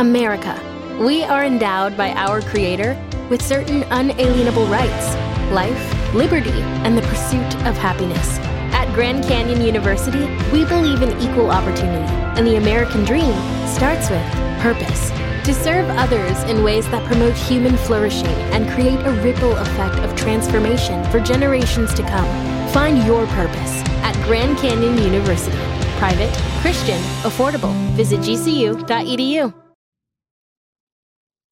America. We are endowed by our Creator with certain unalienable rights life, liberty, and the pursuit of happiness. At Grand Canyon University, we believe in equal opportunity, and the American dream starts with purpose. To serve others in ways that promote human flourishing and create a ripple effect of transformation for generations to come. Find your purpose at Grand Canyon University. Private, Christian, affordable. Visit gcu.edu.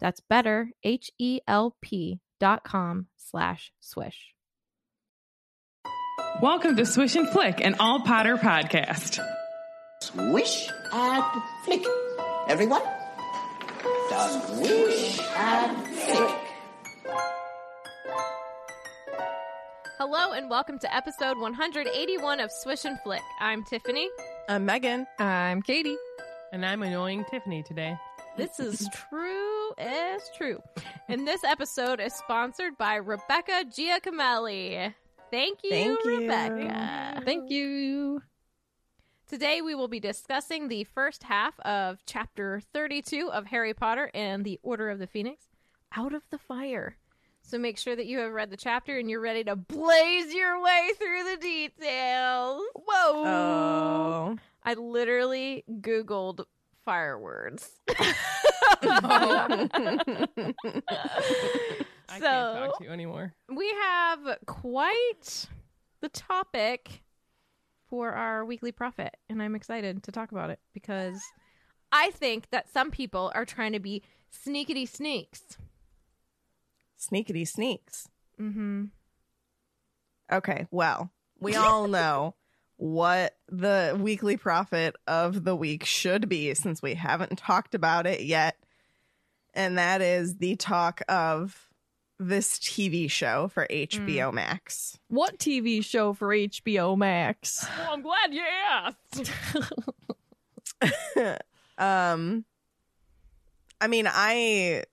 That's better, H-E-L-P dot com slash swish. Welcome to Swish and Flick, an all Potter podcast. Swish and flick. Everyone? Swish and flick. Hello and welcome to episode 181 of Swish and Flick. I'm Tiffany. I'm Megan. I'm Katie. And I'm annoying Tiffany today. This is true as true. And this episode is sponsored by Rebecca Giacomelli. Thank you, Thank you. Rebecca. Thank you. Today we will be discussing the first half of chapter 32 of Harry Potter and the Order of the Phoenix, Out of the Fire. So make sure that you have read the chapter and you're ready to blaze your way through the details. Whoa. Oh. I literally Googled fire words. I So- can't talk to you anymore. we have quite the topic for our weekly Prophet, and I'm excited to talk about it because I think that some people are trying to be sneakity sneaks. Sneakity sneaks. Mm-hmm. Okay, well, we all know what the weekly Prophet of the week should be since we haven't talked about it yet. And that is the talk of this TV show for HBO Max. What TV show for HBO Max? Well, I'm glad you asked. um I mean, I it-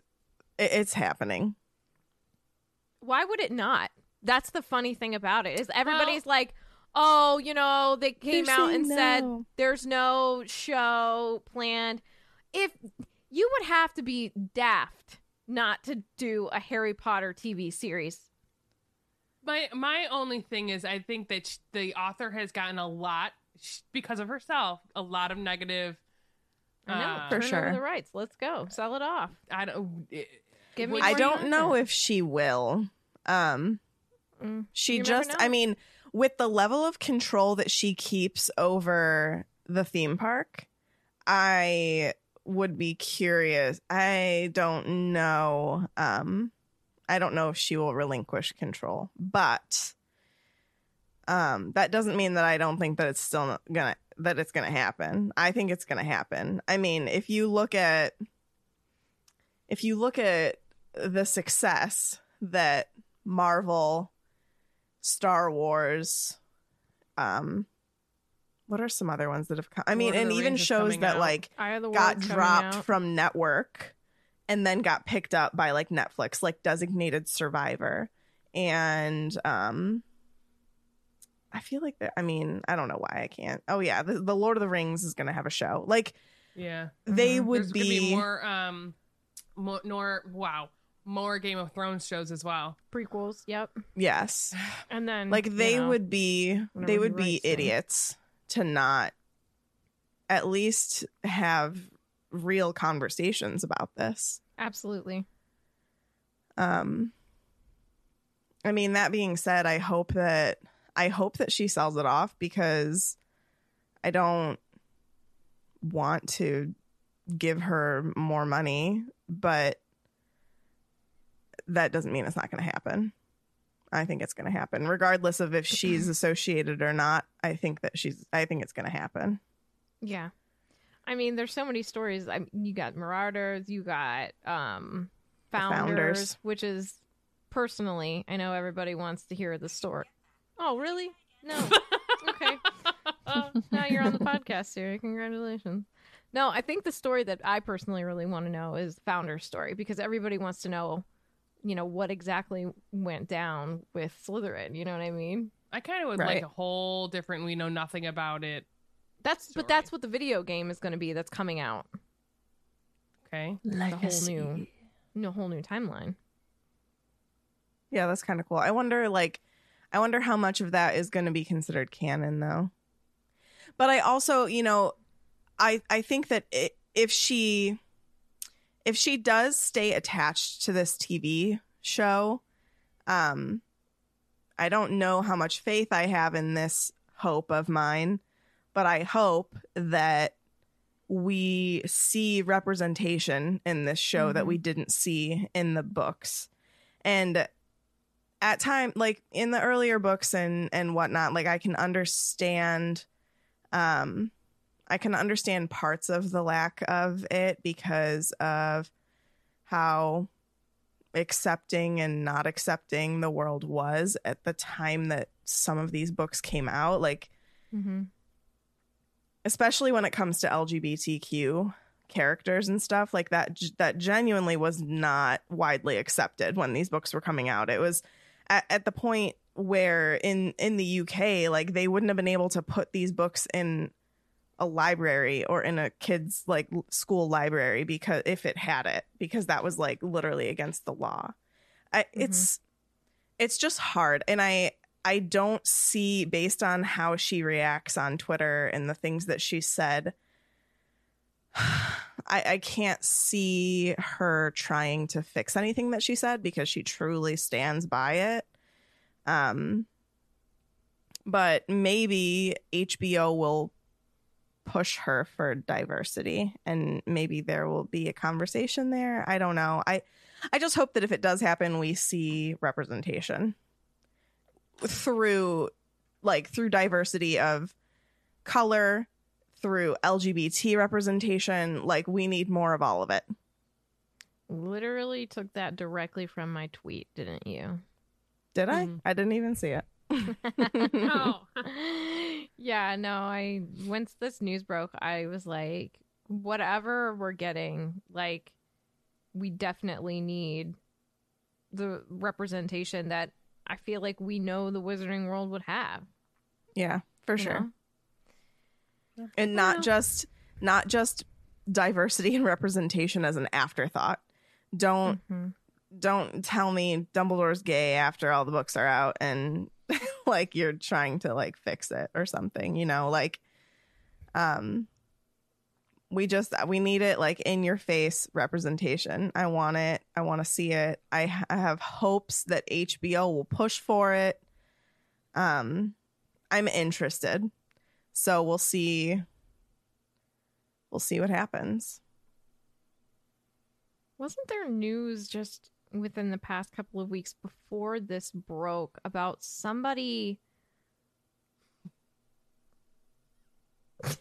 it's happening. Why would it not? That's the funny thing about it is everybody's like, oh, you know, they came out saying and said there's no show planned. If you would have to be daft not to do a Harry Potter TV series. My my only thing is, I think that sh- the author has gotten a lot sh- because of herself, a lot of negative. I know, uh, For turn over sure. the rights. Let's go. Sell it off. I don't. It, Give me I don't know if she will. Um Mm, she you just. I mean, with the level of control that she keeps over the theme park, I would be curious. I don't know. Um I don't know if she will relinquish control, but um that doesn't mean that I don't think that it's still gonna that it's gonna happen. I think it's gonna happen. I mean, if you look at if you look at the success that Marvel, Star Wars, um, what are some other ones that have come? I mean, Lord and even Rings shows that out. like Eye of the got dropped out. from network and then got picked up by like Netflix, like Designated Survivor, and um, I feel like that. I mean, I don't know why I can't. Oh yeah, the, the Lord of the Rings is gonna have a show. Like yeah, they Mhm. would there's be be more. Um, more, more. Wow, more Game of Thrones shows as well. prequels. Yep. yes. And then like you they know, would be they would be idiots. them. To not at least have real conversations about this Absolutely. Um I mean that being said, I hope that I hope that she sells it off because I don't want to give her more money, but that doesn't mean it's not going to happen. I think it's going to happen regardless of if she's associated or not. I think that she's I think it's going to happen. Yeah. I mean, there's so many stories. I you got Marauders, you got um founders, Founders. which is personally, I know everybody wants to hear the story. Oh, really? No. okay. now you're on the podcast, Sarah. Congratulations. No, I think the story that I personally really want to know is Founder's story because everybody wants to know, you know, what exactly went down with Slytherin. You know what I mean? I kind of would Right. like a whole different. We know nothing about it. That's Story. but that's what the video game is going to be. That's coming out. Okay. The whole new, no whole new timeline. Yeah, that's kind of cool. I wonder like I wonder how much of that is going to be considered canon though. But I also, you know, I I think that i if she if she does stay attached to this TV show, um I don't know how much faith I have in this hope of mine, but I hope that we see representation in this show that Mhm. we didn't see in the books. And at time like in the earlier books and and whatnot like i can understand um i can understand parts of the lack of it because of how accepting and not accepting the world was at the time that some of these books came out like Mm-hmm. especially when it comes to LGBTQ characters and stuff like that that genuinely was not widely accepted when these books were coming out it was at, at the point where in in the UK like they wouldn't have been able to put these books in a library or in a kids like school library because if it had it because that was like literally against the law I, it's it's just hard and i i don't see based on how she reacts on twitter and the things that she said I, I can't see her trying to fix anything that she said because she truly stands by it. Um, but maybe HBO will push her for diversity and maybe there will be a conversation there. I don't know. I I just hope that if it does happen we see representation through like through diversity of color, through LGBT representation, like we need more of all of it. Literally took that directly from my tweet, didn't you? Did I? Mhm. I didn't even see it. No. yeah, no, I once this news broke, I was like, whatever we're getting, like we definitely need the representation that I feel like we know the wizarding world would have. Yeah, for sure. know? And not just not just diversity and representation as an afterthought. Don't Mhm. don't tell me Dumbledore's gay after all the books are out and like you're trying to like fix it or something, you know, like um we just we need it like in your face representation. I want it. I want to see it. I, I have hopes that HBO will push for it. Um I'm interested. So we'll see we'll see what happens. Wasn't there news just within the past couple of weeks before this broke about somebody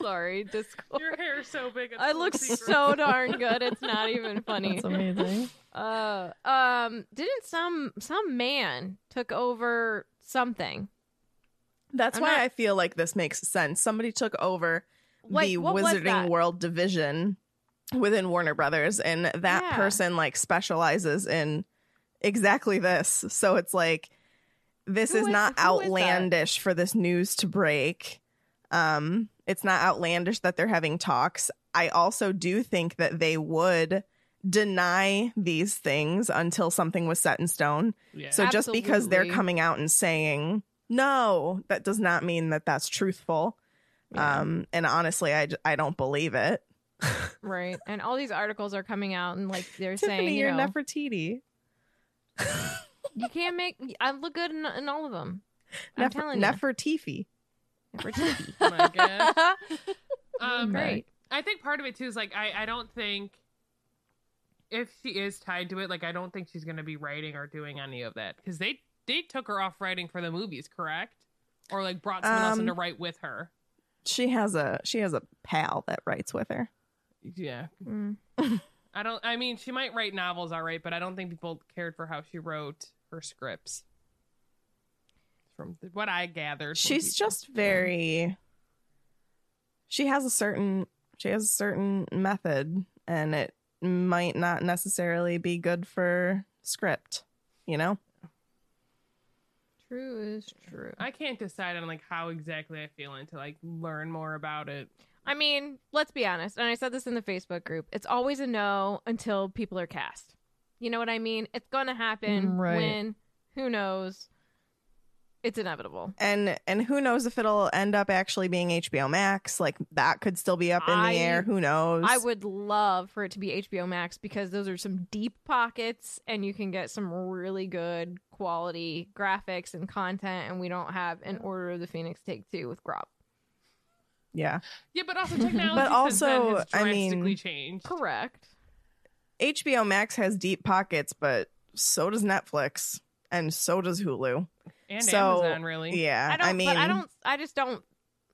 Sorry, Discord. Your hair is so big. It's I look secret. so darn good. It's not even funny. That's amazing. Uh, um, didn't some some man took over something? That's I'm why not- I feel like this makes sense. Somebody took over What- the Wizarding? World division within Warner Brothers, and that Yeah. person like specializes in exactly this. So it's like this Who is is- not who is that? outlandish for this news to break. Um, it's not outlandish that they're having talks. I also do think that they would deny these things until something was set in stone. Yeah. So just because they're coming out and saying no, that does not mean that that's truthful. Yeah. Um, and honestly, I I don't believe it. Right? And all these articles are coming out, and like they're Tiffany, saying, you you're know, Nefertiti. you can't make. I look good in, in all of them. I'm Nefer- telling you. Nefertifi. Nefertiti. Oh my god. Um, Great. I think part of it too is like I I don't think if she is tied to it, like I don't think she's gonna be writing or doing any of that because they they took her off writing for the movies, correct? Or like brought someone else in to Um, write with her. She has a she has a pal that writes with her. Yeah, Mm. I don't. I mean, she might write novels, all right, but I don't think people cared for how she wrote her scripts. From th- what I gathered, She's just very she has a certain she has a certain method and it might not necessarily be good for script, you know? True is true. I can't decide on like how exactly I feel until I learn more about it. I mean, let's be honest. And I said this in the Facebook group. It's always a no until people are cast. You know what I mean? It's going to happen Mm, right. when who knows. It's inevitable. And and who knows if it'll end up actually being HBO Max? Like that could still be up in I- the air. Who knows? I would love for it to be HBO Max because those are some deep pockets and you can get some really good quality graphics and content and we don't have an Order of the Phoenix Take 2 with Grawp. Yeah. Yeah, but also technology But also, has I mean- drastically changed. Correct. HBO Max has deep pockets, but so does Netflix and so does Hulu. And so, Amazon, really. Yeah. I don't I mean I don't I just don't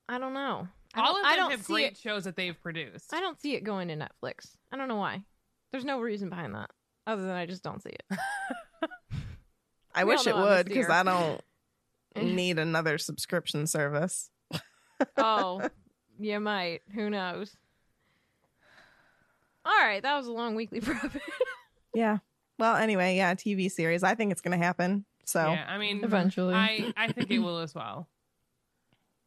I don't know. I All don't, of I them don't have see great it. shows that they've produced. I don't see it going to Netflix. I don't know why. There's no reason behind that other than I just don't see it. I we wish it know I'm a would because. I don't eh. need another subscription service. oh, you might. Who knows? All right, that was a long weekly Prophet. Yeah. Well, anyway, yeah, TV series. I think it's going to happen. So Yeah, I mean, Eventually. I I think it will as well.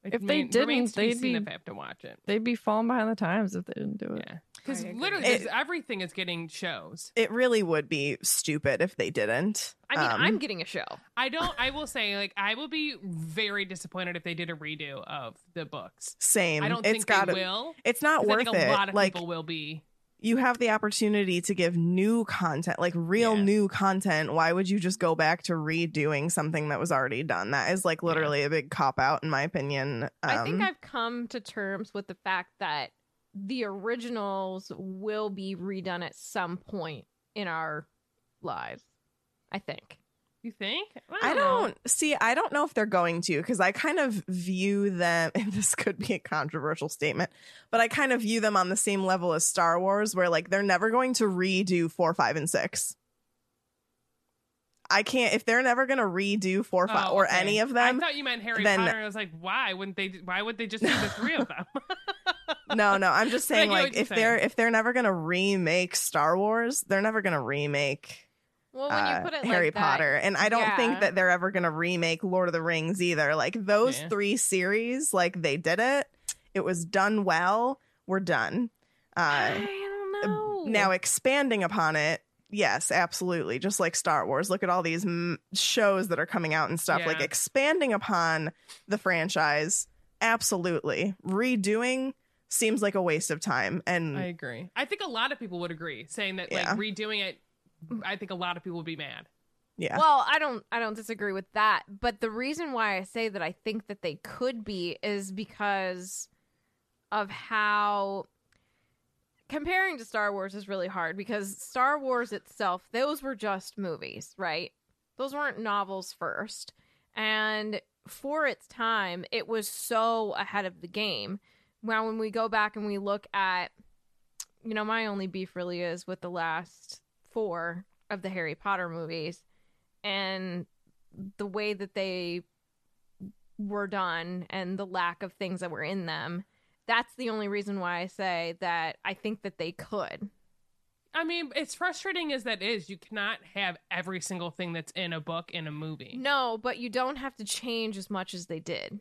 It If they remain- didn't, remains to be they'd seen be- if I have to watch it. They'd be falling behind the times if they didn't do it. Yeah, because I literally, It- everything is getting shows. it really would be stupid if they didn't. I mean, Um, I'm getting a show. I don't. I will say, like, I will be very disappointed if they did a redo of the books. same. I don't it's think got they will. It's not 'cause I worth think a it. lot of like people will be. You have the opportunity to give new content, like real Yeah. new content. Why would you just go back to redoing something that was already done? That is like literally a big cop out, in my opinion. I think Um, I've come to terms with the fact that the originals will be redone at some point in our lives. I think. You think? I know. don't see. I don't know if they're going to because I kind of view them. This could be a controversial statement, but I kind of view them on the same level as Star Wars, where like they're never going to redo four, five, and six. I can't if they're never going to redo four, five, Oh, or okay. any of them. I thought you meant Harry then- Potter. I was like, why wouldn't they? Why would they just do the three of them? no, no. I'm just saying like if they're if they're never going to remake Star Wars, they're never going to remake Well, when uh, you put it Harry like that, Potter. And I don't yeah. think that they're ever going to remake Lord of the Rings either. Like those Yeah. three series, like they did it. It was done well. We're done. I Uh, don't know. now expanding upon it, yes, absolutely. Just like Star Wars, look at all these m- shows that are coming out and stuff. Like expanding upon the franchise, absolutely. Redoing seems like a waste of time. And I agree. I think a lot of people would agree, saying that like redoing it. I think a lot of people would be mad. yeah, Well, I don't I don't disagree with that, but the reason why I say that I think that they could be is because of how comparing to Star Wars is really hard because Star Wars itself, those were just movies, right? Those weren't novels first. And for its time, it was so ahead of the game. Now when we go back and we look at you know, my only beef really is with the last four of the Harry Potter movies and the way that they were done and the lack of things that were in them. That's the only reason why I say that I think that they could. I mean, it's frustrating as that is. You cannot have every single thing that's in a book in a movie. No, but you don't have to change as much as they did.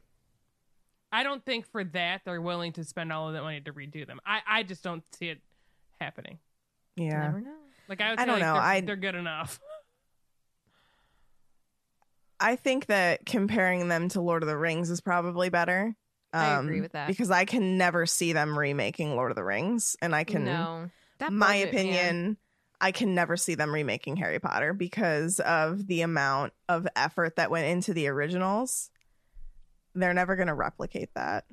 I don't think for that they're willing to spend all of that money to redo them. I, I just don't see it happening. yeah. Never know. Like I would I say, don't like, know. They're, I- they're good enough. I think that comparing them to Lord of the Rings is probably better I agree Um, with that. because I can never see them remaking Lord of the Rings, and I can, no. That my budget, man. opinion, I can never see them remaking Harry Potter because of the amount of effort that went into the originals. They're never going to replicate that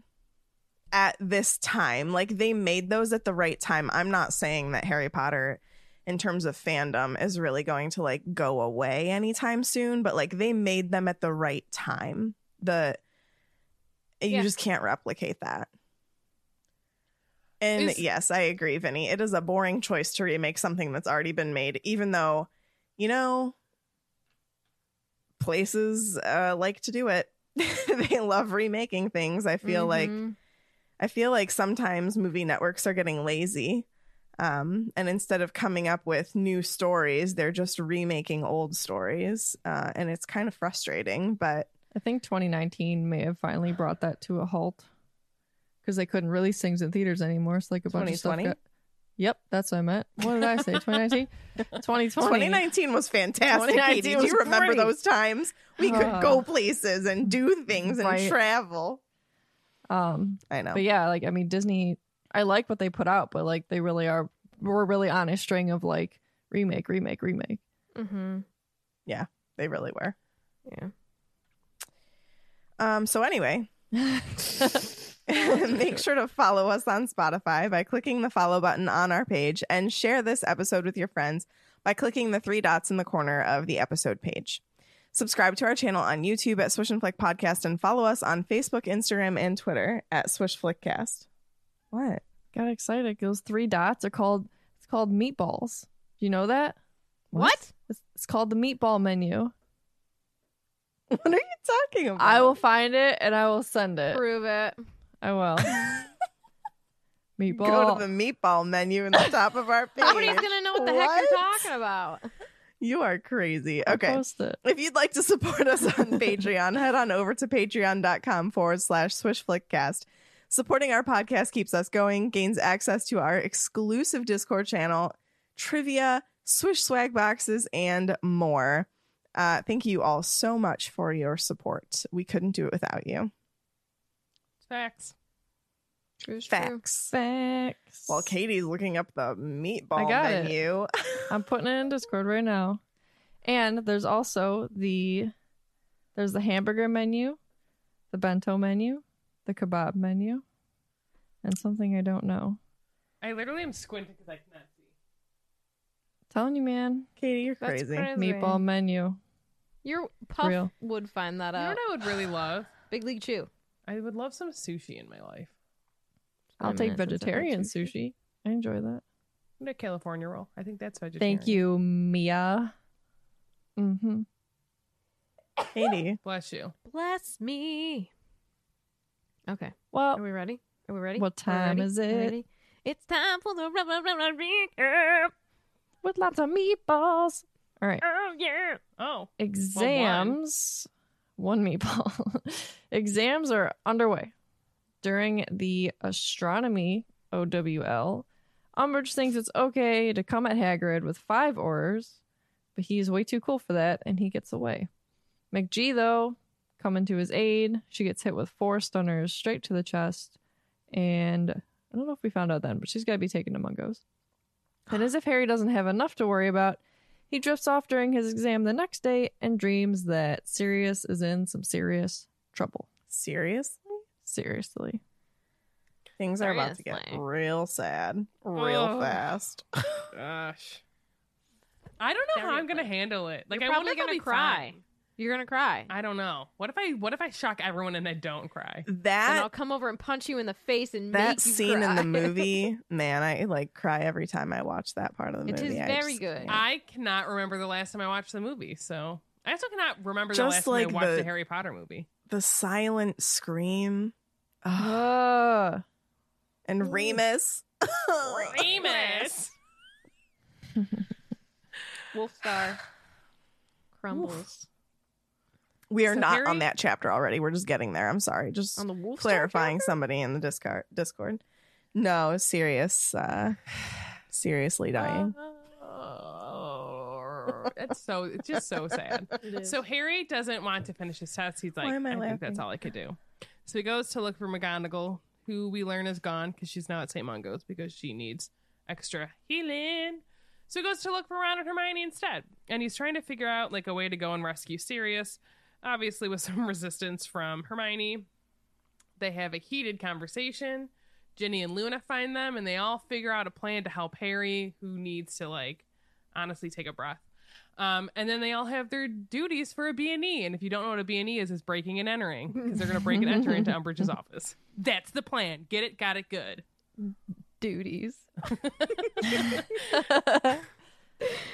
at this time. Like they made those at the right time. I'm not saying that Harry Potter in terms of fandom is really going to like go away anytime soon, but like they made them at the right time. The you Yeah. just can't replicate that. And Is- yes, I agree, Vinny. It is a boring choice to remake something that's already been made, even though, you know, places uh, like to do it. they love remaking things. I feel like Mhm. I feel like sometimes movie networks are getting lazy. Um, and instead of coming up with new stories, they're just remaking old stories. Uh, and it's kind of frustrating, but I think 2019 may have finally brought that to a halt because they couldn't release things in theaters anymore. So like a bunch of stuff. Got... Yep, that's what I meant. What did I say? 2019, 2020. 2019 was fantastic. 2019 Katie. Do you remember great. those times? We could Ah. go places and do things and Right. travel. Um, I know. but yeah, like I mean, Disney. I like what they put out, but like they really are. We're really on a string of like remake, remake, remake. Mhm. Yeah, they really were. Yeah. Um, so anyway, make sure to follow us on Spotify by clicking the follow button on our page and share this episode with your friends by clicking the three dots in the corner of the episode page. Subscribe to our channel on YouTube at Swish and Flick Podcast and follow us on Facebook, Instagram, and Twitter at Swish Flickcast. What? Got excited. Those three dots are called. It's called meatballs. Do you know that? What? It's, it's called the meatball menu. What are you talking about? I will find it and I will send it. Prove it. I will. meatball. go to the meatball menu in the top of our page. Nobody's gonna know what the heck you're talking about. You are crazy. Okay. If you'd like to support us on Patreon, head on over to patreon.com forward slash swishflickcast. Supporting our podcast keeps us going, gains access to our exclusive Discord channel, trivia, swish swag boxes, and more. Uh, thank you all so much for your support. We couldn't do it without you. Facts. True, is true. Facts. Facts. While Katie's looking up the meatball I got it. menu. I'm putting it in Discord right now. And there's also the there's the hamburger menu, the bento menu, the kebab menu, and something I don't know. I literally am squinting because I cannot see. telling you, man. Katie, you're That's crazy. crazy. Meatball menu. Your puff Real. would find that You know out. what I would really love? Big League Chew. I would love some sushi in my life. I'll take minute since I've had vegetarian sushi. sushi. I enjoy that. And a California roll. I think that's vegetarian. Thank you, Mia. Mm-hmm. Katie. Bless you. Bless me. Okay. Well, are we ready? Are we ready? What time is it? It's time for the rubber rubber recap. with lots of meatballs. All right. Oh yeah. Oh. Exams. one meatball. Exams are underway. During the astronomy OWL, Umbridge thinks it's okay to come at Hagrid with five orders, but he's way too cool for that and he gets away. McGee, though, coming to his aid, she gets hit with four stunners straight to the chest, and I don't know if we found out then, but she's got to be taken to Mungo's. And as if Harry doesn't have enough to worry about, he drifts off during his exam the next day and dreams that Sirius is in some serious trouble. Seriously? Seriously. Things are about to get real sad real Ugh. fast. Gosh. I don't know how I'm gonna handle it. Like You're I probably wonder if I'll gonna cry. fine. You're gonna cry. I don't know. What if I what if I shock everyone and I don't cry? That and that I'll come over and punch you in the face and that make you scene in the movie, man, I like cry every time I watch that part of the It movie. is I very just good. I cannot remember the last time I watched the movie, so I also cannot remember the Just last like time I watched the- a Harry Potter movie. the silent scream. Ugh. Uh, and Remus. Remus. Wolf Star crumbles We are So not Harry- on that chapter already. We're just getting there. I'm sorry. Just on the Wolf clarifying somebody in the Discord. Discord. No, serious. Uh, seriously dying. Oh, it's so it's just so sad. So Harry doesn't want to finish his test. He's like, I I, think that's all I could do. So he goes to look for McGonagall, who we learn is gone because she's now at St. Mungo's because she needs extra healing. So he goes to look for Ron and Hermione instead. And he's trying to figure out like a way to go and rescue Sirius, obviously with some resistance from Hermione. They have a heated conversation. Ginny and Luna find them and they all figure out a plan to help Harry, who needs to like honestly take a breath. Um, and then they all have their duties for a B&E. And if you don't know what a B&E is, it's breaking and entering because they're going to break and enter into Umbridge's office. That's the plan. Get it, got it, good. Duties. I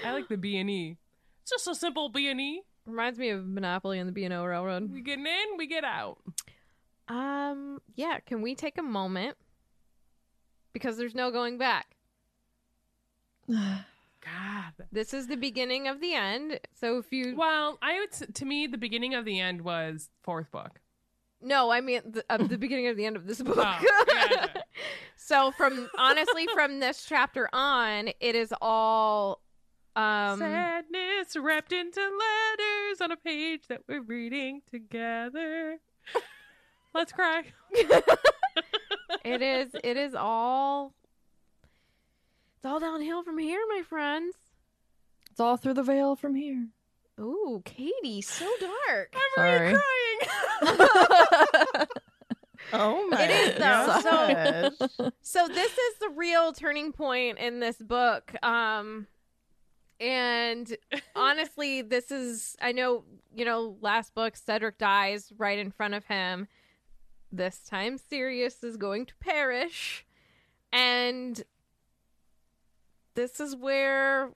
like the B&E. It's just a simple B&E. Reminds me of Monopoly and the B&O Railroad. We get in, we get out. Um, yeah, can we take a moment? Because there's no going back. God. This is the beginning of the end. So if you Well, I would to me the beginning of the end was fourth book. No, I mean the, the beginning of the end of this book. Oh, yeah. so from honestly from this chapter on, it is all um Sadness wrapped into letters on a page that we're reading together. Let's cry. it is it is all it's all downhill from here, my friends. It's all through the veil from here. Ooh, Katie, so dark. I'm Sorry. already crying. Oh my It is, though, gosh. so this is the real turning point in this book um and honestly this is i know you know last book cedric dies right in front of him this time sirius is going to perish and this is where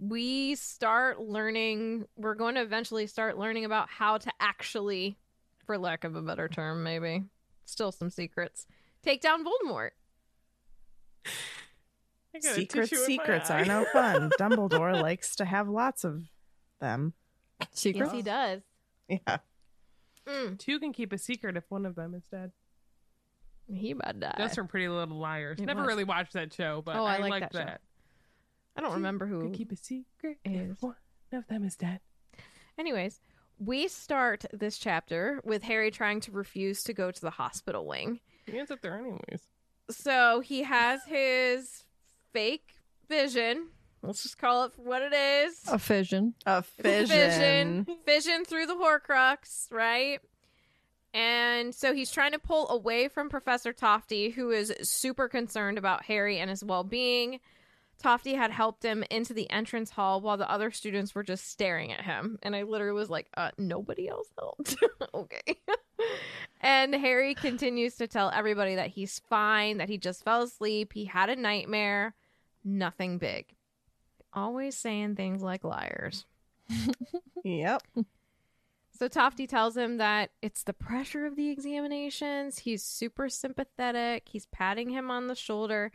we start learning we're going to eventually start learning about how to actually For lack of a better term, maybe. still some secrets take down voldemort I got a Secret tissue secrets are no fun. Dumbledore likes to have lots of them. Secret? yes he does Yeah. Mm, Two can keep a secret if one of them is dead. he about die. That's from Pretty Little Liars. It Never was. really watched that show, but Oh, I I, like liked that that. I don't remember who. Could keep a secret is. if one of them is dead. Anyways, we start this chapter with Harry trying to refuse to go to the hospital wing. He ends up there anyways. So he has his fake vision. Let's just call it for what it is. A fission. A It's a fission. Vision. Vision through the Horcrux, right? And so he's trying to pull away from Professor Tofty, who is super concerned about Harry and his well being. Tofty had helped him into the entrance hall while the other students were just staring at him. And I literally was like, uh, nobody else helped. okay. and Harry continues to tell everybody that he's fine, that he just fell asleep, he had a nightmare, nothing big. Always saying things like liars. Yep. So Tofty tells him that it's the pressure of the examinations. He's super sympathetic. He's patting him on the shoulder.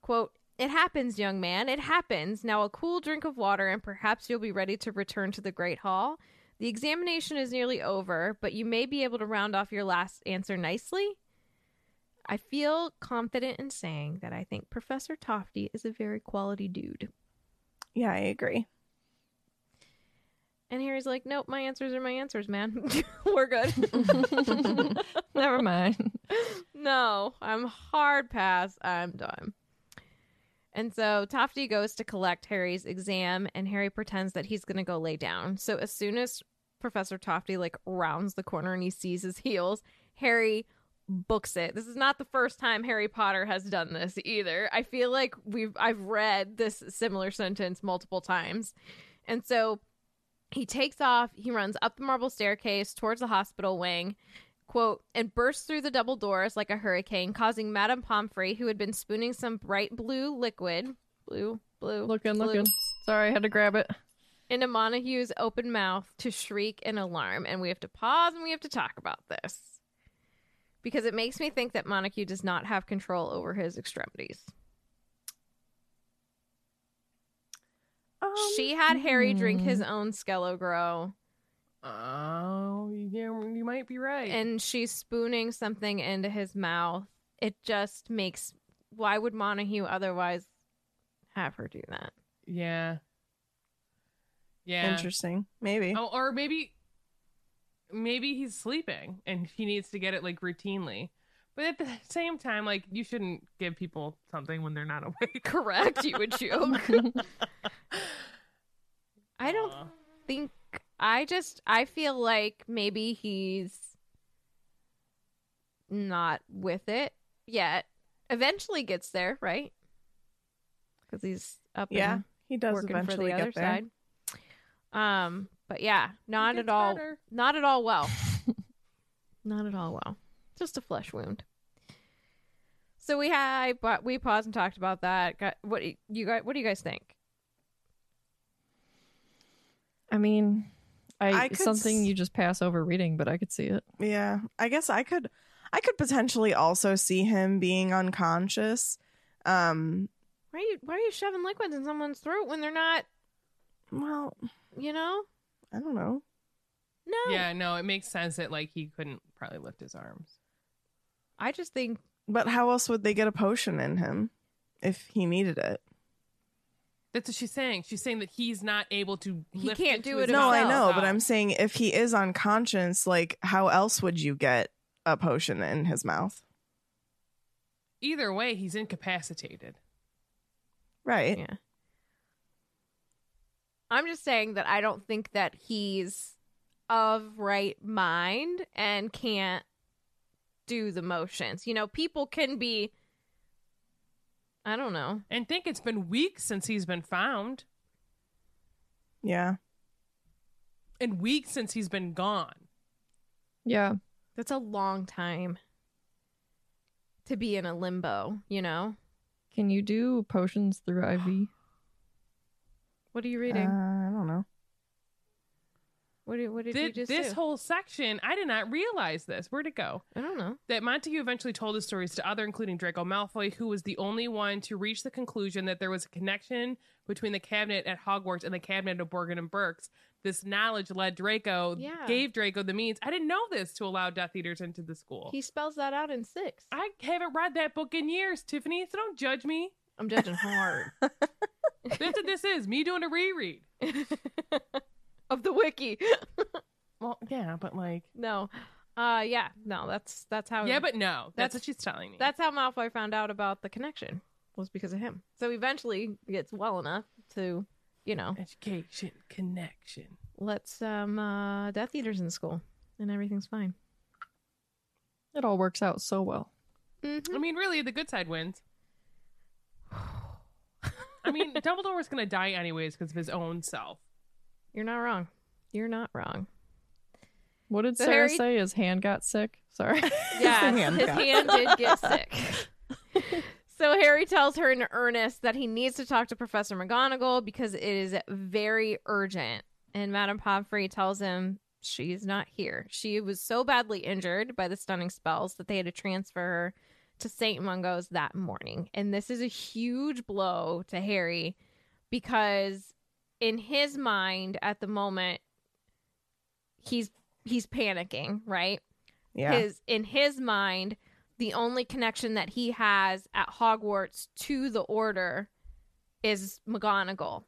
Quote, It happens, young man. It happens. Now a cool drink of water, and perhaps you'll be ready to return to the Great Hall. The examination is nearly over, but you may be able to round off your last answer nicely. I feel confident in saying that I think Professor Tofty is a very quality dude. Yeah, I agree. And Harry's like, Nope, my answers are my answers, man. We're good. Never mind. no, I'm hard pass. I'm done. And so Tofty goes to collect Harry's exam, and Harry pretends that he's going to go lay down. So as soon as Professor Tofty like rounds the corner and he sees his heels, Harry books it. This is not the first time Harry Potter has done this either. I feel like we've I've read this similar sentence multiple times. And so he takes off, he runs up the marble staircase towards the hospital wing, quote, and bursts through the double doors like a hurricane, causing Madame Pomfrey, who had been spooning some bright blue liquid, blue, blue, Looking, blue, looking. Sorry, I had to grab it. into Montague's open mouth to shriek in alarm. And we have to pause and we have to talk about this. Because it makes me think that Montague does not have control over his extremities. Um, she had Harry drink hmm. his own Skele-Gro, Oh, yeah, you might be right. and she's spooning something into his mouth. It just makes. Why would Montague otherwise have her do that? yeah, yeah. Interesting. Maybe. Oh, or maybe maybe he's sleeping and he needs to get it like routinely. But at the same time, like you shouldn't give people something when they're not awake. Correct, you would joke. I don't Aw. think I just I feel like maybe he's not with it yet. Eventually gets there, right? Because he's up Yeah, and he does working for eventually the get other there. side. Um, but yeah, not at all, better. not at all well. not at all well. Just a flesh wound. So we had, but we paused and talked about that. Got, what you guys? What do you guys think? I mean, I, I could something you just pass over reading, but I could see it. Yeah, I guess I could I could potentially also see him being unconscious. Um Why are you why are you shoving liquids in someone's throat when they're not, well, you know? I don't know. No. Yeah, no, it makes sense that like he couldn't probably lift his arms. I just think But how else would they get a potion in him if he needed it? That's what she's saying. She's saying that he's not able to. He lift can't into do his it No, I know, but I'm saying if he is unconscious, like how else would you get a potion in his mouth? either way, he's incapacitated. Right. yeah. I'm just saying that I don't think that he's of right mind and can't do the motions. You know, people can be I don't know. And think it's been weeks since he's been found, Yeah. and weeks since he's been gone. Yeah. That's a long time to be in a limbo, you know? Can you do potions through IV? What are you Uh, reading? I don't know. what did, what did you Thi- just this do? whole section, I did not realize this. Where'd it go? I don't know. That Montague eventually told his stories to other, including Draco Malfoy, who was the only one to reach the conclusion that there was a connection between the cabinet at Hogwarts and the cabinet of Borgin and Burkes. This knowledge led Draco, Yeah. gave Draco the means. I didn't know this to allow Death Eaters into the school. He spells that out in six. I haven't read that book in years, Tiffany, so don't judge me. I'm judging hard. That's what this is me doing a reread. of the wiki. Well, yeah, but like, no. Uh yeah, no, that's that's how yeah, but no. That's, That's- what she's telling me. that's how Malfoy found out about the connection was because of him. So eventually he gets well enough to, you know, education connection. let some uh Death Eaters in school and everything's fine. It all works out so well. Mm-hmm. I mean, really, the good side wins. I mean, Dumbledore's gonna die anyways because of his own self. You're not wrong. You're not wrong. What did So Sarah Harry- say? His hand got sick. Sorry. Yeah, hand his got- hand did get sick. so Harry tells her in earnest that he needs to talk to Professor McGonagall because it is very urgent. And Madame Pomfrey tells him she's not here. She was so badly injured by the stunning spells that they had to transfer her to St. Mungo's that morning. And this is a huge blow to Harry because in his mind at the moment he's he's panicking, right? Yeah. his in his mind the only connection that he has at Hogwarts to the order is McGonagall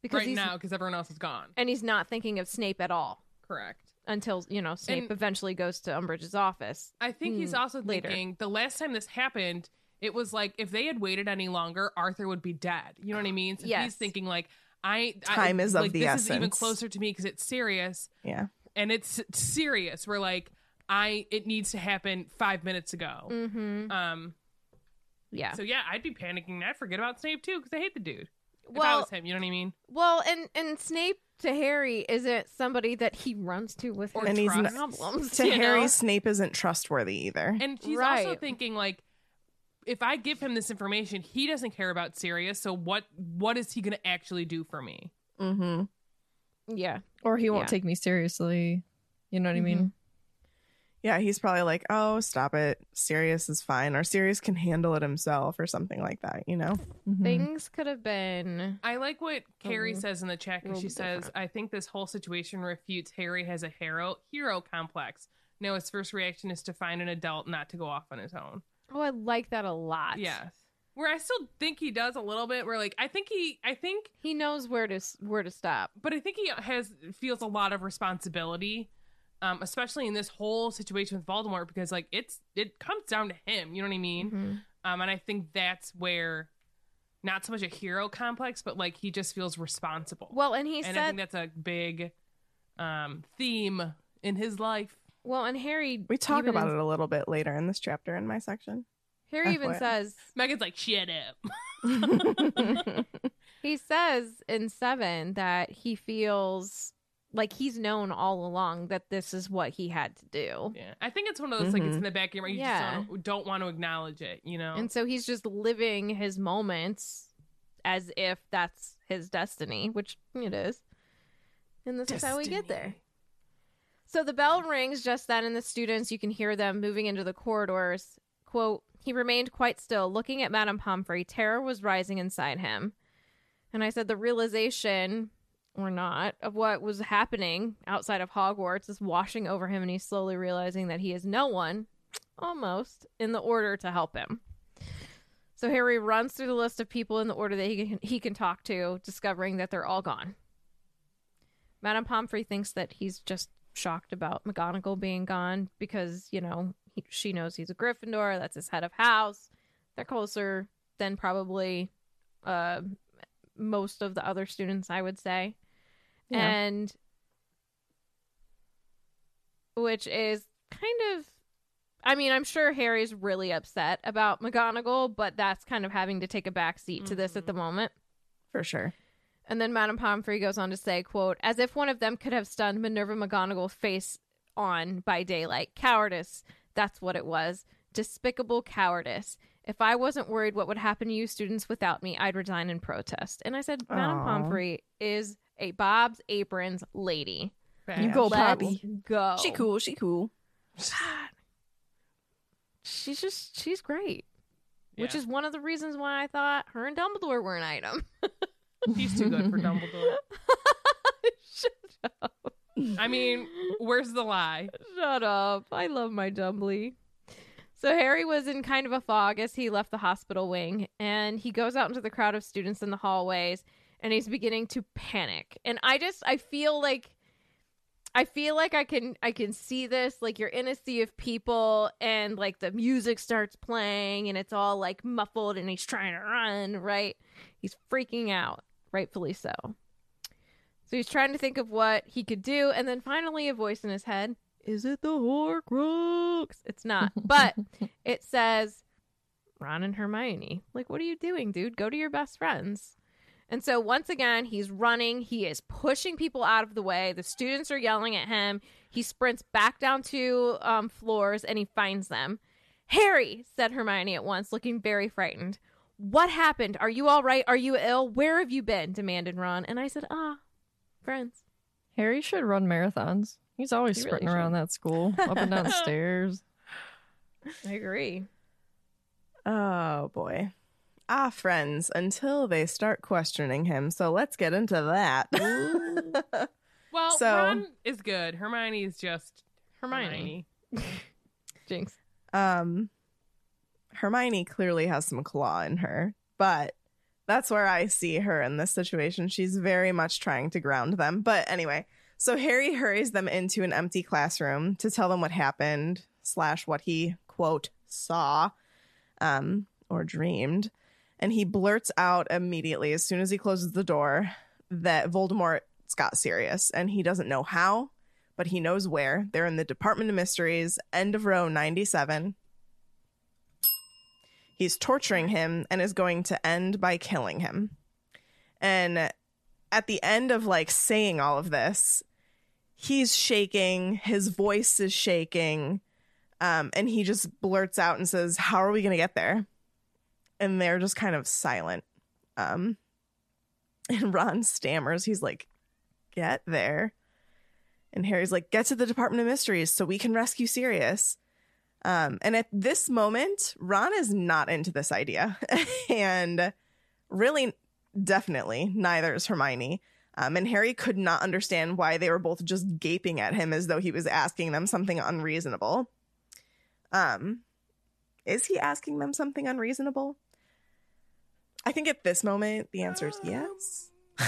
because right he's now because everyone else is gone. and he's not thinking of Snape at all Correct. Until you know Snape And- eventually goes to Umbridge's office. I think he's Hmm, also later. thinking the last time this happened, it was like if they had waited any longer, Arthur would be dead. You know what I mean? So Yes. he's thinking like, I Time I, is of like, the this is even closer to me because it's serious yeah. and it's serious. We're like, I it needs to happen five minutes ago. Mm-hmm. Um. Yeah. So yeah, I'd be panicking. I'd forget about Snape too because I hate the dude. if I well, was him, you know what I mean? well, and and Snape to Harry isn't somebody that he runs to with Or his And he's trust. not, problems. to you Harry, know? Snape isn't trustworthy either. And he's also thinking like, if I give him this information, he doesn't care about Sirius. So what? What is he going to actually do for me? mm-hmm. Yeah. or he won't Yeah. take me seriously. You know what I mean? Yeah, he's probably like, "Oh, stop it. Sirius is fine, or Sirius can handle it himself, or something like that." You know? Mhm. Things could have been I like what Carrie little- says in the chat because she bit says, different. "I think this whole situation refutes Harry has a hero hero complex. No, his first reaction is to find an adult, not to go off on his own." Oh, I like that a lot. Yes. Where I still think he does a little bit. Where like I think he, I think, He knows where to where to stop. but I think he has feels a lot of responsibility um, especially in this whole situation with Voldemort, because like it's it comes down to him. You know what I mean? Mhm. Um, and I think that's where not so much a hero complex, but like he just feels responsible. Well, and he and I said, think that's a big um theme in his life. well, and Harry. We talk about in- it a little bit later in this chapter in my section. Harry even FYI. says Megan's like, shut up. he says in seven that he feels like he's known all along that this is what he had to do. Yeah, I think it's one of those like it's Mhm. in the back of your mind. You Yeah. just don't, don't want to acknowledge it. You know. And so he's just living his moments as if that's his destiny, which it is. And this is how we get there. So the bell rings just then, and the students, you can hear them moving into the corridors. Quote, he remained quite still, looking at Madame Pomfrey. Terror was rising inside him. And I said, the realization, or not, of what was happening outside of Hogwarts is washing over him, and he's slowly realizing that he is no one, almost, in the order to help him. So Harry runs through the list of people in the order that he can, he can talk to, discovering that they're all gone. Madame Pomfrey thinks that he's just shocked about McGonagall being gone because, you know, he, she knows he's a Gryffindor. That's his head of house. They're closer than probably uh, most of the other students, I would say. Yeah. And which is kind of I mean, I'm sure Harry's really upset about McGonagall, but that's kind of having to take a back seat to this at the mm-hmm. moment. For sure. And then Madame Pomfrey goes on to say, quote, as if one of them could have stunned Minerva McGonagall face on by daylight. Cowardice. That's what it was. Despicable cowardice. If I wasn't worried what would happen to you students without me, I'd resign in protest. And I said, Madame Pomfrey is a Bob's Aprons lady. You go, Let's Poppy. go. She cool. She cool. She's just, she's great. Which is one of the reasons why I thought her and Dumbledore were an item. He's too good for Dumbledore. Shut up. I mean, where's the lie? Shut up. I love my Dumbly. So Harry was in kind of a fog as he left the hospital wing, and he goes out into the crowd of students in the hallways, and he's beginning to panic. And I just I feel like I feel like I can I can see this like you're in a sea of people and like the music starts playing and it's all like muffled and he's trying to run, right? He's freaking out, rightfully so. So he's trying to think of what he could do, and then finally a voice in his head, is it the Horcrux? It's not. But it says Ron and Hermione. Like, what are you doing, dude? Go to your best friends. And so once again, he's running. He is pushing people out of the way. The students are yelling at him. He sprints back down to um, floors and he finds them. Harry, said Hermione at once, looking very frightened. What happened? Are you all right? Are you ill? Where have you been? demanded Ron. And I said, ah, friends. Harry should run marathons. He's always He really sprinting around that school, up and down the stairs. I agree. Oh boy. Ah, friends, until they start questioning him. So let's get into that. Well, So- Ron is good. Hermione is just Hermione. Hermione. Jinx. um Hermione clearly has some claw in her, but that's where I see her in this situation. She's very much trying to ground them. But anyway, so Harry hurries them into an empty classroom to tell them what happened, slash what he quote saw, um, or dreamed. And he blurts out immediately as soon as he closes the door that Voldemort's got Sirius and he doesn't know how, but he knows where. They're in the Department of Mysteries, end of row 97. He's torturing him and is going to end by killing him. And at the end of like saying all of this, he's shaking, his voice is shaking, um, and he just blurts out and says, How are we going to get there? And they're just kind of silent. Um, and Ron stammers. He's like, Get there. And Harry's like, Get to the Department of Mysteries so we can rescue Sirius. Um, and at this moment, Ron is not into this idea. and really, definitely, neither is Hermione. Um, and Harry could not understand why they were both just gaping at him as though he was asking them something unreasonable. Um, is he asking them something unreasonable? I think at this moment, the answer is yes.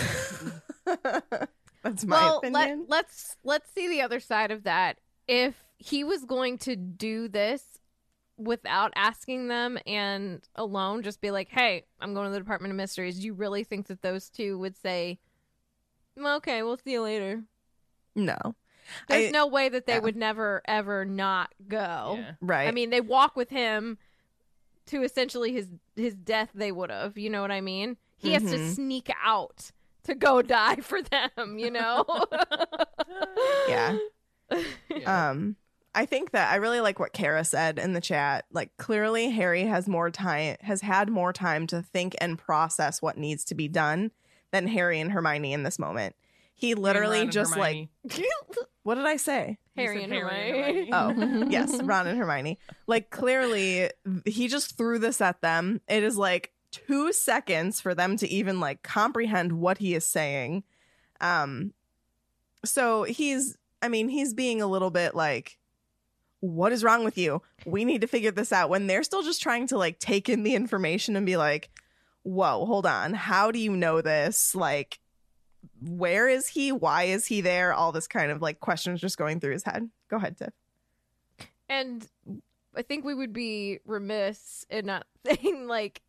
That's my well, opinion. Let, let's let's see the other side of that. if he was going to do this without asking them and alone, just be like, "Hey, I'm going to the Department of Mysteries." Do you really think that those two would say, "Mm, "Okay, we'll see you later"? No. There's I- no way that they yeah. would never ever not go. Yeah. Right. I mean, they walk with him to essentially his his death. They would have, you know what I mean? He has to Mhm. sneak out to go die for them, you know? Yeah. Yeah. Um, I think that I really like what Kara said in the chat. Like, clearly, Harry has more time, has had more time to think and process what needs to be done than Harry and Hermione in this moment. He literally just Hermione. like, what did I say? Harry said and Hermione. Oh, yes, Ron and Hermione. Like, clearly, he just threw this at them. It is like two seconds for them to even like comprehend what he is saying. Um, so he's, I mean, he's being a little bit like, what is wrong with you? We need to figure this out when they're still just trying to like take in the information and be like, whoa, hold on. How do you know this? Like, where is he? Why is he there? All this kind of like questions just going through his head. Go ahead, Tiff. And I think we would be remiss in not saying like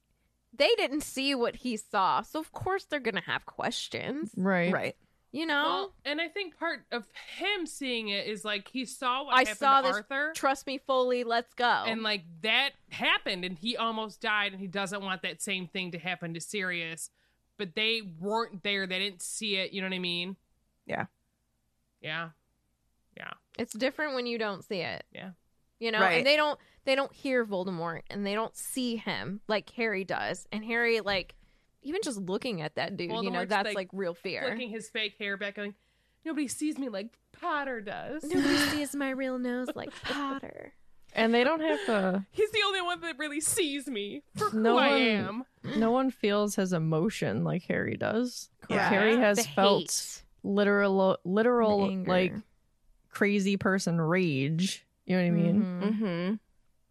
they didn't see what he saw, so of course they're gonna have questions. Right. Right. You know, Well, and I think part of him seeing it is like he saw what I happened saw to this. Arthur, Trust me fully. Let's go. and like that happened, and he almost died, and he doesn't want that same thing to happen to Sirius. But they weren't there; they didn't see it. You know what I mean? Yeah. Yeah. Yeah. it's different when you don't see it. Yeah. You know, Right. and they don't they don't hear Voldemort and they don't see him like Harry does. And Harry like even just looking at that dude, you know, that's like, like, real fear. Flicking his fake hair back, going, "Nobody sees me like Potter does." Nobody sees my real nose like Potter. And they don't have to. He's the only one that really sees me for who No I one- am. No one feels his emotion like Harry does. Yeah. Harry has The felt hate, literal, literal, like crazy person rage. You know what I mean? Mhm. Mm-hmm.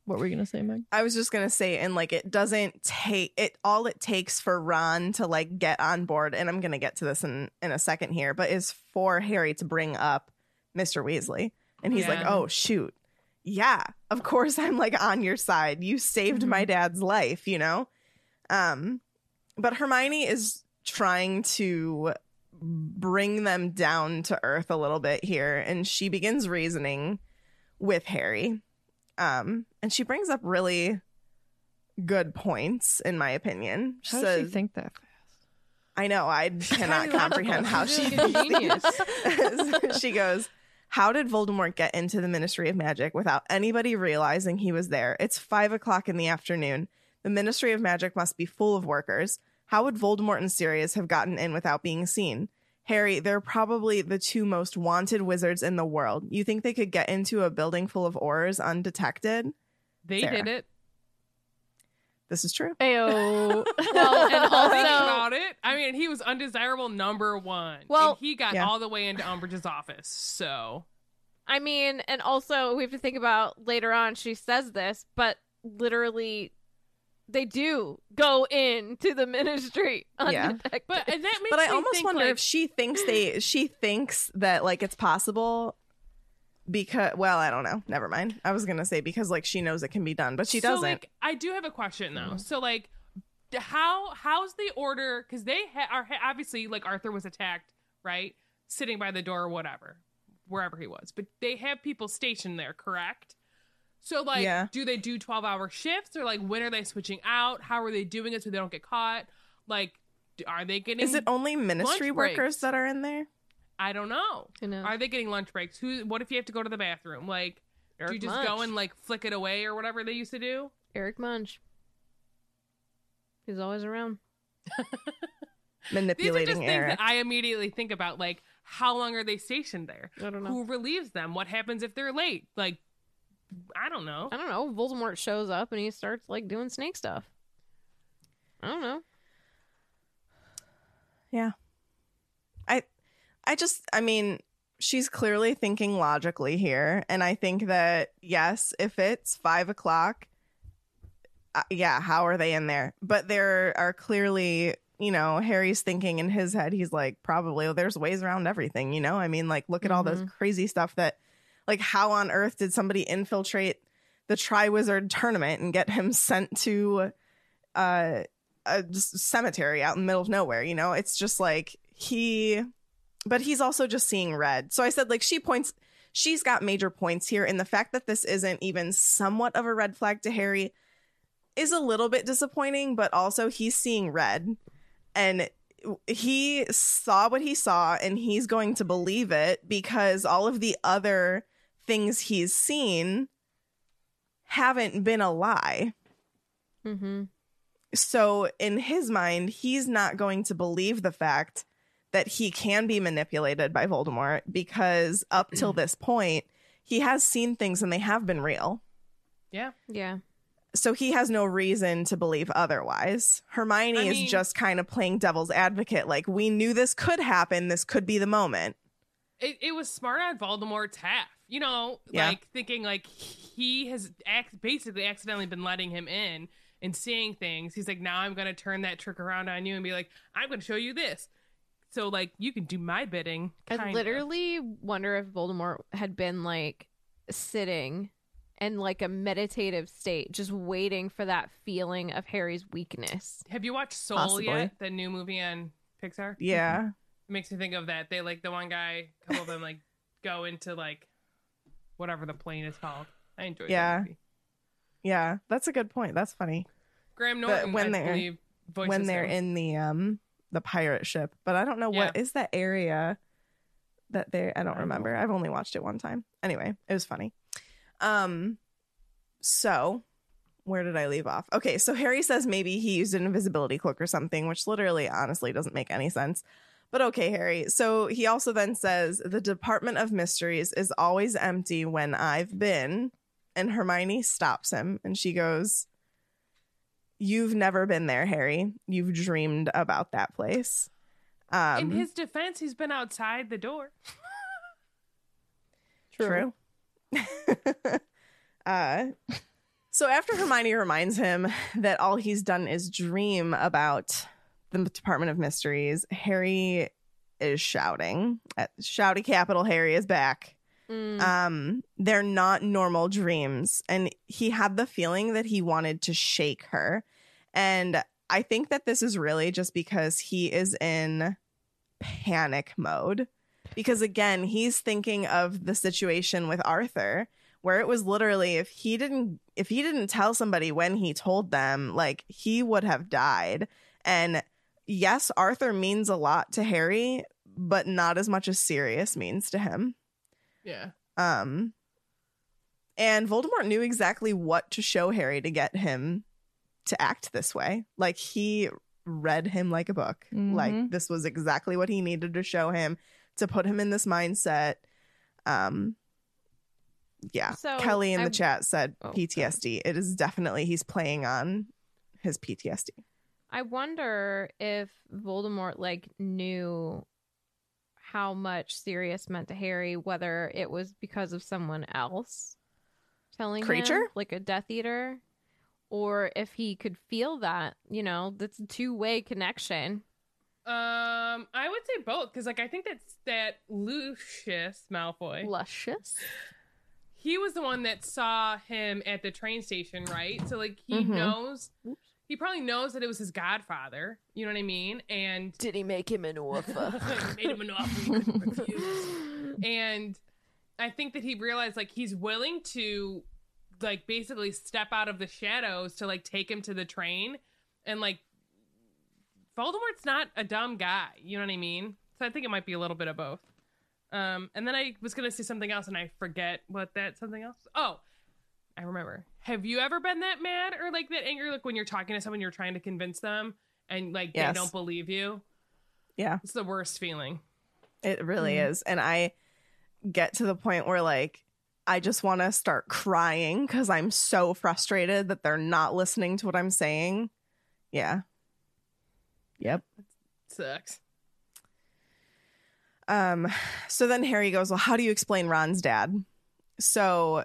What were you gonna say, Meg? I was just gonna say, and like it doesn't take it. All it takes for Ron to like get on board, and I'm gonna get to this in in a second here, but is for Harry to bring up Mr. Weasley, and he's like, "Oh shoot, yeah, of course I'm like on your side. You saved my dad's life, you know." Um, but Hermione is trying to bring them down to earth a little bit here, and she begins reasoning with Harry. Um, and she brings up really good points, in my opinion. She How does she says, think that? I know, I cannot comprehend how She's she genius. she goes, How did Voldemort get into the Ministry of Magic without anybody realizing he was there? It's five o'clock in the afternoon. The Ministry of Magic must be full of workers. How would Voldemort and Sirius have gotten in without being seen? Harry, they're probably the two most wanted wizards in the world. You think they could get into a building full of Aurors undetected? They Sarah. did it. This is true. Ayo. Well, and Think also about it. I mean, he was undesirable number one. Well- and he got Yeah. all the way into Umbridge's office. So I mean, and also we have to think about later on she says this, but literally they do go into the ministry Yeah. but and that makes but I almost think, wonder like, if she thinks they she thinks that like it's possible because well I don't know never mind I was gonna say because like she knows it can be done but she so, doesn't Like, I do have a question though. Mhm. So like, how how's the order? Because they ha- are ha- obviously like Arthur was attacked, right? Sitting by the door or whatever, wherever he was. But they have people stationed there, correct? So like, Yeah. do they do twelve hour shifts or like when are they switching out? How are they doing it so they don't get caught? Like, are they getting? is it only ministry workers breaks. that are in there I don't know. Who knows? Are they getting lunch breaks? Who? What if you have to go to the bathroom? Like, do you just Munch. go and like flick it away or whatever they used to do? Eric Munch. He's always around. Manipulating These are manipulating just things that I immediately think about. Like, how long are they stationed there? I don't know. Who relieves them? What happens if they're late? Like, I don't know. I don't know. Voldemort shows up and he starts like doing snake stuff. I don't know. I I just I mean she's clearly thinking logically here and I think that yes if it's five o'clock uh, yeah how are they in there? But there are clearly you know Harry's thinking in his head he's like probably well, there's ways around everything you know? I mean like look at all those crazy stuff that Like, how on earth did somebody infiltrate the Triwizard tournament and get him sent to uh, a cemetery out in the middle of nowhere? You know, it's just like he, but he's also just seeing red. So I said, like, she points, she's got major points here. And the fact that this isn't even somewhat of a red flag to Harry is a little bit disappointing, but also he's seeing red. And he saw what he saw and he's going to believe it because all of the other things he's seen haven't been a lie. Mm-hmm. So, in his mind, he's not going to believe the fact that he can be manipulated by Voldemort because up till mm. this point, he has seen things and they have been real. Yeah. Yeah. So he has no reason to believe otherwise. Hermione I is mean- just kind of playing devil's advocate like we knew this could happen, this could be the moment. It, it was smart on Voldemort's half. You know, Yeah. like thinking like he has ac- basically accidentally been letting him in and seeing things. He's like, now I'm going to turn that trick around on you and be like, I'm going to show you this. So like you can do my bidding. I kinda. literally wonder if Voldemort had been like sitting in like a meditative state, just waiting for that feeling of Harry's weakness. Have you watched Soul Possibly. yet? The new movie on Pixar. Yeah. It makes me think of that. They like the one guy, a couple of them like go into like whatever the plane is called. I enjoyed Yeah. that movie. Yeah, that's a good point. That's funny. Graham But Norton, when I they're- believe, voices when they're him. in the um the pirate ship, but I don't know what Yeah. is that area that they I don't I don't remember. I've only watched it one time. Anyway, it was funny. Um so where did I leave off? Okay, so Harry says maybe he used an invisibility cloak or something, which literally honestly doesn't make any sense. But okay, Harry. So he also then says the Department of Mysteries is always empty when I've been. And Hermione stops him and she goes, You've never been there, Harry. You've dreamed about that place. Um, in his defense, he's been outside the door. True. uh, so after Hermione reminds him that all he's done is dream about the Department of Mysteries, Harry is shouting. At Shouty Capital Harry is back. Mm. Um, they're not normal dreams, and he had the feeling that he wanted to shake her. And I think that this is really just because he is in panic mode because again he's thinking of the situation with arthur where it was literally if he didn't if he didn't tell somebody when he told them like he would have died and yes arthur means a lot to harry but not as much as sirius means to him Yeah. um and voldemort knew exactly what to show harry to get him to act this way. Like he read him like a book. Like Mhm. this was exactly what he needed to show him to put him in this mindset. Um yeah. So, kelly in I- the chat said Oh, ptsd it is definitely he's playing on his ptsd I wonder if Voldemort like knew how much Sirius meant to Harry, whether it was because of someone else telling him, like a Death Eater, or if he could feel that. You know, that's a two way connection. Um, I would say both because, like, I think that's that Lucius Malfoy. Luscious. he was the one that saw him at the train station, right? So, like, he Mhm. knows. He probably knows that it was his godfather. You know what I mean? And Did he make him an offer? made him an offer he couldn't refuse. And I think that he realized like he's willing to like basically step out of the shadows to like take him to the train and like Voldemort's not a dumb guy, you know what I mean? So I think it might be a little bit of both. Um and then I was going to say something else and I forget what that something else. Oh, I remember. Have you ever been that mad or like that angry like when you're talking to someone you're trying to convince them and like Yes. they don't believe you? yeah It's the worst feeling. It really Mhm. is. And I get to the point where like I just want to start crying cuz I'm so frustrated that they're not listening to what I'm saying. Yeah. Yep. Sucks. Um so then Harry goes, "Well, how do you explain Ron's dad?" So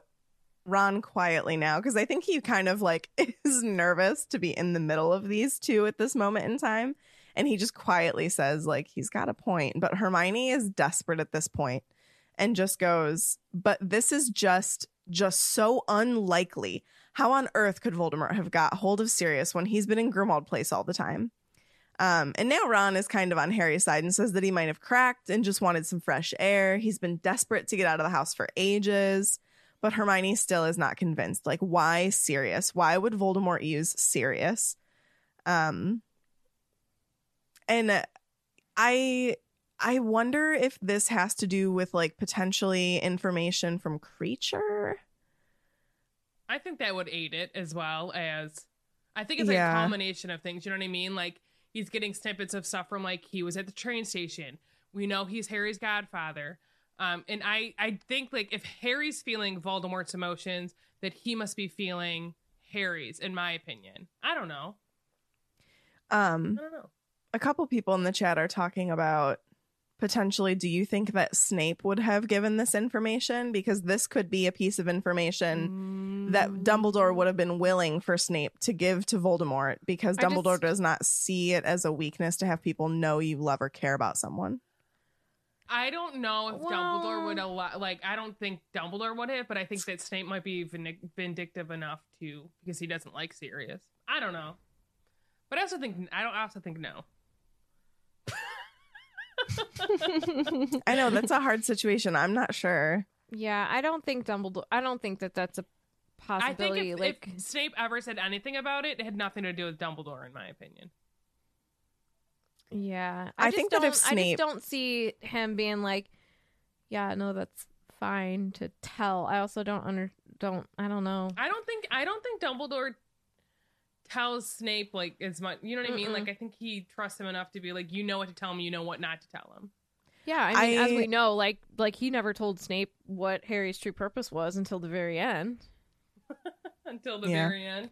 Ron quietly now cuz I think he kind of like is nervous to be in the middle of these two at this moment in time and he just quietly says like he's got a point, but Hermione is desperate at this and just goes, "But this is just just so unlikely. How on earth could Voldemort have got hold of Sirius when he's been in Grimmauld Place all the time?" Um, and now Ron is kind of on Harry's side and says that he might have cracked and just wanted some fresh air. He's been desperate to get out of the house for ages, but Hermione still is not convinced. Like, why Sirius? Why would Voldemort use Sirius? Um, and I I wonder if this has to do with like potentially information from Kreacher. I think that would aid it as well as I think it's like Yeah. a combination of things. You know what I mean? Like he's getting snippets of stuff from like he was at the train station. We know he's Harry's godfather. Um, and I I think like if Harry's feeling Voldemort's emotions, that he must be feeling Harry's, in my opinion. I don't know. Um, I don't know. a couple people in the chat are talking about potentially do you think that Snape would have given this information because this could be a piece of information that Mm. Dumbledore would have been willing for Snape to give to Voldemort because I Dumbledore just- does not see it as a weakness to have people know you love or care about someone. I don't know if Dumbledore would allow. Like, I don't think Dumbledore would have, but I think that Snape might be vindictive enough to because he doesn't like Sirius. I don't know, but I also think I don't. I also think no. I know that's a hard situation. I'm not sure. yeah, I don't think Dumbledore. I don't think that that's a I think possibility. if, like, if Snape ever said anything about it, it had nothing to do with Dumbledore, in my opinion. Yeah, I just think that if don't- I just don't see him being like, yeah, no, that's fine to tell. I also don't under don't. I don't know. I don't think I don't think Dumbledore tells Snape like as much. You know what I mean? Mm-mm. Like I think he trusts him enough to be like, you know what to tell him, you know what not to tell him. Yeah, I mean, as we know, like like he never told Snape what Harry's true purpose was until the very end. Until the Yeah. very end.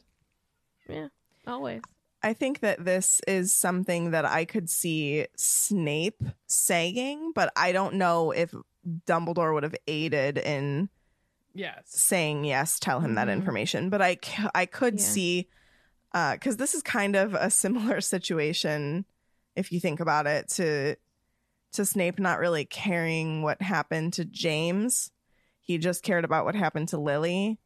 Yeah, always. I think that this is something that I could see Snape saying, but I don't know if Dumbledore would have aided in Yes. saying yes, tell him that Mhm. information. But I I could Yeah. see, because this is kind of a similar situation, if you think about it, to to Snape not really caring what happened to James. He just cared about what happened to Lily.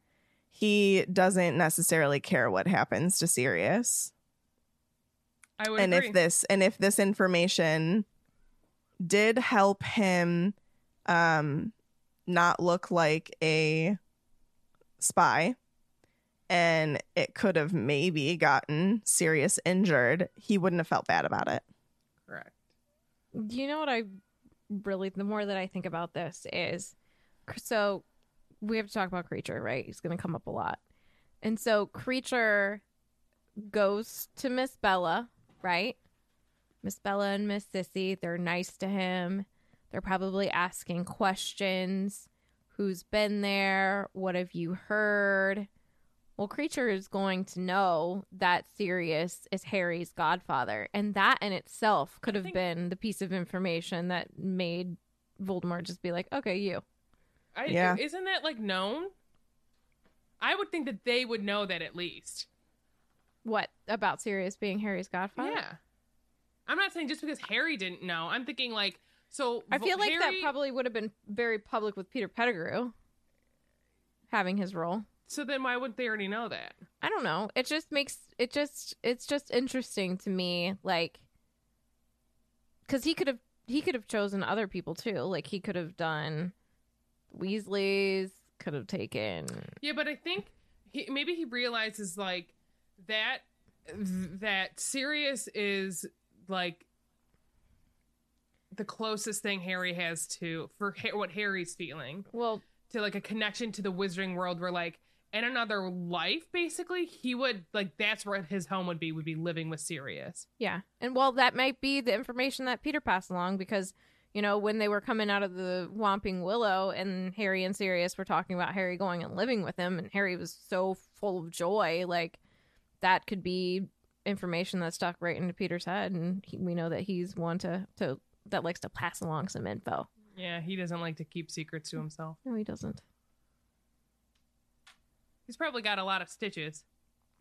He doesn't necessarily care what happens to Sirius I would and agree. if this and if this information did help him um not look like a spy and it could have maybe gotten Sirius injured he wouldn't have felt bad about it Correct. Do you know what I really the more that I think about this is so we have to talk about Kreacher, right? He's going to come up a lot. And so Kreacher goes to Miss Bella, right? Miss Bella and Miss Sissy, they're nice to him. They're probably asking questions. Who's been there? What have you heard? Well, Kreacher is going to know that Sirius is Harry's godfather, and that in itself could have think- been the piece of information that made Voldemort just be like, "Okay, you." I, Yeah. Isn't that like known? I would think that they would know that at least. What about Sirius being Harry's godfather? Yeah. I'm not saying just because Harry didn't know. I'm thinking like so. I feel like Harry- that probably would have been very public with Peter Pettigrew having his role. So then why wouldn't they already know that? I don't know. It just makes it just it's just interesting to me like cuz he could have he could have chosen other people too. Like he could have done Weasleys, could have taken Yeah, but I think he, maybe he realizes like that that Sirius is like the closest thing Harry has to for Ha- what Harry's feeling well, to like a connection to the wizarding world where like in another life basically he would like that's where his home would be would be living with Sirius. yeah. And well, that might be the information that Peter passed along because you know, when they were coming out of the Whomping Willow and Harry and Sirius were talking about Harry going and living with him and Harry was so full of joy, like that could be information that stuck right into Peter's head and he, we know that he's one to to that likes to pass along some info. Yeah, he doesn't like to keep secrets to himself. No, he doesn't. He's probably got a lot of stitches.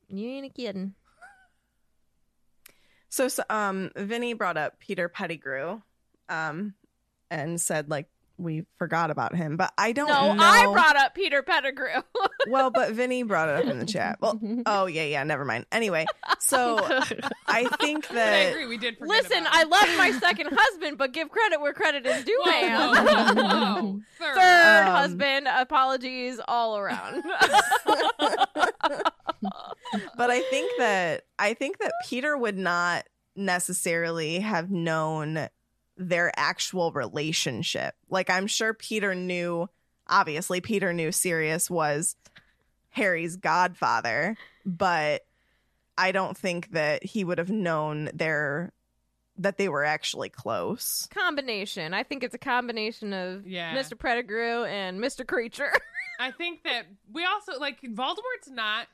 You ain't a kidding. so, so um Vinny brought up Peter Pettigrew um and said like we forgot about him. But I don't No, know. I brought up Peter Pettigrew. well, but Vinny brought it up in the chat. Well, oh yeah, yeah, never mind. Anyway, so I think But I that agree, we did forget Listen, about I him. love my second husband, but give credit where credit is due, Whoa, ma'am. whoa, whoa, whoa. Third. Third Um, husband, apologies all around. but I think that I think that Peter would not necessarily have known their actual relationship. Like I'm sure Peter knew obviously Peter knew Sirius was Harry's godfather, but I don't think that he would have known their that they were actually close. combination. I think it's a combination of Yeah. Mr. Pettigrew and Mr. Kreacher. I think that we also like Voldemort's not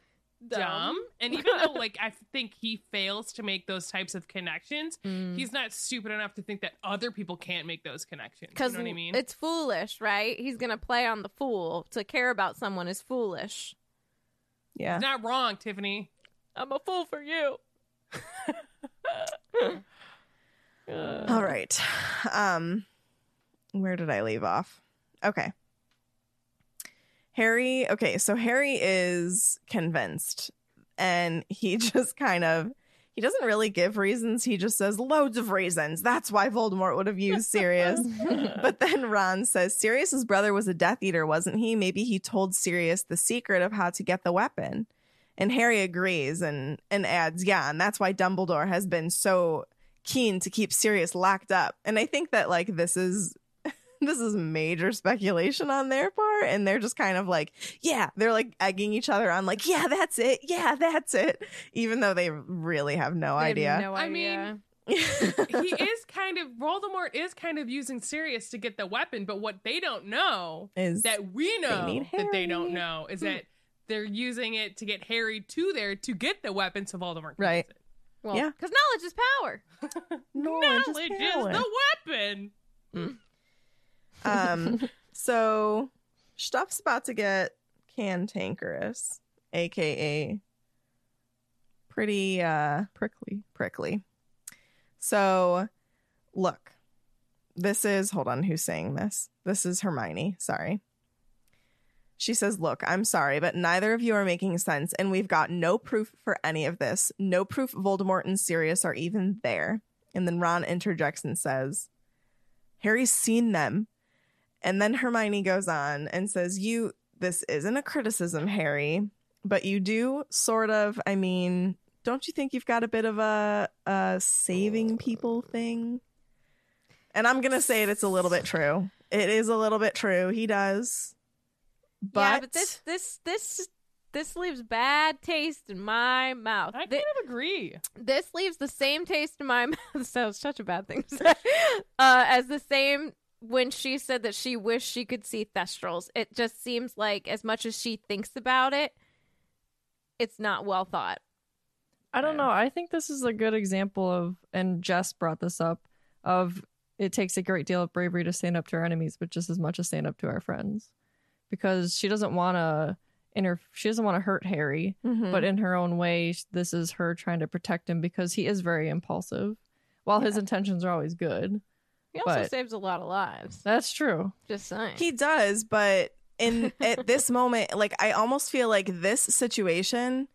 dumb, Dumb. and even though like I think he fails to make those types of connections, Mm. he's not stupid enough to think that other people can't make those connections. You Because know what I mean? it's foolish, right? He's gonna play on the fool. To care about someone is foolish. Yeah. He's not wrong, Tiffany. I'm a fool for you. All right. Um where did I leave off? Okay. Harry, okay, so Harry is convinced and he just kind of he doesn't really give reasons. He just says loads of reasons. That's why Voldemort would have used Sirius. but then Ron says Sirius's brother was a Death Eater, wasn't he? Maybe he told Sirius the secret of how to get the weapon. And Harry agrees and and adds, "Yeah, and that's why Dumbledore has been so keen to keep Sirius locked up." And I think that like this is this is major speculation on their part and they're just kind of like, "Yeah, they're like egging each other on like, "Yeah, that's it. Yeah, that's it." Even though they really have no I have idea. I mean, he is kind of Voldemort is kind of using Sirius to get the weapon, but what they don't know is that we know need that they don't know is hmm. that they're using it to get Harry to there to get the weapon so Voldemort can Right. use it. well, yeah. because knowledge is power. knowledge is Knowledge is power. the weapon. Mm. Um, so stuff's about to get cantankerous, aka pretty uh Prickly. prickly. So look, this is hold on, who's saying this? This is Hermione, sorry. She says, Look, I'm sorry, but neither of you are making sense, and we've got no proof for any of this. No proof Voldemort and Sirius are even there. And then Ron interjects and says, Harry's seen them. And then Hermione goes on and says, You, this isn't a criticism, Harry, but you do sort of, I mean, don't you think you've got a bit of a, a saving people thing? And I'm going to say it, it's a little bit true. It is a little bit true. He does. But, yeah, but this this this this leaves bad taste in my mouth. I Thi- kind of agree. this leaves the same taste in my mouth. This sounds such a bad thing to say. Uh, as the same when she said that she wished she could see Thestrals. It just seems like as much as she thinks about it, it's not well thought. I don't know. I think this is a good example of, and Jess brought this up, of it takes a great deal of bravery to stand up to our enemies, but just as much as stand up to our friends, because she doesn't want to inter. She doesn't want to hurt Harry, Mhm. but in her own way, this is her trying to protect him because he is very impulsive. While his intentions are always good, He also But- saves a lot of lives. that's true. Just saying. He does, but in at this moment, like I almost feel like this situation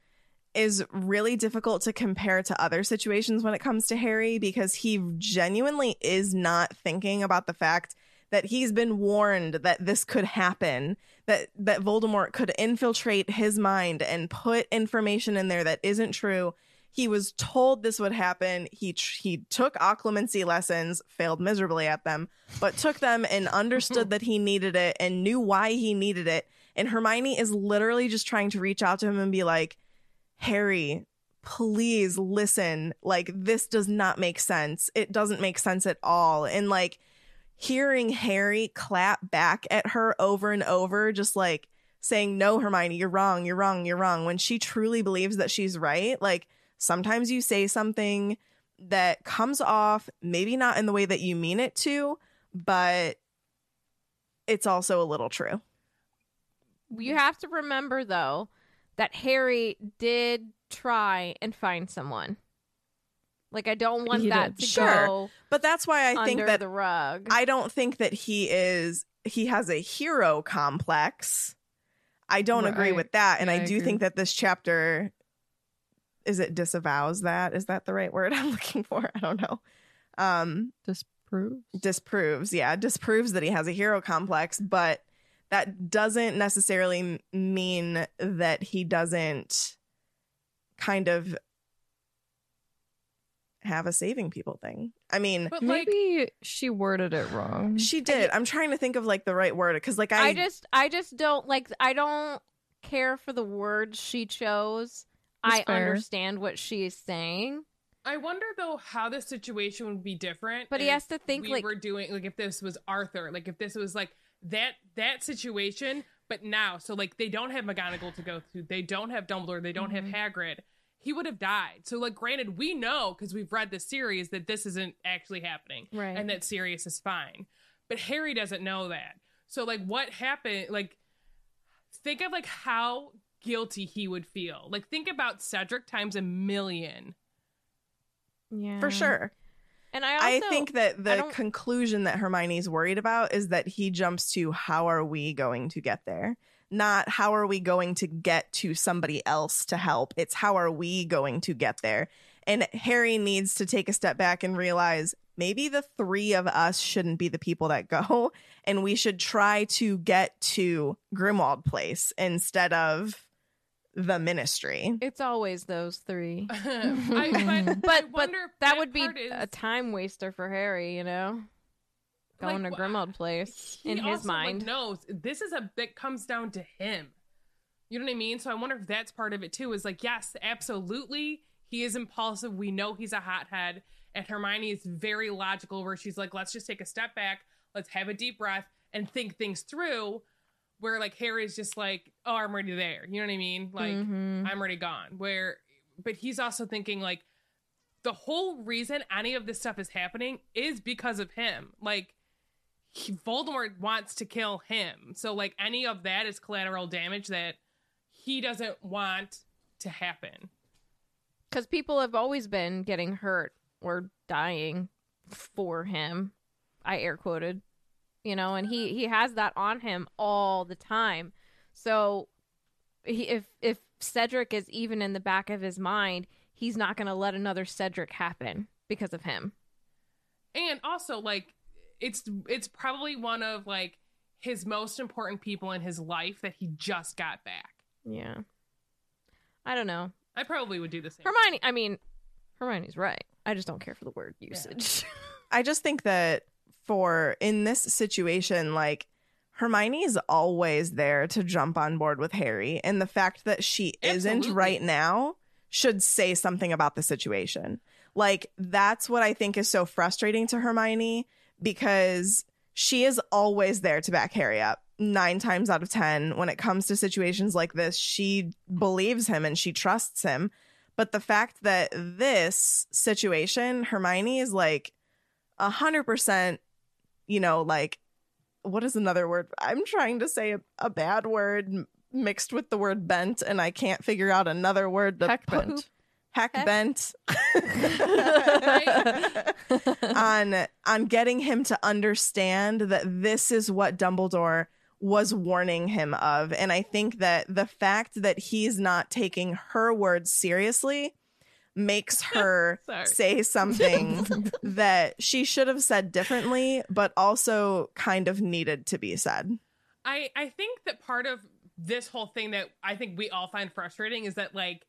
is really difficult to compare to other situations when it comes to Harry because he genuinely is not thinking about the fact that he's been warned that this could happen, that that Voldemort could infiltrate his mind and put information in there that isn't true. He was told this would happen. He tr- he took occlumency lessons, failed miserably at them, but took them and understood that he needed it and knew why he needed it. And Hermione is literally just trying to reach out to him and be like, Harry, please listen. Like, this does not make sense. It doesn't make sense at all. And like, hearing Harry clap back at her over and over, just like saying, No, Hermione, you're wrong, you're wrong, you're wrong, when she truly believes that she's right. Like, sometimes you say something that comes off maybe not in the way that you mean it to, but it's also a little true. you have to remember though that Harry did try and find someone. Like I don't want He that did. to Sure. go But that's why I think that the rug. I don't think that he is he has a hero complex. I don't agree with that and Yeah, I I do agree. think that this chapter is it disavows that? Is that the right word I'm looking for? I don't know. Um Disproves. disproves, yeah, disproves that he has a hero complex, but that doesn't necessarily mean that he doesn't kind of have a saving people thing. I mean, But like, Maybe she worded it wrong. she did. I'm trying to think of like the right word because like I, I just I just don't like I don't care for the words she chose. That's I fair. understand what she is saying, I wonder though how the situation would be different. but he has to think like we like were doing like if this was Arthur, like if this was like that that situation, but now so like they don't have McGonagall to go through, they don't have Dumbledore, they don't Mhm. have Hagrid. He would have died. So like granted, we know because we've read the series that this isn't actually happening right. and that Sirius is fine. But Harry doesn't know that. So like what happened like think of like how guilty he would feel. Like think about Cedric times a million. yeah, for sure. And I also I think that the conclusion that Hermione's worried about is that he jumps to how are we going to get there? Not how are we going to get to somebody else to help. It's how are we going to get there? And Harry needs to take a step back and realize maybe the three of us shouldn't be the people that go and we should try to get to Grimmauld Place instead of the ministry. it's always those three. I, but, But I but wonder if that would be is- a time waster for Harry, you know, going Like, to wha- Grimmauld Place in his also, like, mind. knows this is a that comes down to him. You know what I mean? So I wonder if that's part of it too. Is like, yes, absolutely, he is impulsive. We know he's a hothead, and Hermione is very logical, where she's like, let's just take a step back, let's have a deep breath, and think things through. Where like Harry's just like, oh, I'm already there. You know what I mean? Like, Mhm. I'm already gone. Where, but he's also thinking like, the whole reason any of this stuff is happening is because of him. Like, he, Voldemort wants to kill him. So like any of that is collateral damage that he doesn't want to happen. because people have always been getting hurt or dying for him i air quoted you know and he he has that on him all the time. So he, if if cedric is even in the back of his mind he's not going to let another cedric happen because of him. And also like it's it's probably one of like his most important people in his life that he just got back. yeah. I don't know. I probably would do the same. hermione i mean hermione's right. I just don't care for the word usage. I just think that for in this situation, like Hermione is always there to jump on board with Harry, and the fact that she isn't right now should say something about the situation. Like that's what I think is so frustrating to Hermione because she is always there to back Harry up. Nine times out of 10, when it comes to situations like this, she believes him and she trusts him. But the fact that this situation, Hermione is like a hundred percent, you know, like what is another word? I'm trying to say a, a bad word mixed with the word bent, and I can't figure out another word to Heck put. bent. Heck, Heck. bent on on getting him to understand that this is what Dumbledore was warning him of, and I think that the fact that he's not taking her words seriously makes her say something that she should have said differently, but also kind of needed to be said. I I think that part of this whole thing that I think we all find frustrating is that like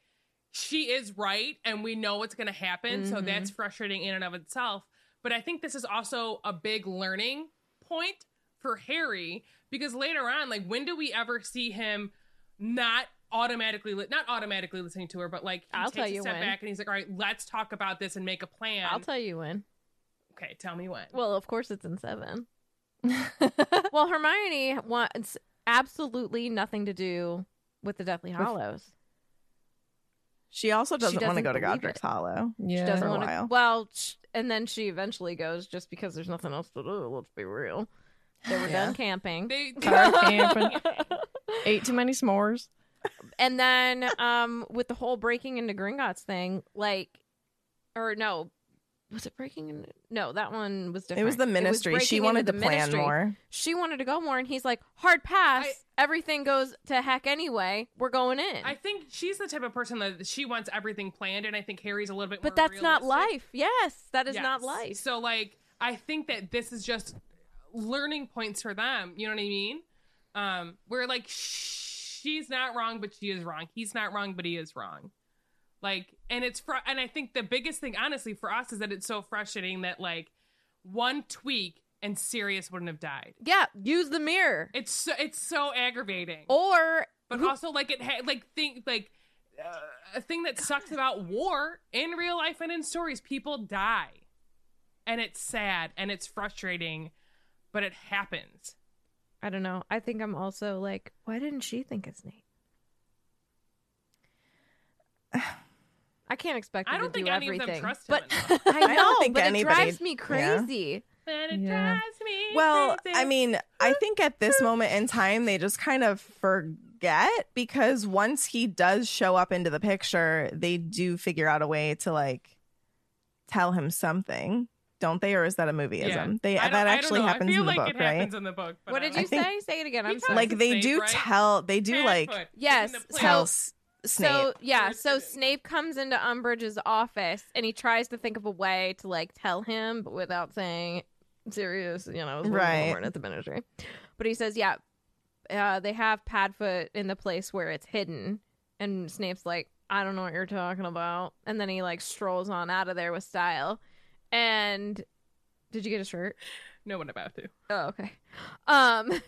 she is right and we know what's going to happen, so Mhm. that's frustrating in and of itself. But I think this is also a big learning point for Harry because later on, like when do we ever see him not automatically li- not automatically listening to her, but like he I'll takes tell a step when. back and he's like, "All right, let's talk about this and make a plan." i'll tell you when okay, tell me when. Well, of course it's in seven. well, Hermione wants absolutely nothing to do with the Deathly Hallows. She also doesn't, want to go to believe Godric's it. Hollow. yeah. She doesn't want to. Well, sh- and then she eventually goes just because there's nothing else to do. Let's be real. They were Yeah. done camping. They, Tired camping. Ate too many s'mores. And then um with the whole breaking into Gringotts thing, like or no, was it breaking in no that one was different It was the ministry. she wanted to plan ministry. more. she wanted to go more and he's like hard pass I- everything goes to heck anyway we're going in I think she's the type of person that she wants everything planned, and I think Harry's a little bit. but more that's not life yes that is not life So like I think that this is just learning points for them. You know what I mean? Um, where like she's not wrong, but she is wrong. He's not wrong, but he is wrong. Like, and it's fr- and I think the biggest thing, honestly, for us is that it's so frustrating that like one tweak and Sirius wouldn't have died. yeah use the mirror It's so, it's so aggravating. or but who- also like it ha- like think like uh, a thing that sucks about war in real life and in stories people die and it's sad and it's frustrating but it happens i don't know i think i'm also like why didn't she think it's Nate? I can't expect her I don't to think do any of them everything. trust him but. I know, I don't think but anybody- it drives me yeah. crazy. but it Yeah. drives me Well, crazy. I mean, I think at this moment in time, they just kind of forget because once he does show up into the picture, they do figure out a way to like tell him something, don't they? Or is that a movieism? Yeah. They I that actually happens in the like book, right? in the book What did don't you I say? Say it again. I'm sorry. Like they Snape, do right? tell, they do like Padfoot Yes, in the play. tell So- Snape. So yeah, so. Snape comes into Umbridge's office and he tries to think of a way to like tell him, but without saying Sirius, you know, Right. right at the ministry. But he says, yeah, uh, they have Padfoot in the place where it's hidden, and Snape's like, I don't know what you're talking about, and then he like strolls on out of there with style. And did you get a shirt? no one about to Oh, okay. Um,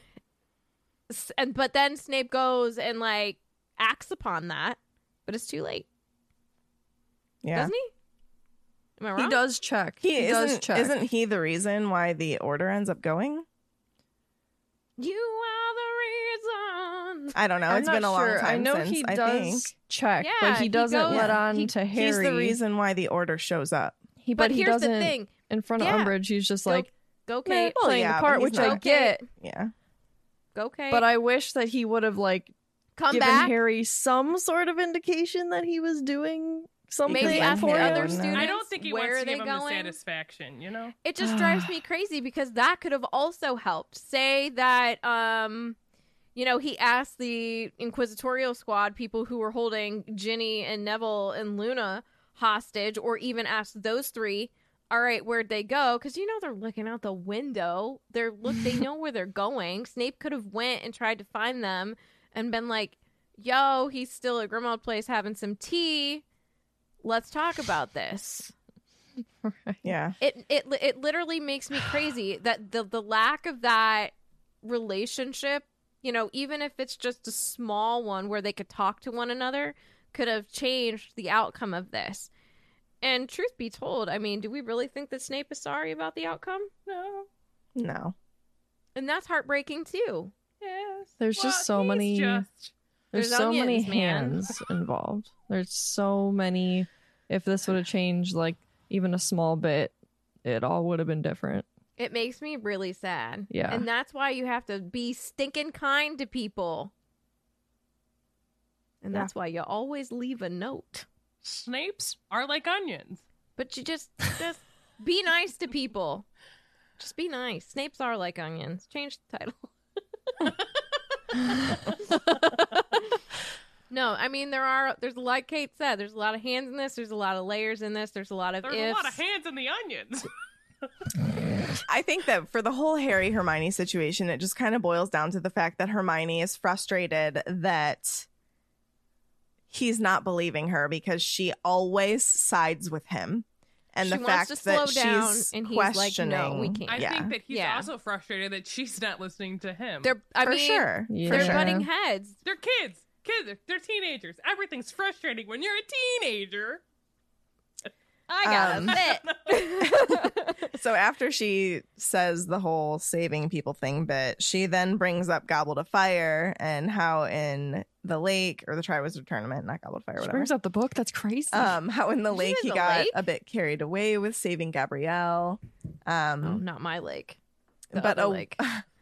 and but then Snape goes and like acts upon that, but it's too late, yeah. doesn't he? Am I wrong? He does check. He, He, does check. isn't he the reason why the order ends up going? You are the reason. I don't know. I'm It's not been a long sure. time I know since he I does think check, Yeah, but he he doesn't goes- let on he- to Harry. he's the reason why the order shows up. He, But, but, he here's the doesn't thing: in front of Yeah. Umbridge. He's just Go- like go meh, Kate, Well, playing yeah, the part, which not- I get. Yeah. go Kate. But I wish that he would have like come given back. Harry some sort of indication that he was doing something Maybe Because ask the other students. i don't think he where wants are to they give him the going? satisfaction you know It just drives me crazy because that could have also helped. Say that um you know, he asked the inquisitorial squad people who were holding Ginny and Neville and Luna hostage or even ask those three, "All right, where'd they go?" cuz you know they're looking out the window. They're look they know where they're going. Snape could have went and tried to find them and been like, "Yo, he's still at Grimmauld Place having some tea. Let's talk about this." Yeah. it it it literally makes me crazy that the the lack of that relationship you know even if it's just a small one where they could talk to one another could have changed the outcome of this and truth be told i mean do we really think that snape is sorry about the outcome no No. and that's heartbreaking too yes There's just so many- just- There's, There's so many onions, man. hands involved. There's so many. If this would have changed like even a small bit, it all would have been different. it makes me really sad Yeah. and that's why you have to be stinking kind to people and Yeah. that's why you always leave a note snapes are like onions But you just just be nice to people. Just be nice. Snapes are like onions. Change the title. no, I mean there are there's like Kate said, there's a lot of hands in this, there's a lot of layers in this, there's a lot of there's ifs. a lot of hands in the onions I think that for the whole Harry Hermione situation, it just kind of boils down to the fact that Hermione is frustrated that he's not believing her because she always sides with him. And She the fact to that down, she's and he's like, questioning, "No, we can't." i yeah, think that he's Yeah. also frustrated that she's not listening to him They're I for mean sure, Yeah. they're sure. butting heads. they're kids kids they're teenagers everything's frustrating when you're a teenager I got Um, a bit. So after she says the whole saving people thing bit, she then brings up Goblet of Fire and how in the lake or the Triwizard Tournament, not Goblet of Fire, She whatever. brings up the book. That's crazy. um, how in the She lake he the got lake? a bit carried away with saving Gabrielle. Um, oh, not my lake. The but other oh, lake.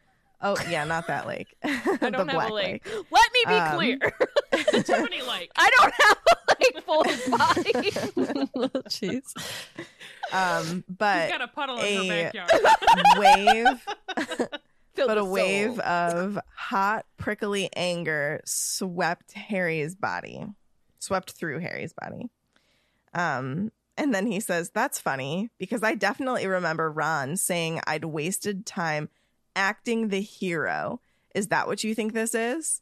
oh yeah, not that lake. I don't have a lake. Lake. Let me be Um, clear. Tiffany like I don't have a lake full of bodies. Jeez. Um, She's but got a puddle in a- her backyard. wave, but a wave soul. of hot, prickly anger swept Harry's body, swept through Harry's body. Um, and then he says, "That's funny because I definitely remember Ron saying I'd wasted time acting the hero. Is that what you think this is?"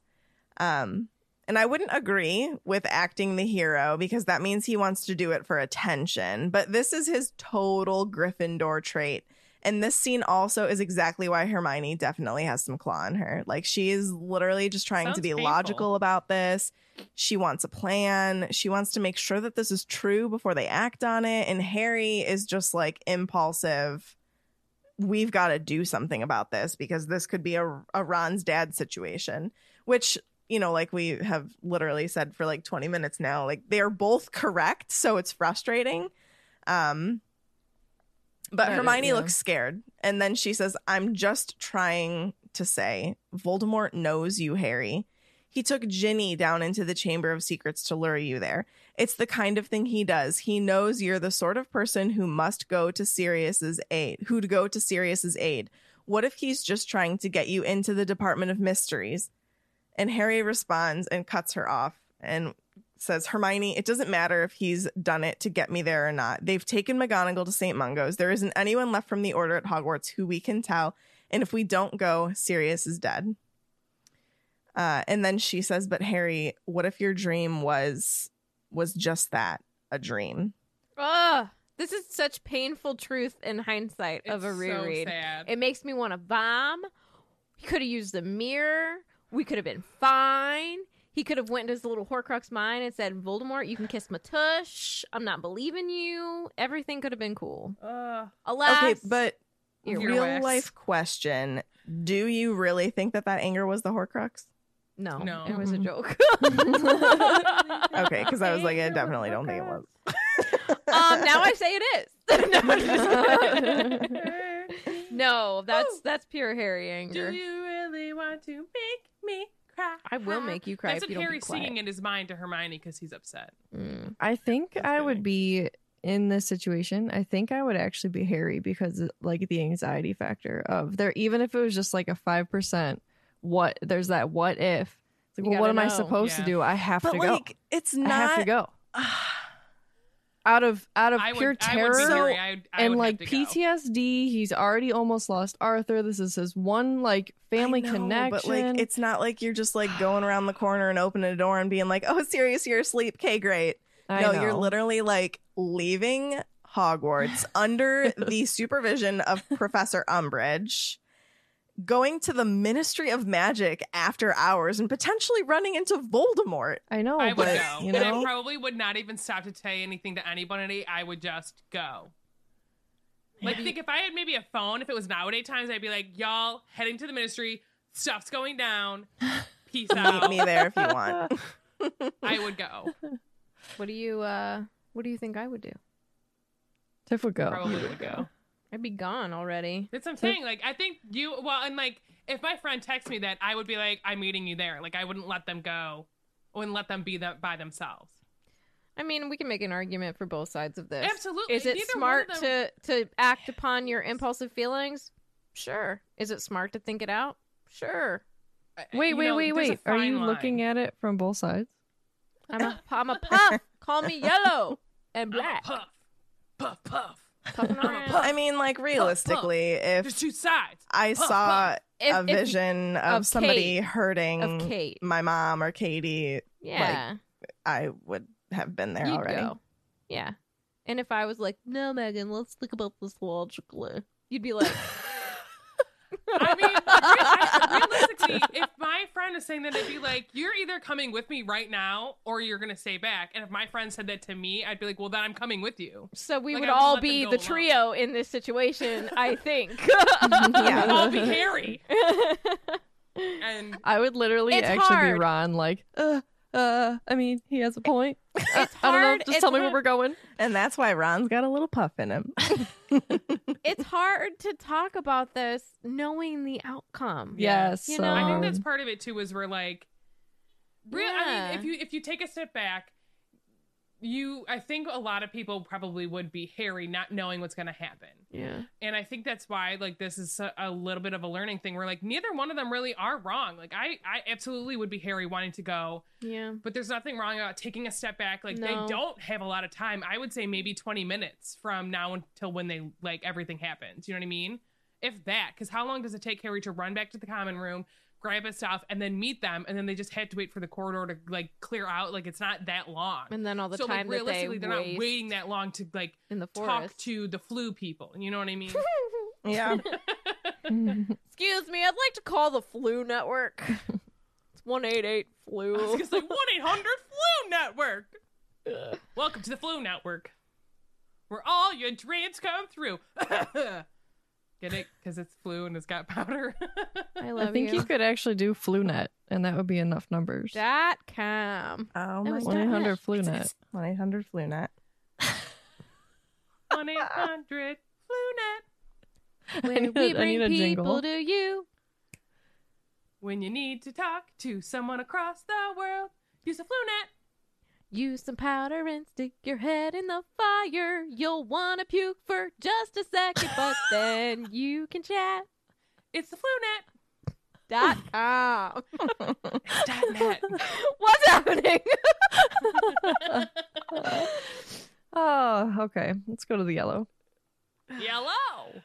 Um, and I wouldn't agree with acting the hero because that means he wants to do it for attention. But this is his total Gryffindor trait. And this scene also is exactly why Hermione definitely has some claw in her. Like she is literally just trying to be painful. logical about this. She wants a plan. She wants to make sure that this is true before they act on it. And Harry is just like impulsive. We've got to do something about this because this could be a, a Ron's dad situation, which, you know, like we have literally said for like 20 minutes now, like they're both correct. So it's frustrating. Um, but That is- Hermione yeah. looks scared. And then she says, I'm just trying to say Voldemort knows you, Harry. He took Ginny down into the Chamber of Secrets to lure you there. It's the kind of thing he does. He knows you're the sort of person who must go to Sirius's aid, who'd go to Sirius's aid. What if he's just trying to get you into the Department of Mysteries? And Harry responds and cuts her off and says, Hermione, it doesn't matter if he's done it to get me there or not. They've taken McGonagall to St. Mungo's. There isn't anyone left from the Order at Hogwarts who we can tell. And if we don't go, Sirius is dead. Uh, and then she says, "But Harry, what if your dream was was just that, a dream?" Ugh, this is such painful truth in hindsight of It's a so reread. sad. it makes me want to vom. He could have used the mirror. We could have been fine. He could have went into his little Horcrux mind and said, "Voldemort, you can kiss my tush. I'm not believing you." Everything could have been cool. Ugh. Alas, okay, but earwax. real life question: Do you really think that that anger was the Horcrux? No, No. it was a joke. Okay, because I was like, I definitely don't think it was. um, now I say it is. no, I'm just no, that's that's pure Harry anger. Do anger. you really want to make me cry? I will make you cry That's if what you don't be Harry's singing in his mind to Hermione because he's upset. Mm. I think That's I funny. would be in this situation. I think I would actually be Harry because like the anxiety factor of there. Even if it was just like a five percent, what there's that what if. It's like, You well, what am I supposed Yeah. to do? I have But to like, it's not. I have to go. Out of out of I pure would terror. I, would- I and like to go. PTSD, he's already almost lost Arthur. This is his one like family know, connection. But like, it's not like you're just like going around the corner and opening a door and being like, "Oh, Sirius, you're asleep. Okay, great." No, you're literally like leaving Hogwarts under the supervision of Professor Umbridge, going to the Ministry of Magic after hours and potentially running into Voldemort. I know, I would but go. you And know, I probably would not even stop to say anything to anybody. I would just go. Like, think if I had maybe a phone, if it was nowadays times, I'd be like, y'all heading to the ministry, stuff's going down. Peace out. Meet me there if you want. I would go. What do you uh what do you think I would do? Tiff would go. Probably would go. I'd be gone already. That's what I'm saying. Like, I think you, well, and like, if my friend texts me that, I would be like, I'm meeting you there. Like, I wouldn't let them go. I wouldn't let them be that by themselves. I mean, we can make an argument for both sides of this. Absolutely. Is it Neither smart them- to to act upon your impulsive feelings? Sure. Is it smart to think it out? Sure. I- Wait, wait, know, wait, wait. Are you fine looking at it from both sides? I'm a I'm a puff. Call me yellow and I'm a black. puff, puff, puff. Puffing I'm a around. puff. I mean, like realistically, if There's two sides. I saw If- a if vision of, of somebody Kate- hurting of Kate. my mom or Katie, Yeah. I would have been there You'd already. go. Yeah. And if I was like, no, Megan, let's think about this logically, you'd be like, I mean, real- realistically, if my friend is saying that, I'd be like, "You're either coming with me right now, or you're gonna stay back." And if my friend said that to me, I'd be like, "Well, then I'm coming with you." so we Like, would all be the alone. trio in this situation, I think. Yeah. I'll be Harry, and I would literally actually hard. be Ron, like, uh, uh, I mean, he has a point. Uh, It's I don't know. hard- Just it's tell me where we're going. And that's why Ron's got a little puff in him. It's hard to talk about this knowing the outcome. Yes. You know, I think um, that's part of it too. Is we're like, real. I mean, if you if you take a step back, you I think a lot of people probably would be Harry not knowing what's going to happen. Yeah. And I think that's why like this is a, a little bit of a learning thing where like neither one of them really are wrong. Like I I absolutely would be Harry wanting to go, Yeah. but there's nothing wrong about taking a step back. Like No. they don't have a lot of time. I would say maybe 20 minutes from now until when they like everything happens. You know what I mean? If that, because how long does it take Harry to run back to the common room, grab his stuff, and then meet them, and then they just had to wait for the corridor to like clear out? Like it's not that long. And then all the so time like that they realistically, they're waste not waiting that long to like in the talk to the Floo people. You know what I mean? Yeah. Excuse me, I'd like to call the Floo network. it's one eight eight flu. gonna say one eight hundred flu network. Welcome to the Floo network, where all your dreams come true. Get it? Because it's flu and it's got powder. I love I think you. could actually do FluNet, and that would be enough numbers. Dot com. Oh That my was One eight hundred It's- FluNet. One eight hundred FluNet. One eight hundred flu net. I When need we a- I bring a people jingle. to you. When you need to talk to someone across the world, use a flu net. Use some powder and stick your head in the fire. You'll want to puke for just a second, but then you can chat. It's the flu net. Dot com. Dot net. What's happening? Oh, okay. Let's go to the yellow. Yellow.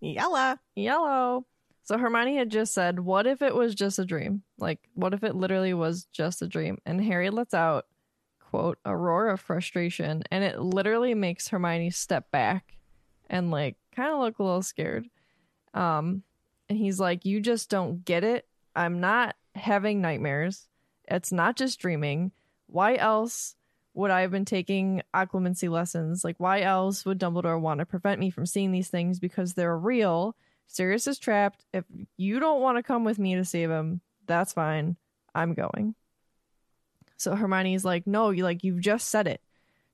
Yellow. Yellow. So Hermione had just said, What if it was just a dream? Like, what if it literally was just a dream? And Harry lets out, quote, a roar of frustration. And it literally makes Hermione step back and, like, kind of look a little scared. Um, and he's like, You just don't get it. I'm not having nightmares. It's not just dreaming. Why else would I have been taking occlumency lessons? Like, why else would Dumbledore want to prevent me from seeing these things because they're real? Sirius is trapped. If you don't want to come with me to save him, that's fine. I'm going. So Hermione's like, no, you like you've just said it.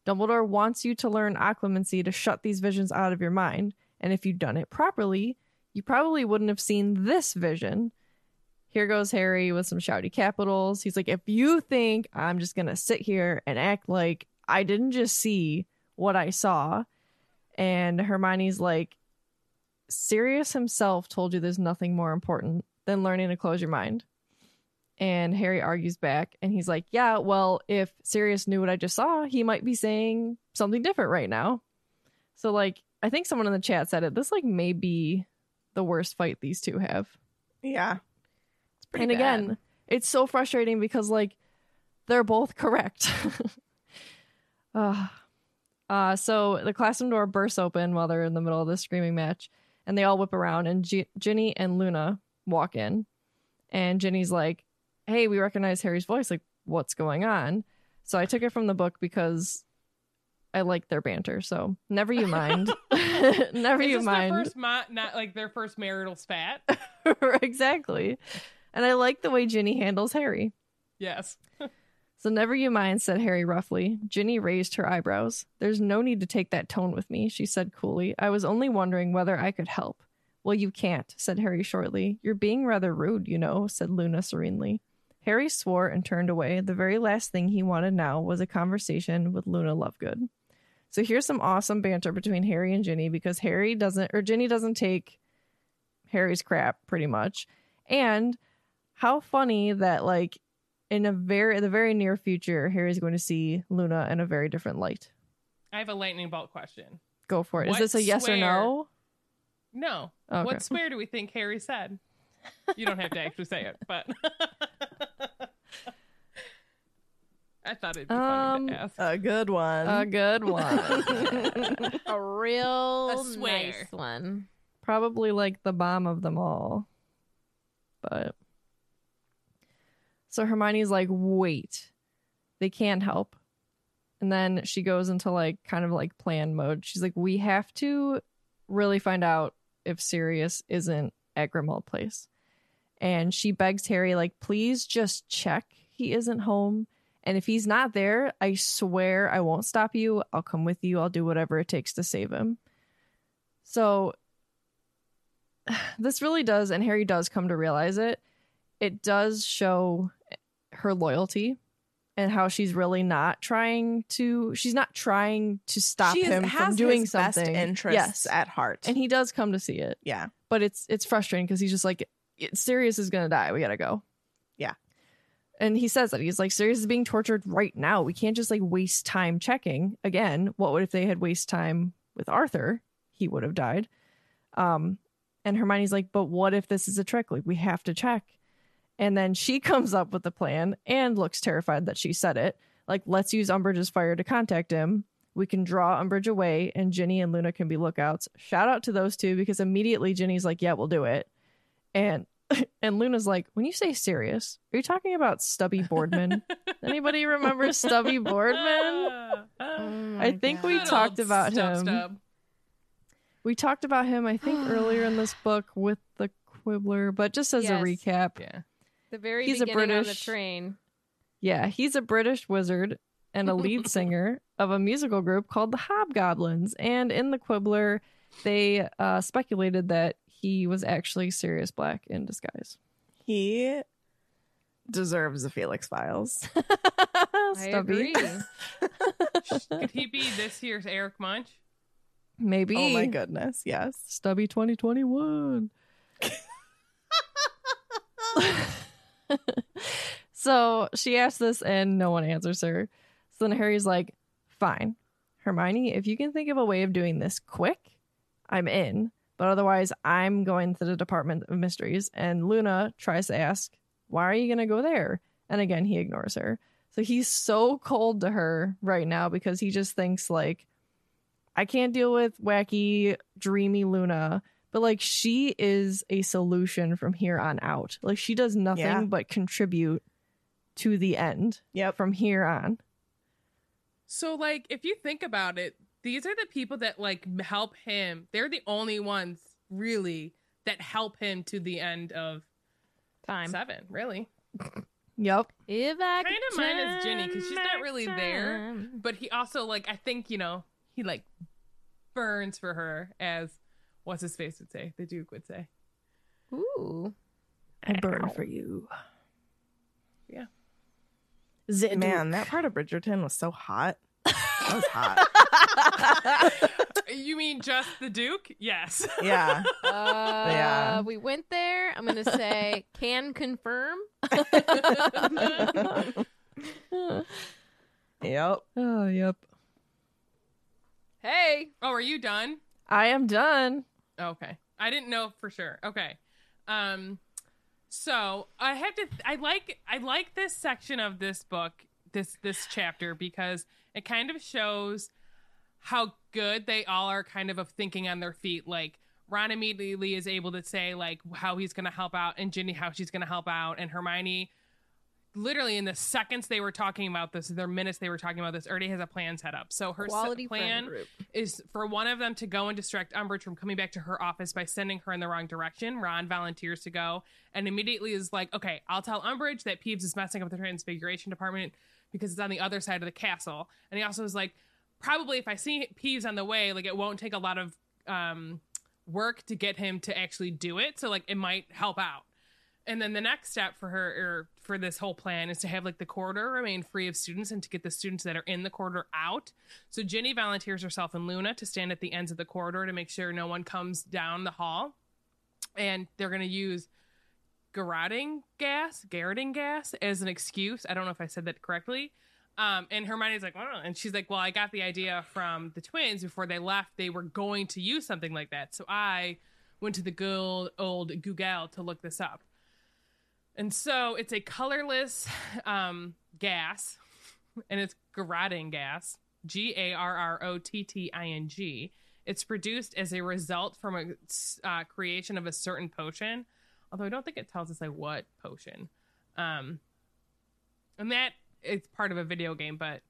Dumbledore wants you to learn occlumency to shut these visions out of your mind. And if you'd done it properly, you probably wouldn't have seen this vision. Here goes Harry with some shouty capitals. He's like, if you think I'm just gonna sit here and act like I didn't just see what I saw, and Hermione's like, Sirius himself told you there's nothing more important than learning to close your mind. And Harry argues back and he's like, Yeah, well, if Sirius knew what I just saw, he might be saying something different right now. So, like, I think someone in the chat said it. This, like, may be the worst fight these two have. Yeah. It's pretty and bad. again, it's so frustrating because, like, they're both correct. uh, uh, so the classroom door bursts open while they're in the middle of the screaming match, and they all whip around, and G- Ginny and Luna walk in, and Ginny's like, "Hey, we recognize Harry's voice. Like, what's going on?" So I took it from the book because I like their banter. So never you mind. never Is you this mind. their first ma- not like their first marital spat? exactly. And I like the way Ginny handles Harry. yes. So never you mind, said Harry roughly. Ginny raised her eyebrows. There's no need to take that tone with me, she said coolly. I was only wondering whether I could help. Well, you can't, said Harry shortly. You're being rather rude, you know, said Luna serenely. Harry swore and turned away. The very last thing he wanted now was a conversation with Luna Lovegood. So here's some awesome banter between Harry and Ginny because Harry doesn't, or Ginny doesn't take Harry's crap pretty much. And how funny that, like, in a very the very near future, Harry's going to see Luna in a very different light. I have a lightning bolt question. Go for it. Is What this a yes or no? No. Okay. What swear do we think Harry said? You don't have to actually say it, but I thought it'd be funny Um, to ask. A good one. A good one. a real I swear. nice one. Probably like the bomb of them all. But so Hermione's like, wait, they can't help. And then she goes into like kind of like plan mode. She's like, we have to really find out if Sirius isn't at Grimmauld Place. And she begs Harry, like, please just check he isn't home. And if he's not there, I swear I won't stop you. I'll come with you. I'll do whatever it takes to save him. So this really does, and Harry does come to realize it. It does show her loyalty and how she's really not trying to she's not trying to stop she him has from doing his best something. interests yes. at heart. And he does come to see it. yeah. But it's it's frustrating because he's just like "It- Sirius is gonna die. We gotta go. Yeah. And he says that he's like Sirius is being tortured right now. We can't just like waste time checking. Again, what would if they had waste time with Arthur? He would have died. Um, and Hermione's like, but what if this is a trick? Like we have to check. And then she comes up with the plan and looks terrified that she said it. Like, let's use Umbridge's fire to contact him. We can draw Umbridge away, and Ginny and Luna can be lookouts. Shout out to those two because immediately Ginny's like, "Yeah, we'll do it," and and Luna's like, "When you say Sirius, are you talking about Stubby Boardman? Anybody remember Stubby Boardman? Oh I my think we God. Good talked about Stub him. Stub. We talked about him, I think, earlier in this book with the Quibbler, but just as Yes. a recap, Yeah. the very He's a beginning on the British- train. Yeah, he's a British wizard and a lead singer of a musical group called the Hobgoblins. And in the Quibbler, they uh, speculated that he was actually Sirius Black in disguise. He deserves the Felix Files. I Stubby. agree. Could he be this year's Eric Munch? Maybe. Oh my goodness. Yes. Stubby 2021. so she asks this and no one answers her. So then Harry's like, fine. Hermione, if you can think of a way of doing this quick, I'm in. But otherwise, I'm going to the Department of Mysteries. And Luna tries to ask, why are you going to go there? And again, he ignores her. So he's so cold to her right now because he just thinks, like, I can't deal with wacky, dreamy Luna, but like she is a solution from here on out. Like she does nothing Yeah. but contribute to the end Yep. from here on. So, like, if you think about it, these are the people that like help him. They're the only ones really that help him to the end of Time. seven. Really, Yep. If I Kind could of mine is Ginny, turn 'cause she's not back really there. but he also like I think you know he like burns for her as what's his face would say. The Duke would say. Ooh. I burn for you. Yeah. Zed Man, that part of Bridgerton was so hot. That was hot. you mean just the Duke? Yes. yeah. Uh, Yeah. We went there. I'm going to say can confirm. Yep. Oh, yep. Hey. oh, are you done? I am done. Okay. I didn't know for sure. Okay. Um so I have to I like I like this section of this book, this this chapter because it kind of shows how good they all are kind of of thinking on their feet like Ron immediately is able to say like how he's going to help out and Ginny how she's going to help out and Hermione literally in the seconds they were talking about this their minutes they were talking about this already has a plan set up. So her s- Quality friend plan is for one of them to go and distract Umbridge from coming back to her office by sending her in the wrong direction. Ron volunteers to go and immediately is like, okay, I'll tell Umbridge that Peeves is messing up the Transfiguration Department because it's on the other side of the castle. And he also was like, probably if I see Peeves on the way, like it won't take a lot of um, work to get him to actually do it. So like it might help out. And then the next step for her or for this whole plan is to have like the corridor remain free of students and to get the students that are in the corridor out. So Ginny volunteers herself and Luna to stand at the ends of the corridor to make sure no one comes down the hall. And they're going to use garrotting gas, garrotting gas as an excuse. I don't know if I said that correctly. Um, and Hermione's like, well, and she's like, well, I got the idea from the twins before they left. They were going to use something like that. So I went to the good old Google to look this up. And so it's a colorless um, gas, and it's garrotting gas, G A R R O T T I N G. It's produced as a result from a uh, creation of a certain potion, although I don't think it tells us like what potion. Um, and that it's part of a video game, but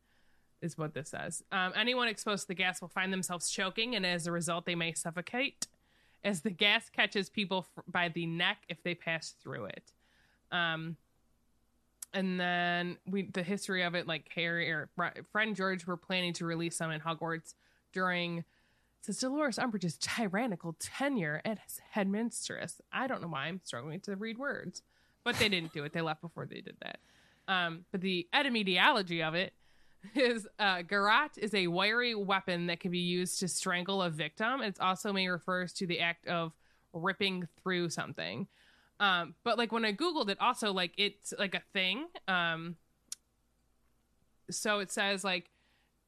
is what this says. Um, anyone exposed to the gas will find themselves choking, and as a result, they may suffocate as the gas catches people f- by the neck if they pass through it. Um, and then we the history of it, like Harry or Fred George were planning to release some in Hogwarts during says Dolores Umbridge's tyrannical tenure as headmistress. I don't know why I'm struggling to read words, but they didn't do it. They left before they did that. Um, but the etymology of it is uh, garrote is a wiry weapon that can be used to strangle a victim. It also may refers to the act of ripping through something. Um, but like when I googled it, also like it's like a thing. Um, so it says like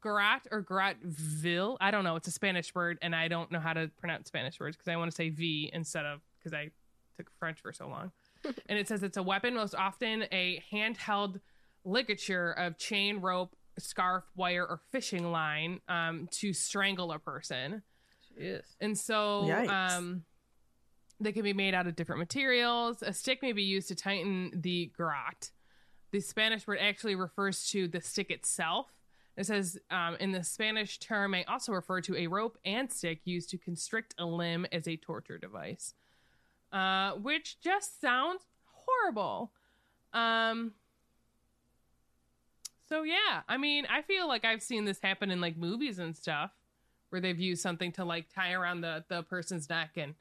garrote or garrotteville. I don't know. It's a Spanish word, and I don't know how to pronounce Spanish words because I want to say V instead of because I took French for so long. and it says it's a weapon, most often a handheld ligature of chain, rope, scarf, wire, or fishing line um, to strangle a person. Yes. And so um, they can be made out of different materials. A stick may be used to tighten the garrote. The Spanish word actually refers to the stick itself. It says um, in the Spanish term may also refer to a rope and stick used to constrict a limb as a torture device, uh, which just sounds horrible. Um, so yeah, I mean, I feel like I've seen this happen in like movies and stuff where they've used something to like tie around the the person's neck and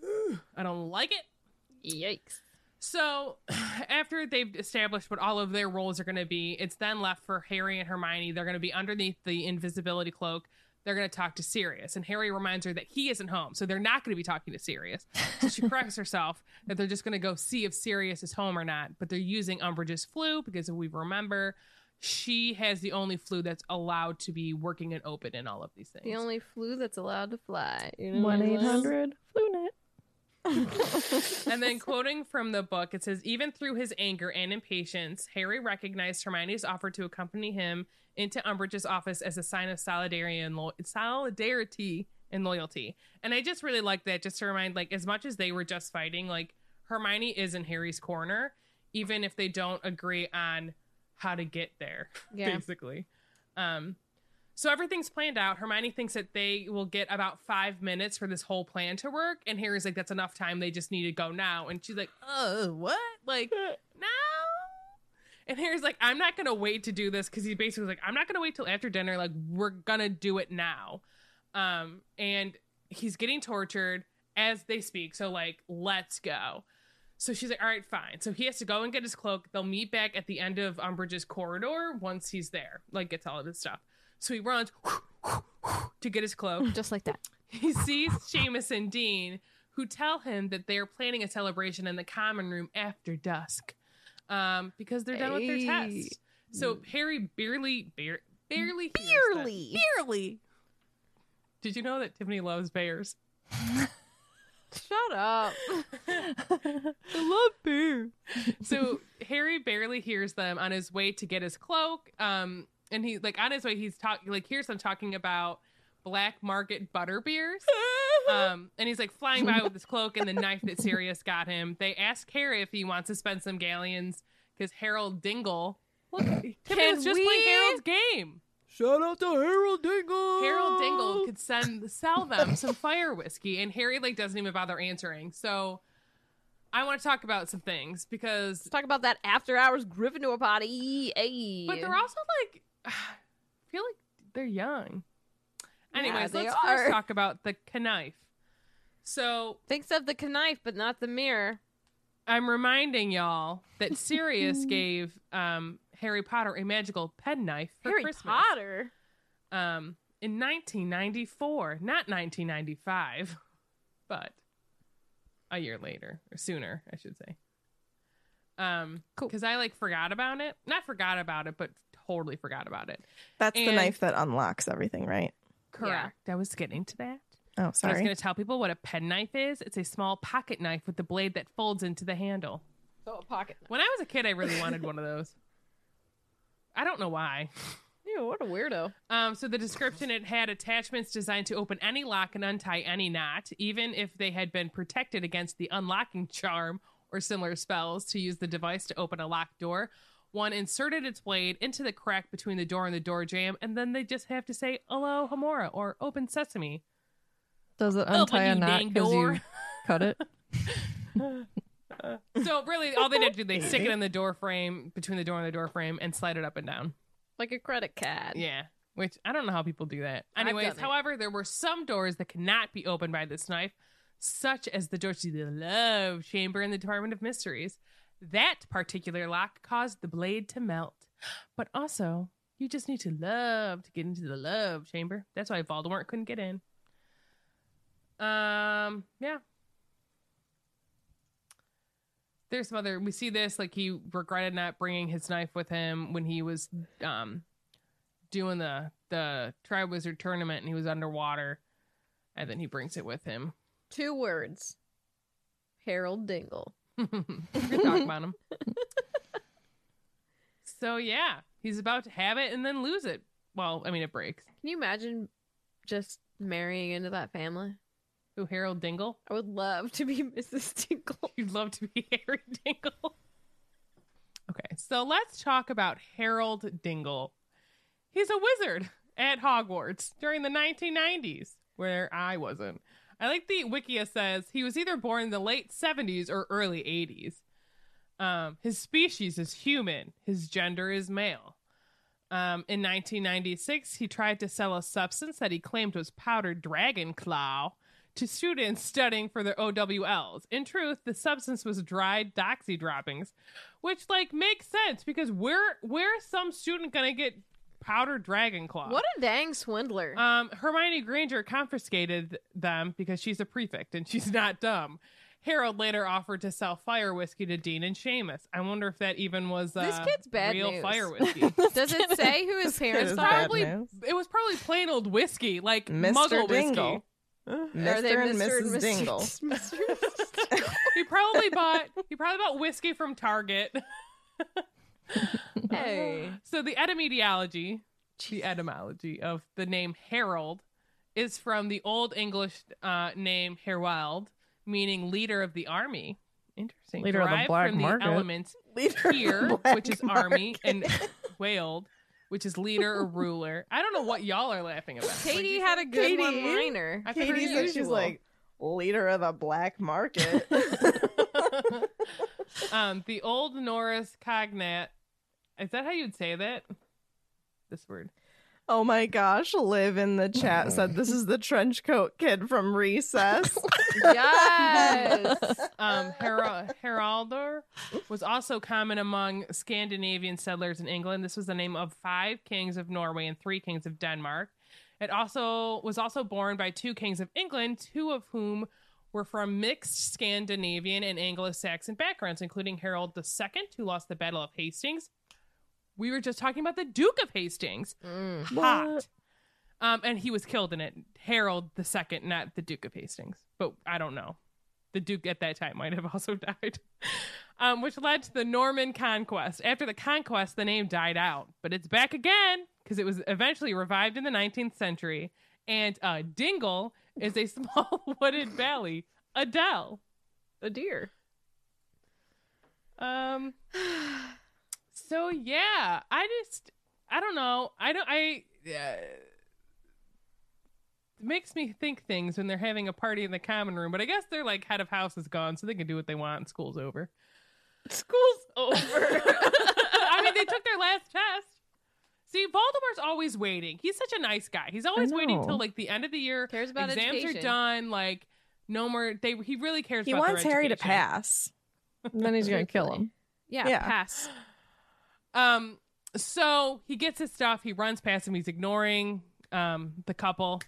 I don't like it. Yikes. So, after they've established what all of their roles are going to be, it's then left for Harry and Hermione. They're going to be underneath the invisibility cloak. They're going to talk to Sirius, and Harry reminds her that he isn't home, so they're not going to be talking to Sirius. So she corrects herself that they're just going to go see if Sirius is home or not. But they're using Umbridge's Floo because if we remember, she has the only Floo that's allowed to be working and open in all of these things. The only Floo that's allowed to fly. You know One what I'm eight saying? hundred FluNet. and then quoting from the book, it says, even through his anger and impatience, Harry recognized Hermione's offer to accompany him into Umbridge's office as a sign of solidarity and lo- solidarity and loyalty. And I just really like that, just to remind, like, as much as they were just fighting, like Hermione is in Harry's corner, even if they don't agree on how to get there, Yeah. basically. Um, so everything's planned out. Hermione thinks that they will get about five minutes for this whole plan to work, and Harry's like, "That's enough time. They just need to go now." And she's like, "Uh, what? Like, no?" And Harry's like, "I'm not gonna wait to do this because he basically was like, I'm not gonna wait till after dinner. Like, we're gonna do it now." Um, and he's getting tortured as they speak. So like, let's go. So she's like, all right, fine. So he has to go and get his cloak. They'll meet back at the end of Umbridge's corridor once he's there, like gets all of his stuff. So he runs to get his cloak. Just like that. He sees Seamus and Dean, who tell him that they are planning a celebration in the common room after dusk, um, because they're done with their Hey. tests. So Harry barely, bar- barely. Barely. barely. Did you know that Tiffany loves bears? Shut up. I love beer. so Harry barely hears them on his way to get his cloak. Um, and he like on his way, he's talking like hears them talking about black market butter beers. Um, and he's like flying by with his cloak and the knife that Sirius got him. They ask Harry if he wants to spend some galleons because Harold Dingle. Look, Can was just we- playing Harold's game. Shout out to Harold Dingle. Harold Dingle could send sell them some fire whiskey, and Harry like doesn't even bother answering. So I want to talk about some things because Let's talk about that after hours Gryffindor party. Hey. But they're also like, I feel like they're young. Anyways, they let's are. first talk about the knife. So thinks of the knife, but not the mirror. I'm reminding y'all that Sirius gave um, Harry Potter a magical penknife for Harry Christmas. Potter. Um, in 1994, not 1995, but a year later or sooner, I should say. Um, Cool. because I like forgot about it. Not forgot about it, but totally forgot about it. That's the knife that unlocks everything, right? Correct. I was getting to that. Oh, So I was going to tell people what a penknife is. It's a small pocket knife with the blade that folds into the handle. So a pocket. When I was a kid, I really wanted one of those. I don't know why. Ew, what a weirdo. Um, so the description it had attachments designed to open any lock and untie any knot, even if they had been protected against the unlocking charm or similar spells to use the device to open a locked door. One inserted its blade into the crack between the door and the door jamb, and then they just have to say "Alohomora" or "Open Sesame." Does it oh, Open, untie a knot because door. you cut it? So really, all they did do they stick it in the door frame between the door and the door frame and slide it up and down. Like a credit card. Yeah. Which I don't know how people do that. Anyways, however, there were some doors that cannot be opened by this knife, such as the door to the love chamber in the Department of Mysteries. That particular lock caused the blade to melt. But also, you just need to love to get into the love chamber. That's why Voldemort couldn't get in. Um, yeah. There's some other. We see this like he regretted not bringing his knife with him when he was um doing the the Triwizard tournament and he was underwater, and then he brings it with him. Two words. Harold Dingle. We're talk about him. so yeah, he's about to have it and then lose it. Well, I mean, it breaks. Can you imagine just marrying into that family? Who Harold Dingle? I would love to be Mrs. Dingle. You'd love to be Harry Dingle. Okay, so let's talk about Harold Dingle. He's a wizard at Hogwarts during the 1990s, where I wasn't. I like the Wikia says he was either born in the late 70s or early 80s. Um, his species is human, his gender is male. Um, in 1996, he tried to sell a substance that he claimed was powdered dragon claw to students studying for their OWLs. In truth, the substance was dried doxy droppings, which like makes sense because where where's some student gonna get powdered dragon claw? What a dang swindler. Um, Hermione Granger confiscated them because she's a prefect and she's not dumb. Harold later offered to sell fire whiskey to Dean and Seamus. I wonder if that even was uh, This kid's bad real news. fire whiskey. Does it say who his parents are? probably it was probably plain old whiskey, like Mr. Muggle Dingle. whiskey. Mr. they and Mr. Mrs. Dingle. Mr. he probably bought he probably bought whiskey from Target. hey. So the etymology, the etymology of the name Harold is from the Old English uh, name Herwald, meaning leader of the army. Interesting. Leader of the Derived black from market. the elements Leader here, the black which is army, and market. wailed, which is leader or ruler. I don't know what y'all are laughing about. Katie you had a good Katie? one-liner. I Katie as said she's like leader of the black market. um, the old Norris cognate. Is that how you'd say that? This word. oh my gosh, Liv in the chat said this is the trench coat kid from Recess. Yes. Um, Her- Heraldor was also common among Scandinavian settlers in England. This was the name of five kings of Norway and three kings of Denmark. It also was also borne by two kings of England, two of whom were from mixed Scandinavian and Anglo-Saxon backgrounds, including Harold II, who lost the Battle of Hastings. We were just talking about the Duke of Hastings. Mm. Hot. Um, and he was killed in it. Harold II, not the Duke of Hastings. But I don't know. The Duke at that time might have also died. Um, which led to the Norman conquest. After the conquest, the name died out, but it's back again because it was eventually revived in the 19th century. And uh, Dingle is a small wooded valley, a dell. A deer. Um. So yeah, I just I don't know. I don't. I. yeah. it makes me think things when they're having a party in the common room, but I guess their like head of house is gone, so they can do what they want. And school's over. School's over. I mean, they took their last test. See, Voldemort's always waiting. He's such a nice guy. He's always waiting know. till like the end of the year. Cares about exams education. are done. Like no more. They he really cares. he about wants Harry to pass. And then he's gonna kill him. Yeah, Yeah. pass. Um, so he gets his stuff. He runs past him. He's ignoring um the couple,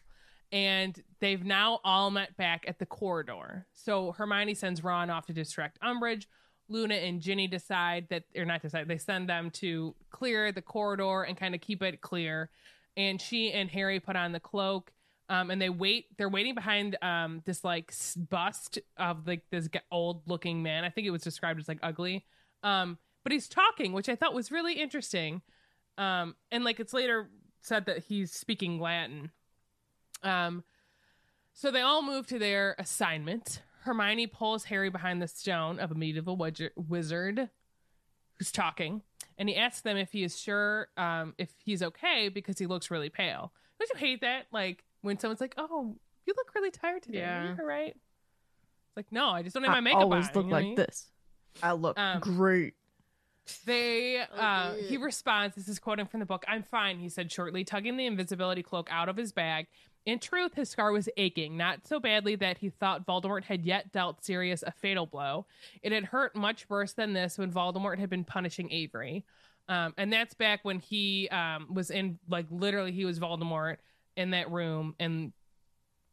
and they've now all met back at the corridor. So Hermione sends Ron off to distract Umbridge. Luna and Ginny decide that, or not decide, they send them to clear the corridor and kind of keep it clear. And she and Harry put on the cloak. Um, and they wait. They're waiting behind um this like bust of like this old looking man. I think it was described as like ugly. Um, but he's talking, which I thought was really interesting. Um, and like it's later said that he's speaking Latin. Um, so they all move to their assignment. Hermione pulls Harry behind the stone of a medieval wizard, wizard who's talking, and he asks them if he is sure um, if he's okay because he looks really pale. Don't you hate that? Like when someone's like, "Oh, you look really tired today. Are Yeah. you all right?" It's like, no, I just don't have my I makeup always on. look you know what I like mean? this. I look Um, great. They, uh, dear. he responds, this is quoting from the book, I'm fine, he said shortly, tugging the invisibility cloak out of his bag In truth, his scar was aching, not so badly that he thought Voldemort had yet dealt Sirius a fatal blow. It had hurt much worse than this when Voldemort had been punishing Avery. Um, and that's back when he um, was in, like, literally, he was Voldemort in that room and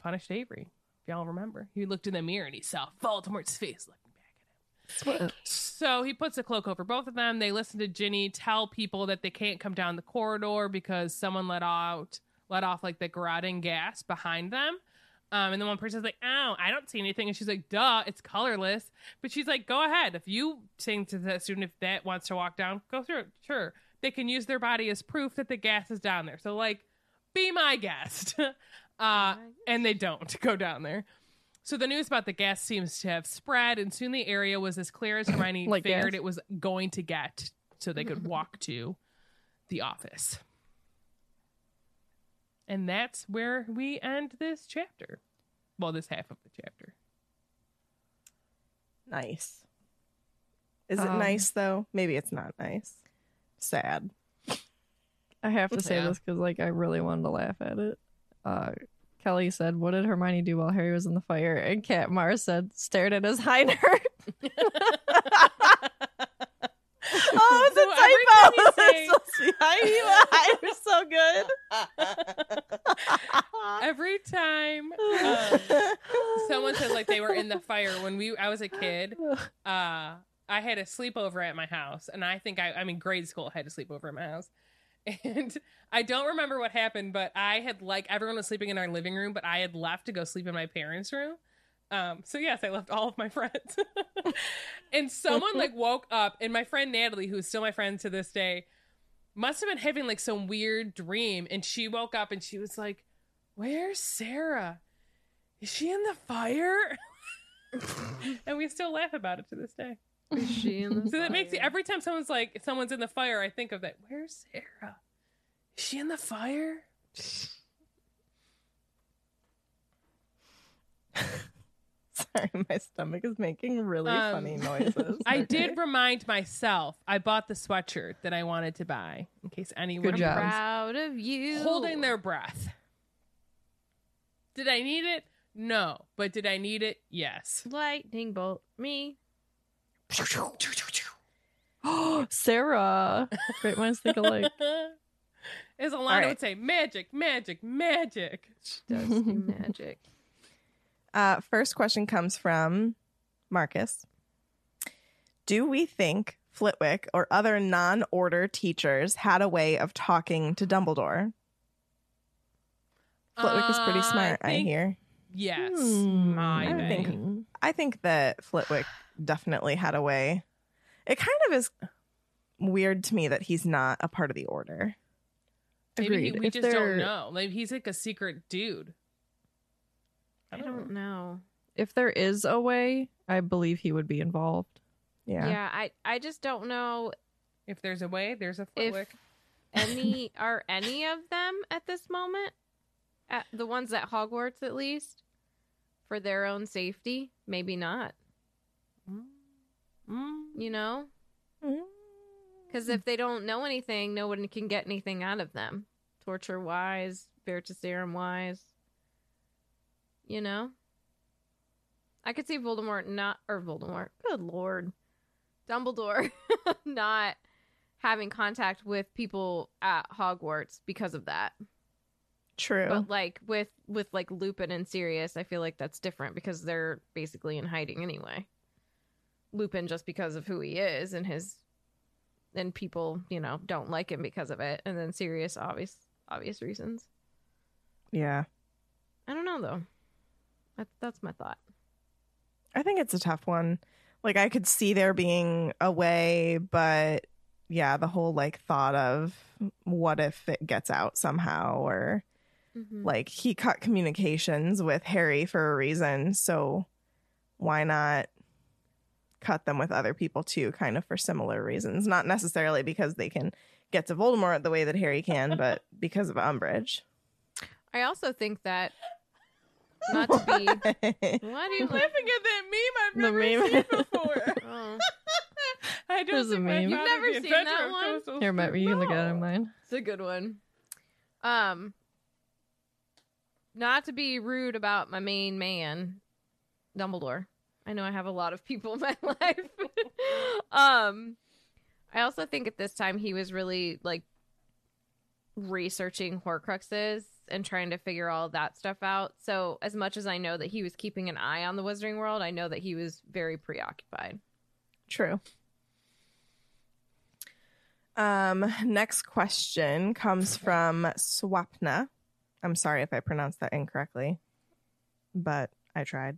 punished Avery. If y'all remember, he looked in the mirror and he saw Voldemort's face looking back at him. So he puts a cloak over both of them. They listen to Ginny tell people that they can't come down the corridor because someone let out let off like the Garrotting gas behind them. Um, and then one person's like, "Oh, I don't see anything," and she's like, "Duh, it's colorless." But she's like, "Go ahead. If you saying to the student if that wants to walk down, go through it. Sure, they can use their body as proof that the gas is down there. So like, be my guest." uh, and they don't go down there. So the news about the gas seems to have spread, and soon the area was as clear as Hermione Like figured gas? it was going to get, so they could walk to the office. And that's where we end this chapter. Well, this half of the chapter. Nice. Is it Um, nice though? Maybe it's not nice. Sad. I have to say Yeah. this because like I really wanted to laugh at it. Uh, Kelly said, "What did Hermione do while Harry was in the fire?" And Kat Mars said, "Stared at his hinder." Oh, it's So a typo. say- It's supposed to I- You're so good. Every time um, someone says like they were in the fire when we I was a kid, uh, I had a sleepover at my house, and I think I I mean grade school I had a sleepover at my house. And I don't remember what happened, but I had like everyone was sleeping in our living room, but I had left to go sleep in my parents' room. Um, so yes, I left all of my friends. and someone like woke up, and my friend Natalie, who's still my friend to this day, must have been having like some weird dream. And she woke up and she was like, Where's Sarah? Is she in the fire? and we still laugh about it to this day. Is she in the So that makes it every time someone's like someone's in the fire, I think of that. Where's Sarah? Is she in the fire? Sorry, my stomach is making really Um, funny noises. I did remind myself I bought the sweatshirt that I wanted to buy in case anyone Good job. Proud of you. holding their breath. Did I need it? No. But did I need it? Yes. lightning bolt me. Sarah, great minds think alike. As Alana right. would say, magic, magic, magic. Does do magic. Uh, first question comes from Marcus. Do we think Flitwick or other non order teachers had a way of talking to Dumbledore? Flitwick is pretty Uh, smart, I, think hear. Yes. Hmm, my I bad. think- I think that Flitwick definitely had a way. It kind of is weird to me that he's not a part of the order. Maybe he, we If just don't know. Like he's like a secret dude. I don't know. If there is a way, I believe he would be involved. Yeah. Yeah, I I just don't know If there's a way, there's a Flitwick. any are any of them at this moment at the ones at Hogwarts at least for their own safety, maybe not, Mm. you know? Mm. Cuz if they don't know anything, no one can get anything out of them. Torture wise, Veritaserum wise. You know? I could see Voldemort not or Voldemort. Good lord. Dumbledore not having contact with people at Hogwarts because of that. True. But like with with like Lupin and Sirius, I feel like that's different because they're basically in hiding anyway. Lupin just because of who he is and his and people, you know, don't like him because of it. And then Sirius obvious obvious reasons. yeah. I don't know though. That, that's my thought. I think it's a tough one. Like I could see there being a way, but yeah, the whole like thought of what if it gets out somehow or Mm-hmm. like he cut communications with Harry for a reason, so why not cut them with other people too kind of for similar reasons, not necessarily because they can get to Voldemort the way that Harry can, but because of Umbridge. I also think that not to be why do you I'm laughing at that meme I've The never meme. seen before. Oh, I don't There's a think my meme. You've never seen that one? toast Here, Matt, you can look at it No. on mine. it's a good one. Um not to be rude about my main man, Dumbledore. I know I have a lot of people in my life. um, I also think at this time he was really like researching Horcruxes and trying to figure all that stuff out. So, as much as I know that he was keeping an eye on the Wizarding World, I know that he was very preoccupied. True. Um, next question comes from Swapna. I'm sorry if I pronounced that incorrectly, but I tried.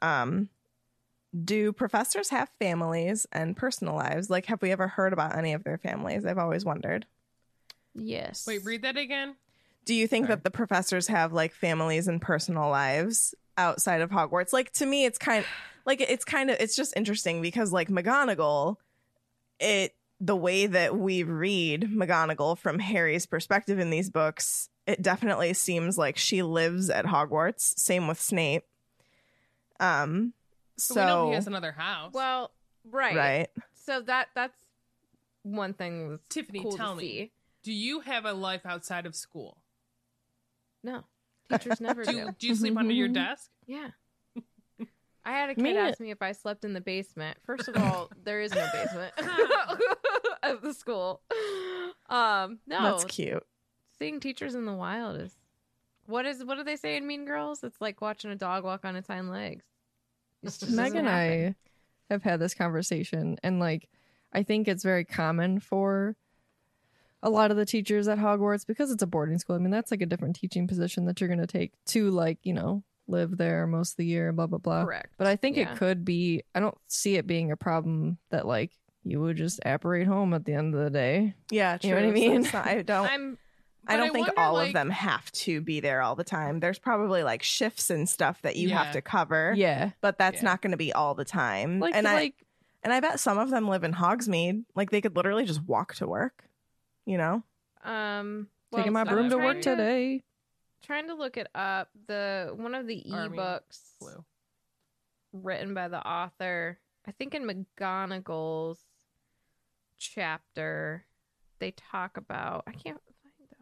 Um, do professors have families and personal lives? Like, have we ever heard about any of their families? I've always wondered. Yes. Wait, read that again. Do you think Sorry. that the professors have like families and personal lives outside of Hogwarts? Like to me, it's kind of like it's kind of it's just interesting because like McGonagall, it the way that we read McGonagall from Harry's perspective in these books, it definitely seems like she lives at Hogwarts. Same with Snape. Um, So, we know he has another house. Well, right. right, So that that's one thing that's Tiffany, cool tell to me, see. do you have a life outside of school? No, teachers never Do do. you, do you sleep under your desk? Yeah. I had a kid Me- ask me if I slept in the basement. First of all, there is no basement at the school. Um, no, that's cute. Seeing teachers in the wild is what is what do they say in Mean Girls? It's like watching a dog walk on its hind legs. It's Meg and happen. I have had this conversation, and like, I think it's very common for a lot of the teachers at Hogwarts because it's a boarding school. I mean, that's like a different teaching position that you're going to take to, like, you know, live there most of the year, blah, blah, blah. correct. But I think Yeah. it could be, I don't see it being a problem that, like, you would just apparate home at the end of the day. Yeah, true. You know what I mean? not- I don't. I'm I don't I think wonder, all like- of them have to be there all the time. There's probably like shifts and stuff that you have to cover. Yeah. But that's Yeah. not going to be all the time. Like, and I like, and I bet some of them live in Hogsmeade. Like they could literally just walk to work. You know? um taking my broom I'm to work today. Trying to look it up. The one of the Army ebooks Blue. written by the author. I think in McGonagall's chapter, they talk about. I can't find that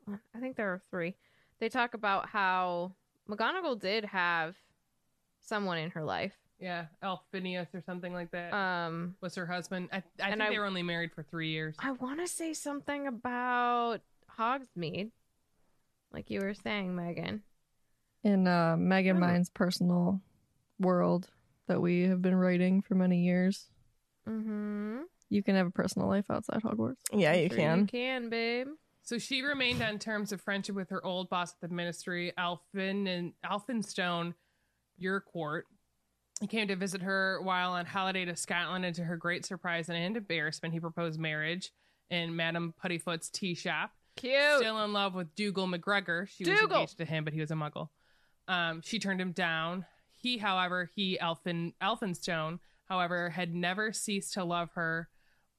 one. I think there are three. They talk about how McGonagall did have someone in her life. Yeah, Elf Phineas or something like that Um, was her husband. I, I think I- they were only married for three years. I want to say something about Hogsmeade, like you were saying, Megan. In uh, Megan Remember- Mine's personal world that we have been writing for many years, Mm-hmm. you can have a personal life outside Hogwarts. Yeah, you You can. You can, babe. So she remained on terms of friendship with her old boss at the ministry, Alfin and Alfinstone Urquhart. He came to visit her while on holiday to Scotland, and to her great surprise and embarrassment, he proposed marriage in Madame Puddifoot's tea shop. Cute. Still in love with Dougal McGregor. She was engaged to him, but he was a muggle. Um, she turned him down. He, however, he Elfin Elphinstone, however, had never ceased to love her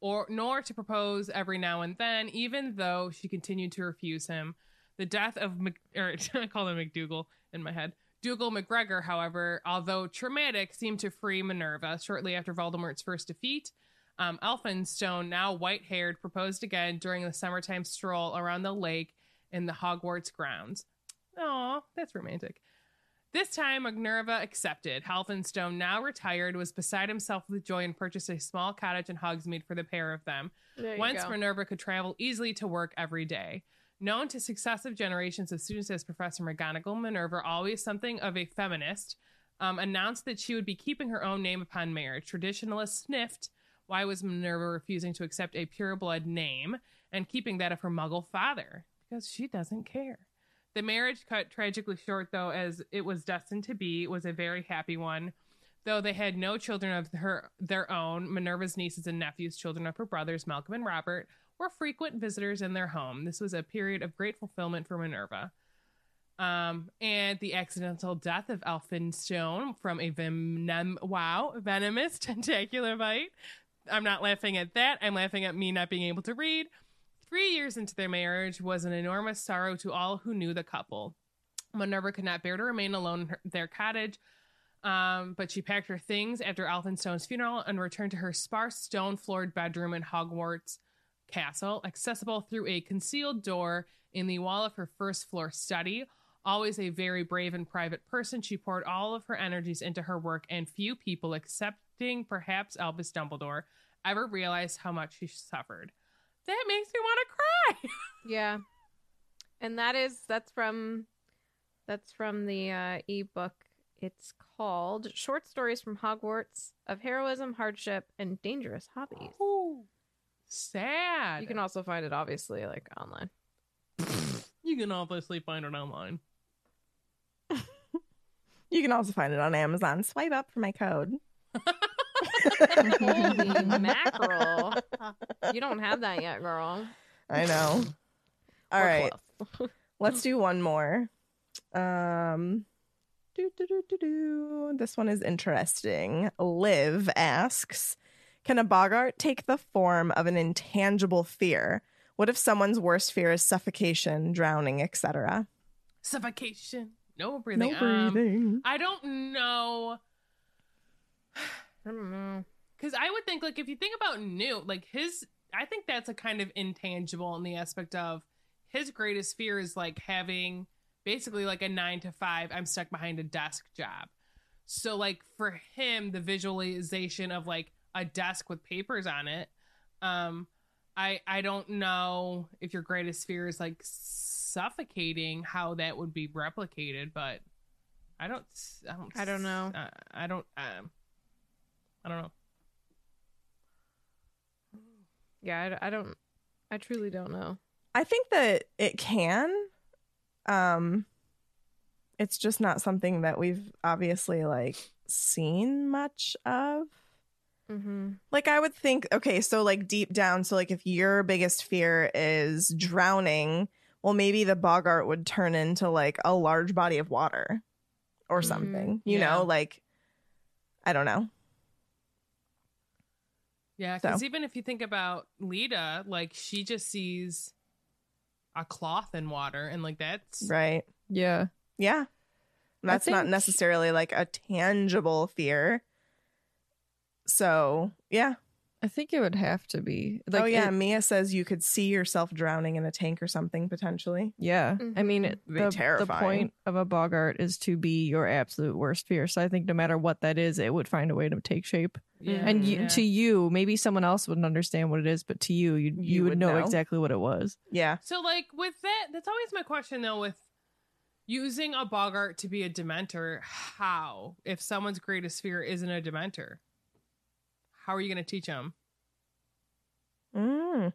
or nor to propose every now and then, even though she continued to refuse him. The death of Mc, or I call him McDougal in my head. Dougal McGregor, however, although traumatic, seemed to free Minerva shortly after Voldemort's first defeat. Um, Elphinstone, now white haired, proposed again during the summertime stroll around the lake in the Hogwarts grounds. Aw, that's romantic. This time, Minerva accepted. Halfinstone, now retired, was beside himself with joy and purchased a small cottage in Hogsmeade for the pair of them. Once go. Minerva could travel easily to work every day. Known to successive generations of students as Professor McGonagall, Minerva, always something of a feminist, um, announced that she would be keeping her own name upon marriage. Traditionalists sniffed why was Minerva refusing to accept a pureblood name and keeping that of her muggle father? Because she doesn't care. The marriage cut tragically short, though, as it was destined to be, was a very happy one. Though they had no children of her their own, Minerva's nieces and nephews, children of her brothers Malcolm and Robert, were frequent visitors in their home. This was a period of great fulfillment for Minerva. Um, and the accidental death of Elphinstone from a venom wow venomous tentacular bite. I'm not laughing at that. I'm laughing at me not being able to read. Three years into their marriage was an enormous sorrow to all who knew the couple. Minerva could not bear to remain alone in her, their cottage, um, but she packed her things after Elphinstone's funeral and returned to her sparse stone floored bedroom in Hogwarts Castle, accessible through a concealed door in the wall of her first floor study. Always a very brave and private person, she poured all of her energies into her work, and few people, excepting perhaps Albus Dumbledore, ever realized how much she suffered. That makes me want to cry. Yeah. And that is that's from that's from the uh ebook. It's called Short Stories from Hogwarts of Heroism, Hardship, and Dangerous Hobbies. Ooh, sad. You can also find it obviously like online. you can obviously find it online. You can also find it on Amazon. Swipe up for my code. Holy mackerel. You don't have that yet, girl. I know. All We're right. Let's do one more. Um do, do, do, do, do. This one is interesting. Liv asks Can a Boggart take the form of an intangible fear? What if someone's worst fear is suffocation, drowning, etc.? Suffocation. No breathing. No Um, breathing. I don't know. I don't know. Because I would think, like, if you think about Newt, like, his, I think that's a kind of intangible in the aspect of his greatest fear is like having basically like a nine to five, I'm stuck behind a desk job. So, like, for him, the visualization of like a desk with papers on it, um, I I don't know if your greatest fear is like suffocating, how that would be replicated, but I don't, I don't, I don't know. Uh, I don't, um, I don't know. Yeah, I, I don't I truly don't know. I think that it can. Um it's just not something that we've obviously like seen much of. Mm-hmm. Like I would think okay, so like deep down, so like if your biggest fear is drowning, well maybe the boggart would turn into like a large body of water or Mhm. something. You Yeah. know, like I don't know. Yeah, So. because even if you think about Leta, like she just sees a cloth in water, and like that's Right. Yeah. Yeah. That's not necessarily like a tangible fear. So, yeah. I think it would have to be. Oh, like, oh, yeah. it- Mia says you could see yourself drowning in a tank or something potentially. yeah. I mm-hmm. mean, it- Be the, the terrifying. point of a Boggart is to be your absolute worst fear. So I think no matter what that is, it would find a way to take shape. yeah, And you, yeah. to you, maybe someone else wouldn't understand what it is, but to you, you, you, You would, would know, know. exactly what it was. Yeah. So, like, with that, that's always my question, though, with using a Boggart to be a Dementor. How? If someone's greatest fear isn't a Dementor, how are you going to teach them? Mm. I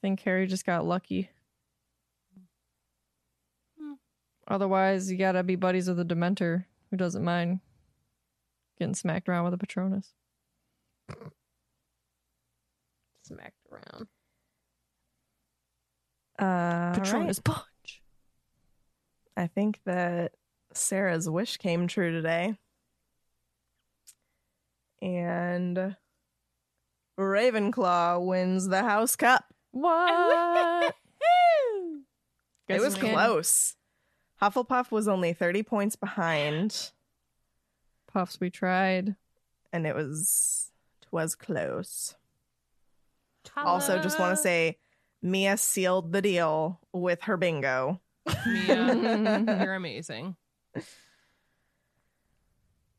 think Harry just got lucky. Hmm. Otherwise, you gotta be buddies with a Dementor who doesn't mind getting smacked around with a Patronus. Smacked around. Uh, all right. Patronus punch. I think that Sarah's wish came true today. And Ravenclaw wins the House Cup. What? It was man. close. Hufflepuff was only 30 points behind, Puffs, we tried. and it was was close. Also, just want to say Mia sealed the deal with her bingo. Mia, you're amazing.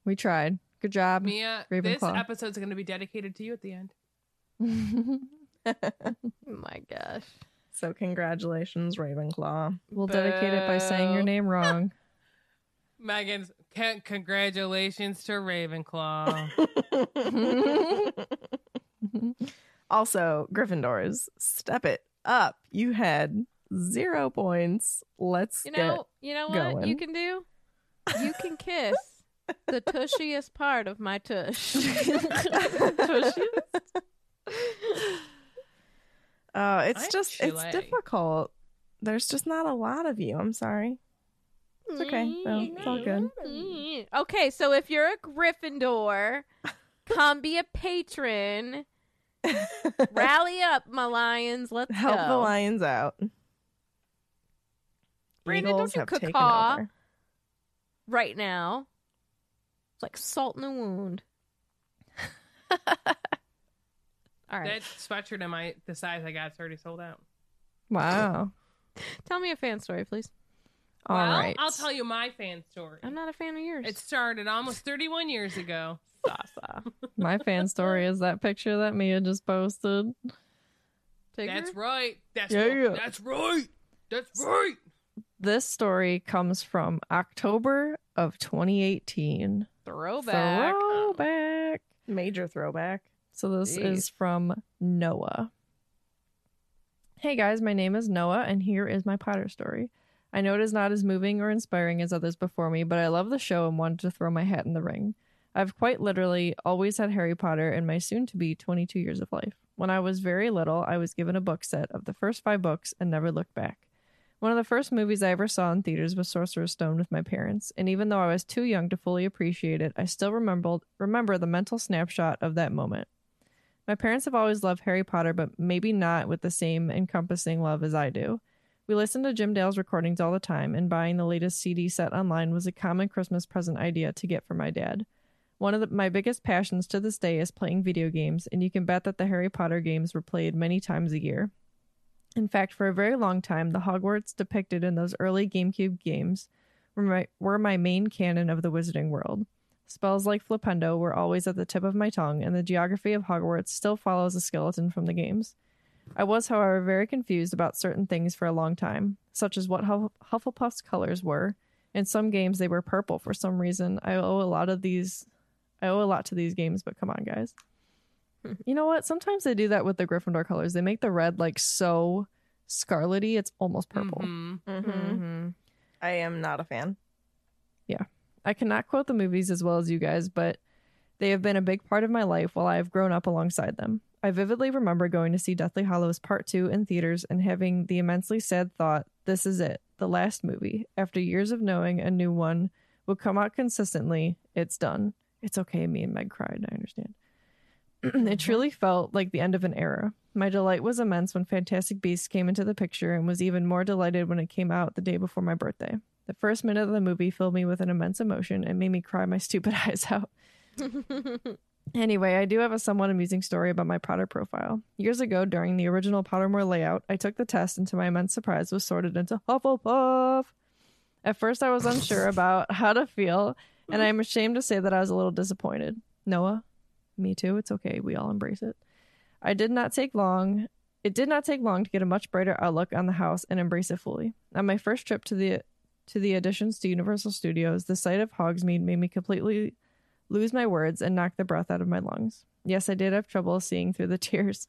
We tried. Good job. Mia, this Ravenclaw. episode's going to be dedicated to you at the end. Oh my gosh. So congratulations, Ravenclaw. we'll dedicate it by saying your name wrong. Megan's, c- congratulations to Ravenclaw. also, Gryffindors, step it up. You had zero points. Let's You get know, you know what going. you can do? You can kiss the tushiest part of my tush. Oh, it's I'm just it's Chile. difficult. There's just not a lot of you. I'm sorry. It's okay. Mm-hmm. though. It's all good. Mm-hmm. Okay, so if you're a Gryffindor, come be a patron. Rally up, my lions. Let's Help go. the lions out. Brandon, don't Eagles you have taken caw. over. right now. It's like salt in a wound. All right. that sweatshirt am I the size I got? It's already sold out. Wow. Tell me a fan story, please. All well, right. I'll tell you my fan story. I'm not a fan of yours. It started almost 31 years ago. Sasa. My fan story is that picture that Mia just posted. That's right. That's Yeah, right. yeah. That's right. That's right. This story comes from October of 2018. Throwback. Throwback. Major throwback. So this Jeez. is from Noah. Hey guys, my name is Noah, and here is my Potter story. I know it is not as moving or inspiring as others before me, but I love the show and wanted to throw my hat in the ring. I've quite literally always had Harry Potter in my soon to be 22 years of life. When I was very little, I was given a book set of the first five books and never looked back. One of the first movies I ever saw in theaters was Sorcerer's Stone with my parents, and even though I was too young to fully appreciate it, I still remembered, remember the mental snapshot of that moment. My parents have always loved Harry Potter, but maybe not with the same encompassing love as I do. We listened to Jim Dale's recordings all the time, and buying the latest CD set online was a common Christmas present idea to get for my dad. One of the, my biggest passions to this day is playing video games, and you can bet that the Harry Potter games were played many times a year. In fact, for a very long time, the Hogwarts depicted in those early GameCube games were my, were my main canon of the wizarding world. Spells like Flipendo were always at the tip of my tongue, and the geography of Hogwarts still follows a skeleton from the games. I was, however, very confused about certain things for a long time, such as what Huff- Hufflepuff's colors were. In some games, they were purple for some reason. I owe a lot of these. I owe a lot to these games, but come on, guys. you know what? Sometimes they do that with the Gryffindor colors. They make the red like so scarlety, it's almost purple. Mhm. Mm-hmm. Mm-hmm. I am not a fan. Yeah. I cannot quote the movies as well as you guys, but they have been a big part of my life while I have grown up alongside them. I vividly remember going to see Deathly Hallows Part 2 in theaters and having the immensely sad thought, this is it, the last movie. After years of knowing a new one would come out consistently, it's done. It's okay, me and Meg cried, I understand. it mm-hmm. truly felt like the end of an era. My delight was immense when Fantastic Beasts came into the picture and was even more delighted when it came out the day before my birthday. The first minute of the movie filled me with an immense emotion and made me cry my stupid eyes out. Anyway, I do have a somewhat amusing story about my Potter profile. Years ago, during the original Pottermore layout, I took the test and to my immense surprise was sorted into Hufflepuff. At first, I was unsure about how to feel, and I am ashamed to say that I was a little disappointed. Noah, me too. It's okay. We all embrace it. I did not take long. It did not take long to get a much brighter outlook on the house and embrace it fully. On my first trip to the to the additions to Universal Studios, the sight of Hogsmeade made me completely lose my words and knock the breath out of my lungs. Yes, I did have trouble seeing through the tears.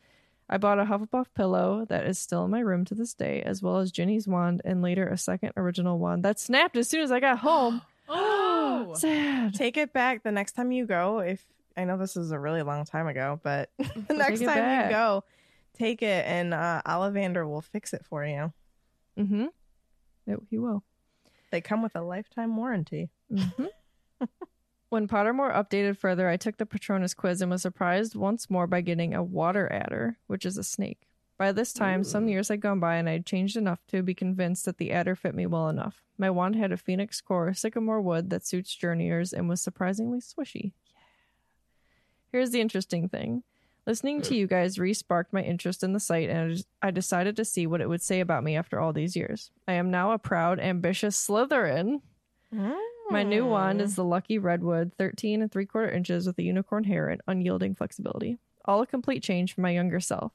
I bought a Hufflepuff pillow that is still in my room to this day, as well as Ginny's wand and later a second original wand that snapped as soon as I got home. Oh, Sad. Take it back the next time you go. If I know this is a really long time ago, but the next time back. you go, take it and uh, Ollivander will fix it for you. Mm-hmm. Yep, he will. They come with a lifetime warranty. Mhm. when Pottermore updated further, I took the Patronus quiz and was surprised once more by getting a water adder, which is a snake. By this time, some years had gone by and I had changed enough to be convinced that the adder fit me well enough. My wand had a phoenix core sycamore wood that suits journeyers and was surprisingly swishy. Here's the interesting thing. Listening to mm. you guys re sparked my interest in the site, and I decided to see what it would say about me after all these years. I am now a proud, ambitious Slytherin. My new wand is mm. the Lucky Redwood, 13 and 3 quarter inches with a unicorn hair and unyielding flexibility. All a complete change from my younger self.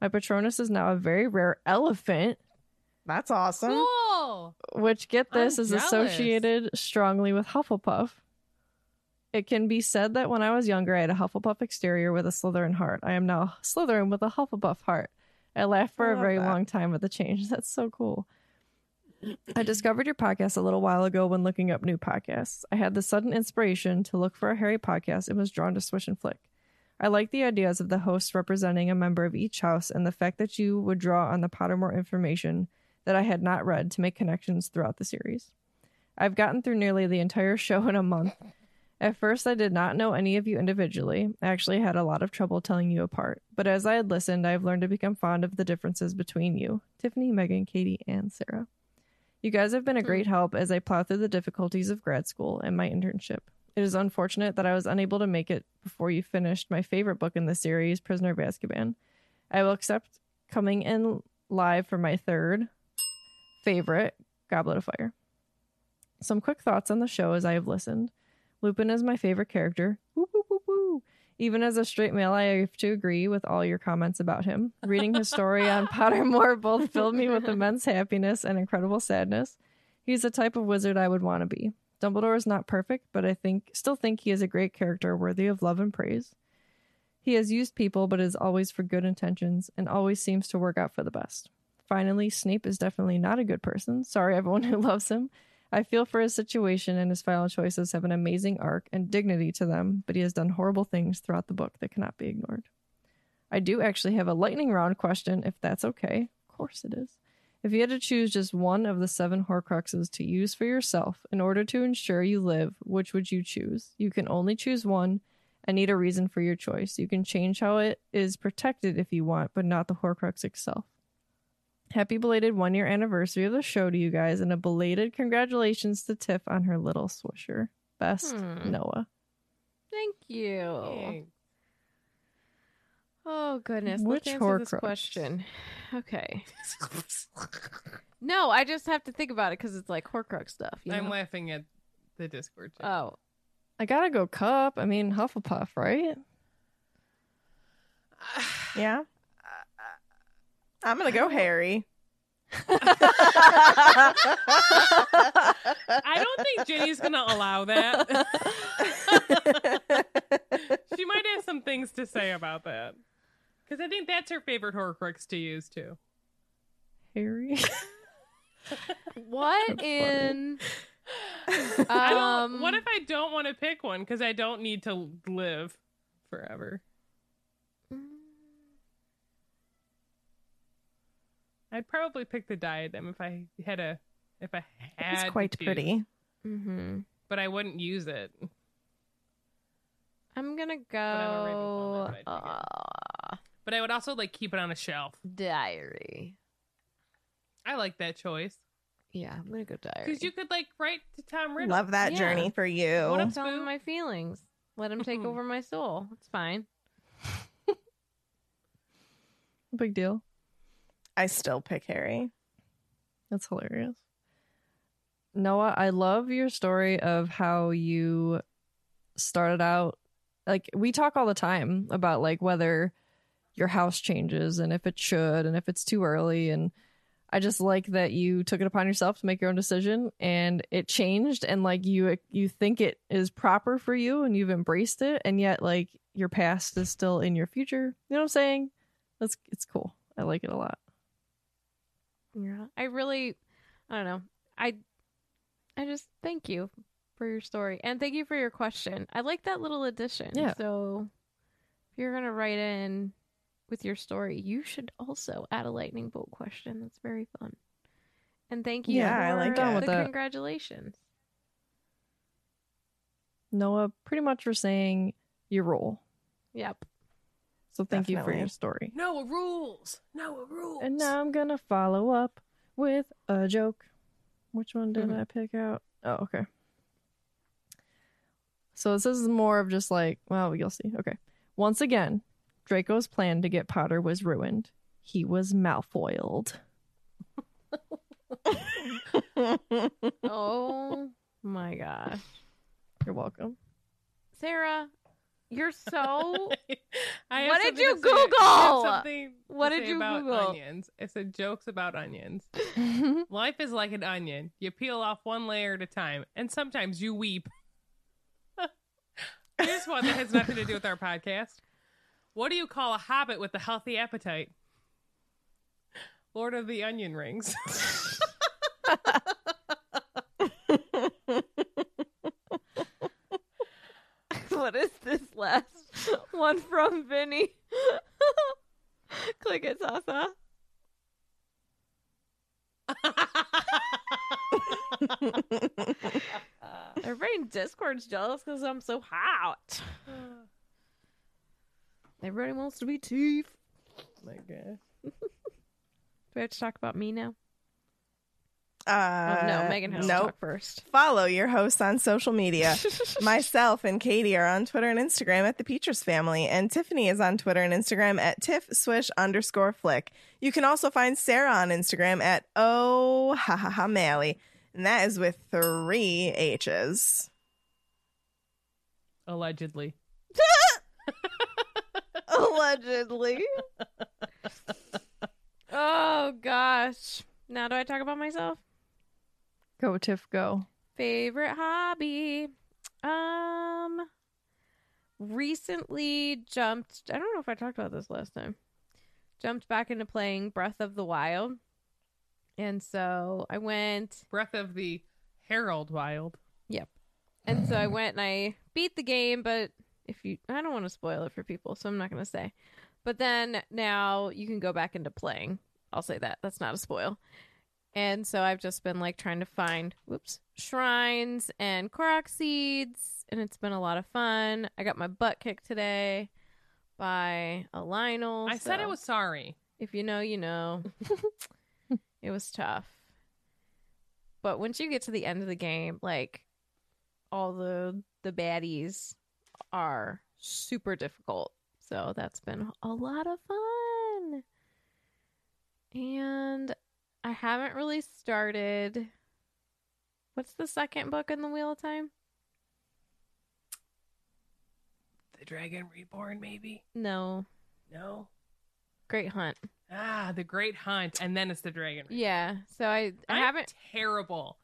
My Patronus is now a very rare elephant, That's awesome. cool. which, get I'm this, is jealous. associated strongly with Hufflepuff. It can be said that when I was younger, I had a Hufflepuff exterior with a Slytherin heart. I am now Slytherin with a Hufflepuff heart. I laughed for I a very that. long time at the change. That's so cool. I discovered your podcast a little while ago when looking up new podcasts. I had the sudden inspiration to look for a Harry podcast and was drawn to Swish and Flick. I like the ideas of the hosts representing a member of each house and the fact that you would draw on the Pottermore information that I had not read to make connections throughout the series. I've gotten through nearly the entire show in a month. At first, I did not know any of you individually. I actually had a lot of trouble telling you apart. But as I had listened, I have learned to become fond of the differences between you Tiffany, Megan, Katie, and Sarah. You guys have been a hmm. great help as I plow through the difficulties of grad school and my internship. It is unfortunate that I was unable to make it before you finished my favorite book in the series, Prisoner of Azkaban. I will accept coming in live for my third favorite, Goblet of Fire. Some quick thoughts on the show as I have listened. Lupin is my favorite character. Woo, woo, woo, woo. Even as a straight male, I have to agree with all your comments about him. Reading his story on Pottermore both filled me with immense happiness and incredible sadness. He's the type of wizard I would want to be. Dumbledore is not perfect, but I think still think he is a great character worthy of love and praise. He has used people, but is always for good intentions and always seems to work out for the best. Finally, Snape is definitely not a good person. Sorry, everyone who loves him. I feel for his situation, and his final choices have an amazing arc and dignity to them, but he has done horrible things throughout the book that cannot be ignored. I do actually have a lightning round question, if that's okay. Of course it is. If you had to choose just one of the seven Horcruxes to use for yourself in order to ensure you live, which would you choose? You can only choose one and need a reason for your choice. You can change how it is protected if you want, but not the Horcrux itself. Happy belated one year anniversary of the show to you guys, and a belated congratulations to Tiff on her little swisher. Best Hmm. Noah. Thank you. Thanks. Oh goodness. Which Let's answer this Horcrux? question. Okay. No, I just have to think about it because it's like Horcrux stuff. You I'm know? laughing at the Discord. chat. Oh, I gotta go cup. I mean Hufflepuff, right? Yeah. I'm gonna go Harry. I don't think Jenny's gonna allow that. she might have some things to say about that. Because I think that's her favorite Horcrux to use too. Harry. what in? I don't. Um, what if I don't want to pick one because I don't need to live forever? I'd probably pick the diadem if I had a if I had. it's quite to, pretty. Mm-hmm. but I wouldn't use it. I'm gonna I'm a Ravenclaw, go. that's Uh, But I would also like keep it on a shelf. diary. I like that choice Yeah, I'm gonna go diary. because you could like write to Tom Riddle. Love that Yeah. journey for you. What if- tell him Boo. my feelings. Let him take over my soul. It's fine. Big deal. I still pick Harry. That's hilarious. Noah, I love your story of how you started out. Like, we talk all the time about like whether your house changes and if it should and if it's too early. And I just like that you took it upon yourself to make your own decision and it changed and like you you think it is proper for you and you've embraced it and yet like your past is still in your future. You know what I'm saying? That's it's cool. I like it a lot. Yeah, I really, I don't know. I, I just thank you for your story and thank you for your question. I like that little addition. Yeah. So, if you're gonna write in with your story, you should also add a lightning bolt question. That's very fun. And thank you Yeah, I like the that. congratulations. Noah, pretty much for saying your role. Yep. So thank you for your story. No rules. No rules. And now I'm gonna follow up with a joke. Which one did Mhm. I pick out? Oh, okay. So this is more of just like, well, you'll see. Okay. Once again, Draco's plan to get Potter was ruined. He was malfoiled. Oh my gosh, You're welcome. Sarah, you're so. I What did you to say- I have Google? something What did you about Google? Onions. I said jokes about onions. Life is like an onion. You peel off one layer at a time, and sometimes you weep. Here's one that has nothing to do with our podcast. What do you call a hobbit with a healthy appetite? Lord of the Onion Rings. What is this last one from Vinny? Click it, Sasa. Everybody in Discord's jealous because I'm so hot. Everybody wants to be Teeth. my gosh. Uh, Do we have to talk about me now? Uh, oh, no, Megan has to talk first. Follow your hosts on social media. Myself and Katie are on Twitter and Instagram at the Peaches Family, and Tiffany is on Twitter and Instagram at Tiff Swish underscore Flick. You can also find Sarah on Instagram at Oh Ha Ha Ha Mally. And that is with three H's. Allegedly. Allegedly. oh gosh. Now do I talk about myself? Go Tiff go. Favorite hobby. Um recently jumped I don't know if I talked about this last time. Jumped back into playing Breath of the Wild. And so I went Breath of the Herald Wild. Yep. And so I went and I beat the game, but if you, I don't want to spoil it for people, so I'm not going to say. But then now you can go back into playing. I'll say that. That's not a spoil. And so I've just been like trying to find, whoops, shrines and Korok seeds, and it's been a lot of fun. I got my butt kicked today by a Lynel. I said I was sorry. If you know, you know. it was tough. But once you get to the end of the game, like all the the baddies are super difficult. So that's been a lot of fun. And I haven't really started What's the second book in the Wheel of Time? The Dragon Reborn, maybe? No. No. Great Hunt. Ah, The Great Hunt, and then it's the Dragon. Reborn. Yeah. So I I I'm haven't terrible,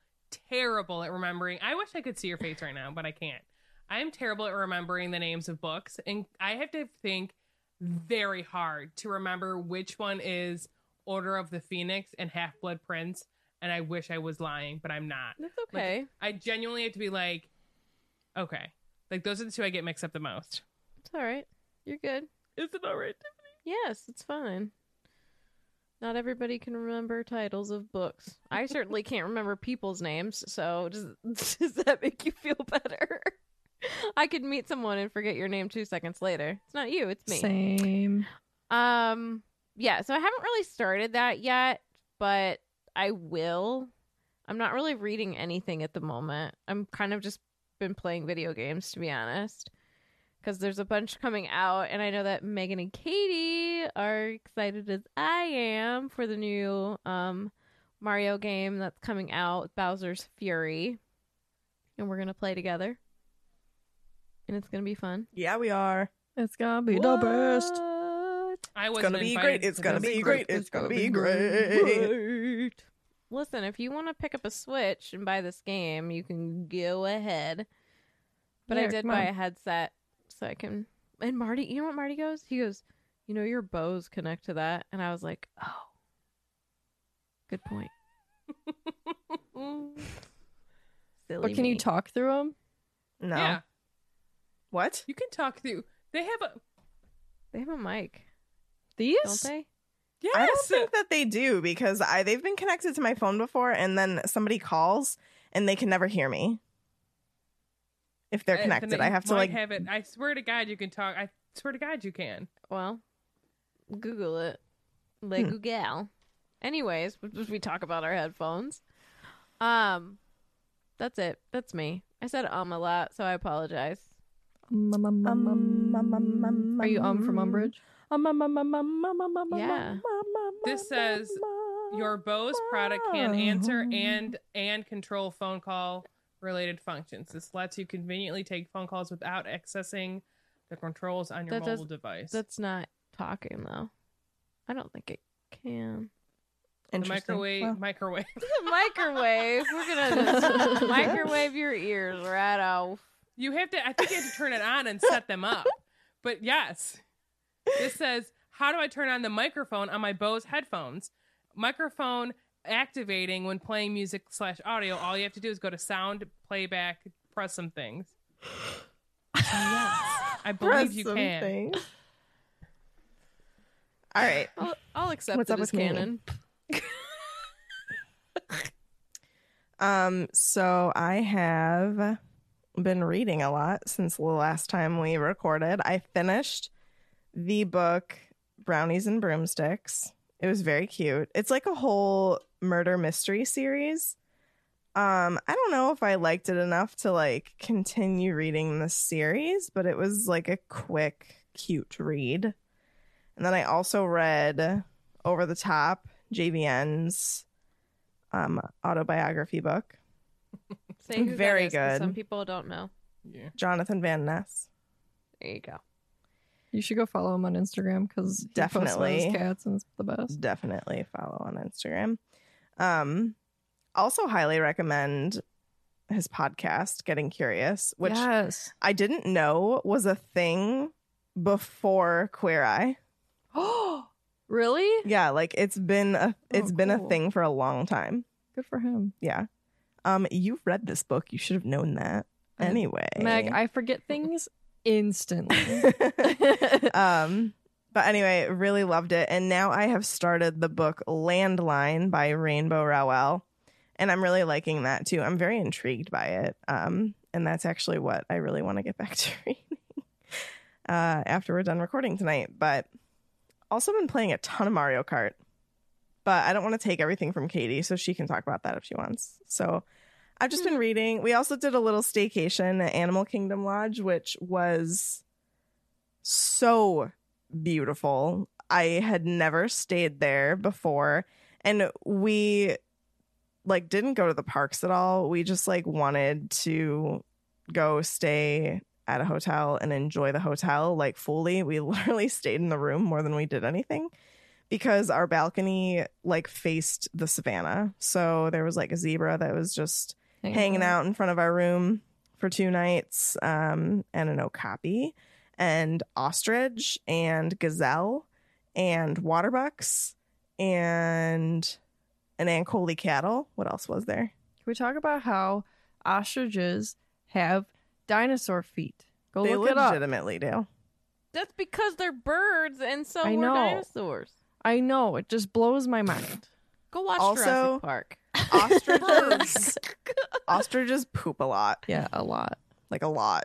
terrible at remembering. I wish I could see your face right now, but I can't. I'm terrible at remembering the names of books, and I have to think very hard to remember which one is Order of the Phoenix and Half Blood Prince. And I wish I was lying, but I'm not. That's Like, okay. I genuinely have to be like, okay, like those are the two I get mixed up the most. It's all right. You're good. Is it all right? Tiffany? Yes, it's fine. Not everybody can remember titles of books. I certainly can't remember people's names, so does, does that make you feel better? I could meet someone and forget your name two seconds later. It's not you, it's me. Same. Um yeah, so I haven't really started that yet, but I will. I'm not really reading anything at the moment. I'm kind of just been playing video games to be honest. Cuz there's a bunch coming out and I know that Megan and Katie are excited as I am for the new um Mario game that's coming out, Bowser's Fury. And we're going to play together. And it's going to be fun. Yeah, we are. It's gonna be the best. What? I It's was gonna be great. It's gonna be great. It's gonna be great. Listen, if you want to pick up a Switch and buy this game, you can go ahead. But I did buy on. a headset so I can. And Marty, you know what Marty goes? He goes, "You know your Bose connect to that," and I was like, "Oh, good point." Silly. But can you talk through them? No. Yeah, What? you can talk through. They have a They have a mic, These? don't they? yes. I don't think that they do because I they've been connected to my phone before, and then somebody calls and they can never hear me. If they're Uh, connected, then I have to like. have it. I swear to God, you can talk. I swear to God, you can. Well, Google it. Le Hmm. Google. Anyways, we- we talk about our headphones. Um, that's it. That's me. I said um a lot, so I apologize. Um, um, um, um, um, um, um, um. Are you um from Umbridge? Um, um, um, um, um, um, um, um, Yeah. um, um, um, This says Your Bose product can answer and and control phone call related functions. This lets you conveniently take phone calls without accessing the controls on your That does- mobile device. That's not talking though. I don't think it can. the Interesting. microwave. Well, microwave. microwave. We're gonna just microwave your ears right off. You have to. I think you have to turn it on and set them up. But yes, this says how do I turn on the microphone on my Bose headphones? Microphone activating when playing music slash audio. All you have to do is go to sound playback, press some things. yes. I believe press you some can. things. All right. I'll, I'll accept What's it up as with canon. Um, so I have been reading a lot since the last time we recorded. I finished the book Brownies and Broomsticks. It was very cute. It's like a whole murder mystery series. Um, I don't know if I liked it enough to like continue reading the series, but it was like a quick, cute read. And then I also read Over the Top, JVN's um, autobiography book. Say who that Very good. Some people don't know. Yeah. Jonathan Van Ness. There you go. You should go follow him on Instagram because definitely cats and it's the best. Definitely follow on Instagram. Um, also highly recommend his podcast, Getting Curious, which yes. I didn't know was a thing before Queer Eye. Oh, really? Yeah, like it's been a it's Oh, been a thing for a long time. Good for him. Yeah. Um, you've read this book. You should have known that. Anyway, Meg, I forget things instantly. um, but anyway, really loved it, and now I have started the book Landline by Rainbow Rowell, and I'm really liking that too. I'm very intrigued by it. Um, and that's actually what I really want to get back to reading. Uh, after we're done recording tonight, but also been playing a ton of Mario Kart. But I don't want to take everything from Katie, so she can talk about that if she wants. So I've just been hmm. reading. We also did a little staycation at Animal Kingdom Lodge, which was so beautiful. I had never stayed there before, and we like didn't go to the parks at all. We just like wanted to go stay at a hotel and enjoy the hotel like fully. We literally stayed in the room more than we did anything because our balcony like faced the savannah. So there was like a zebra that was just hanging out in front of our room for two nights, um, and an okapi, and ostrich, and gazelle, and waterbucks, and an Ankole cattle. What else was there? Can we talk about how ostriches have dinosaur feet? Go they look it up. legitimately do. That's because they're birds and so I we're know. dinosaurs. I know it just blows my mind. Go watch Also- Jurassic Park. Ostriches, ostriches poop a lot, Yeah, a lot. like a lot.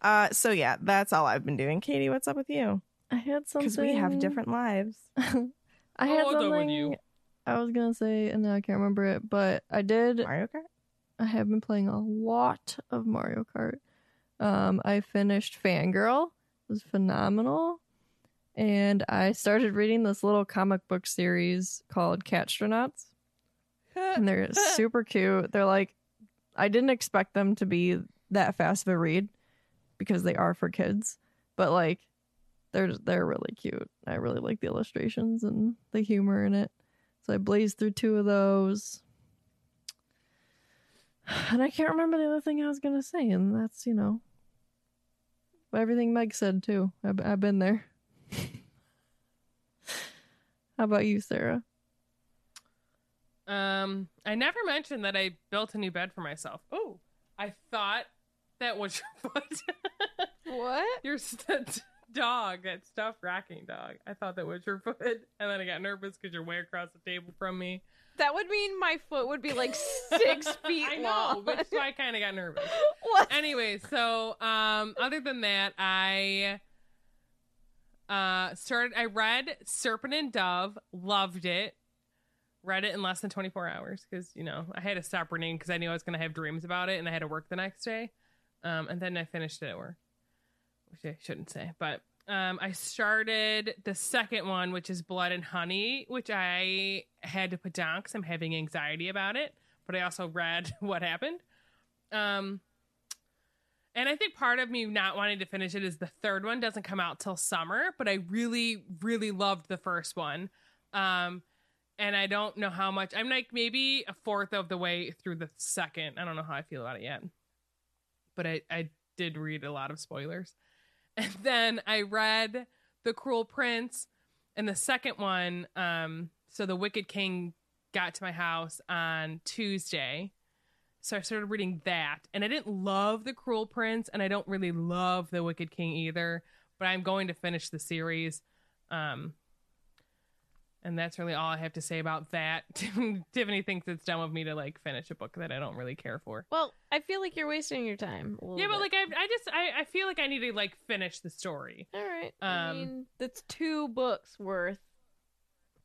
Uh, so yeah, that's all I've been doing. Katie, what's up with you? I had something Because we have different lives. I had what's something you? I was gonna say, and now I can't remember it. But I did. Mario Kart. I have been playing a lot of Mario Kart. Um, I finished Fangirl. It was phenomenal. And I started reading this little comic book series called Catstronauts. And they're super cute. They're like I didn't expect them to be that fast of a read because they are for kids. But like they're they're really cute. I really like the illustrations and the humor in it. So I blazed through two of those. And I can't remember the other thing I was gonna say, and that's you know everything Meg said too. I've, I've been there. How about you, Sarah? Um, I never mentioned that I built a new bed for myself. Oh, I thought that was your foot. What? your st- dog, that stuffed racking dog. I thought that was your foot, and then I got nervous because you're way across the table from me. That would mean my foot would be like six feet I know, long. which is why I kind of got nervous. what? anyway, so um other than that, I uh started I read Serpent and Dove, loved it. Read it in less than 24 hours because, you know, I had to stop reading because I knew I was going to have dreams about it and I had to work the next day. Um, and then I finished it at work, which I shouldn't say. But um, I started the second one, which is Blood and Honey, which I had to put down because I'm having anxiety about it. But I also read what happened. Um, and I think part of me not wanting to finish it is the third one doesn't come out till summer, but I really, really loved the first one. Um, and I don't know how much. I'm like maybe a fourth of the way through the second. I don't know how I feel about it yet, but I I did read a lot of spoilers, and then I read The Cruel Prince, and the second one. Um, so the Wicked King got to my house on Tuesday. So I started reading that, and I didn't love The Cruel Prince, and I don't really love The Wicked King either. But I'm going to finish the series, um, and that's really all I have to say about that. Tiffany thinks it's dumb of me to like finish a book that I don't really care for. Well, I feel like you're wasting your time. Yeah, but bit. like I, I just I, I feel like I need to like finish the story. all right. I um, mean, that's two books worth,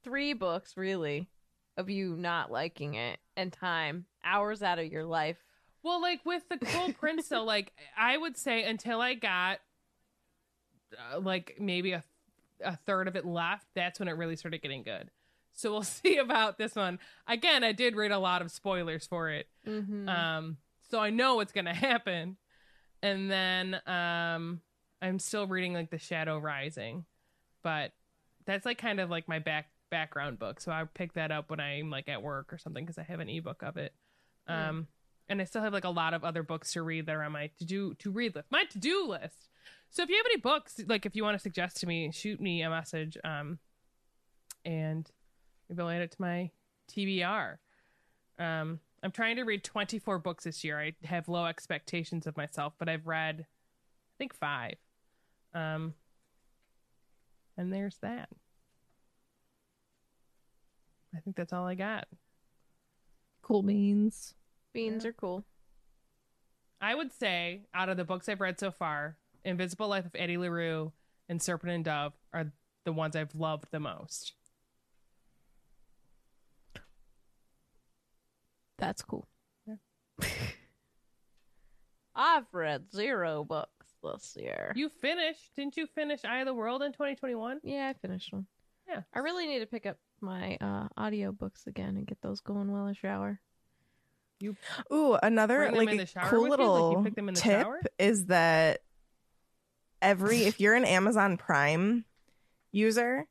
three books really, of you not liking it and time, hours out of your life. Well, like with the Cruel Prince, though, like I would say until I got uh, like maybe a a third of it left, that's when it really started getting good. So we'll see about this one. Again, I did read a lot of spoilers for it. Mm-hmm. Um, so I know what's gonna happen. And then um I'm still reading like The Shadow Rising. But that's like kind of like my back background book. So I pick that up when I'm like at work or something because I have an ebook of it. Um and I still have like a lot of other books to read that are on my to do to read list. My to do list. So if you have any books, like if you want to suggest to me, shoot me a message. Um and maybe I'll add it to my TBR. Um, I'm trying to read 24 books this year. I have low expectations of myself, but I've read, I think, five. Um, and there's that. I think that's all I got. Cool beans. Beans Yeah. are cool. I would say, out of the books I've read so far, Invisible Life of Addie LaRue and Serpent and Dove are the ones I've loved the most. That's cool. Yeah. I've read zero books this year. You finished, didn't you finish Eye of the World in 2021? Yeah, I finished one. Yeah. I really need to pick up my uh audio books again and get those going while I shower. You Ooh, another like in a the shower cool with you? Like, you little them in the tip shower? is that every if you're an Amazon Prime user,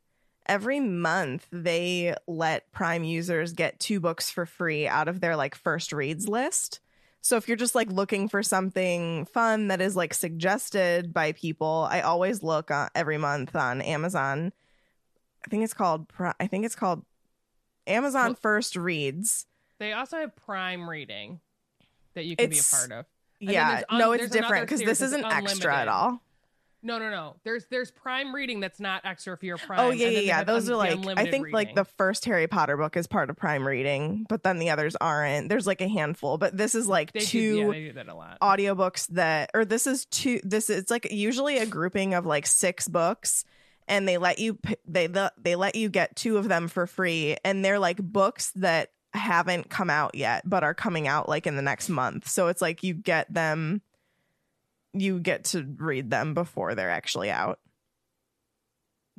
every month they let Prime users get two books for free out of their like first reads list. So if you're just like looking for something fun that is like suggested by people, I always look uh, every month on Amazon. I think it's called I think it's called Amazon Well- First Reads. They also have Prime Reading that you can It's- be a part of. then Yeah, no, it's different because this isn't that's extra at all. No, no, no. There's there's Prime Reading that's not extra for you're oh, Prime. Oh yeah, yeah, yeah. Those un- are like I think like the first Harry Potter book is part of Prime Reading, but then the others aren't. There's like a handful, but this is like they do, two yeah, they do that a lot. audiobooks that or this is two this is it's like usually a grouping of like six books and they let you they the, they let you get two of them for free and they're like books that haven't come out yet but are coming out like in the next month. So it's like you get them you get to read them before they're actually out.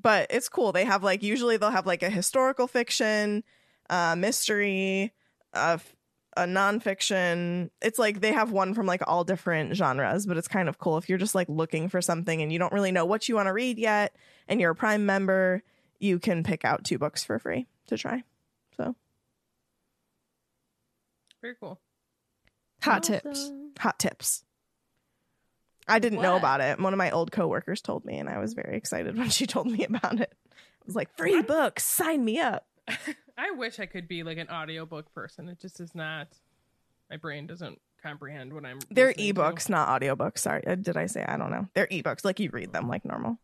But it's cool. They have like usually they'll have like a historical fiction, uh mystery, uh f- a nonfiction. It's like they have one from like all different genres, but it's kind of cool if you're just like looking for something and you don't really know what you want to read yet, and you're a Prime member, you can pick out two books for free to try. So Very cool. hot tips, hot tips. I didn't know about it. One of my old coworkers told me, and I was very excited when she told me about it. I was like, "Free books, sign me up." I wish I could be like an audiobook person. It just is not. My brain doesn't comprehend what I'm. They're listening to. ebooks, not audiobooks. Sorry, uh, did I say? I don't know. They're ebooks. Like you read them like normal,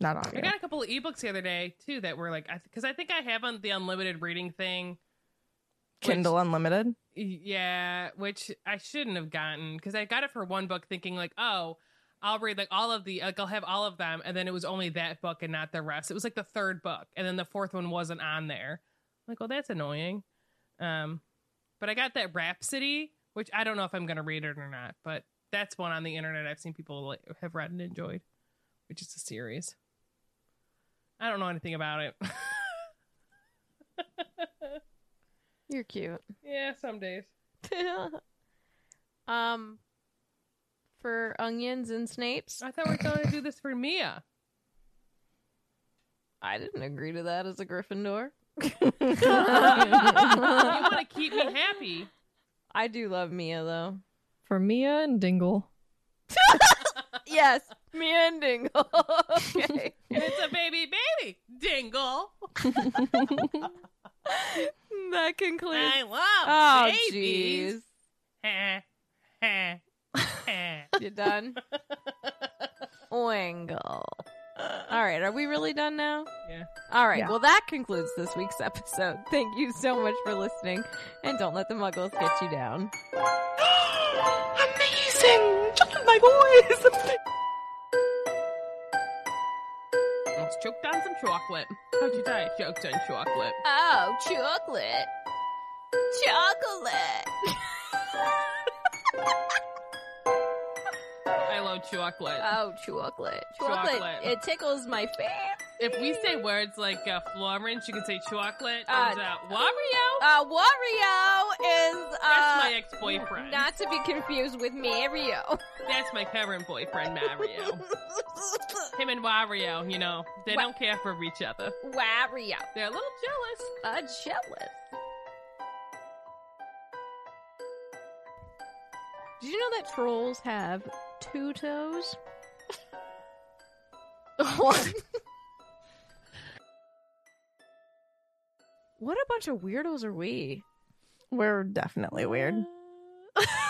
not audio. I got a couple of ebooks the other day too that were like, because I think I have on the unlimited reading thing. Kindle Unlimited. Yeah, which I shouldn't have gotten because I got it for one book, thinking like, oh, I'll read like all of the, like I'll have all of them, and then it was only that book and not the rest. It was like the third book, and then the fourth one wasn't on there. I'm like, well, that's annoying. Um, but I got that Rhapsody, which I don't know if I'm gonna read it or not, but that's one on the internet I've seen people like, have read and enjoyed, which is a series. I don't know anything about it. You're cute. yeah, some days. um, for onions and snapes, I thought we were going to do this for Mia. I didn't agree to that as a Gryffindor. you want to keep me happy. I do love Mia though. For Mia and Dingle. yes, Mia and Dingle. okay. It's a baby, baby dingle. That concludes. I love Oh, babies. jeez. Heh, You done? Oingle. All right, are we really done now? Yeah. All right, Yeah. well, that concludes this week's episode. Thank you so much for listening, and don't let the muggles get you down. Amazing, just my voice. Let's choked on some chocolate. How'd you die? Choked on chocolate. Oh, chocolate. Chocolate. I love chocolate. Oh, chocolate. Chocolate. Chocolate. It tickles my fancy. If we say words like uh, Florence, you can say chocolate. Uh, and, uh, Wario. Uh, Wario is uh, That's my ex-boyfriend. not to be confused with Mario. That's my current boyfriend, Mario. Him and Wario, you know, they Wa- don't care for each other. Wario. They're a little jealous. Uh, jealous. Did you know that trolls have two toes? What? What a bunch of weirdos are we? We're definitely weird. Uh,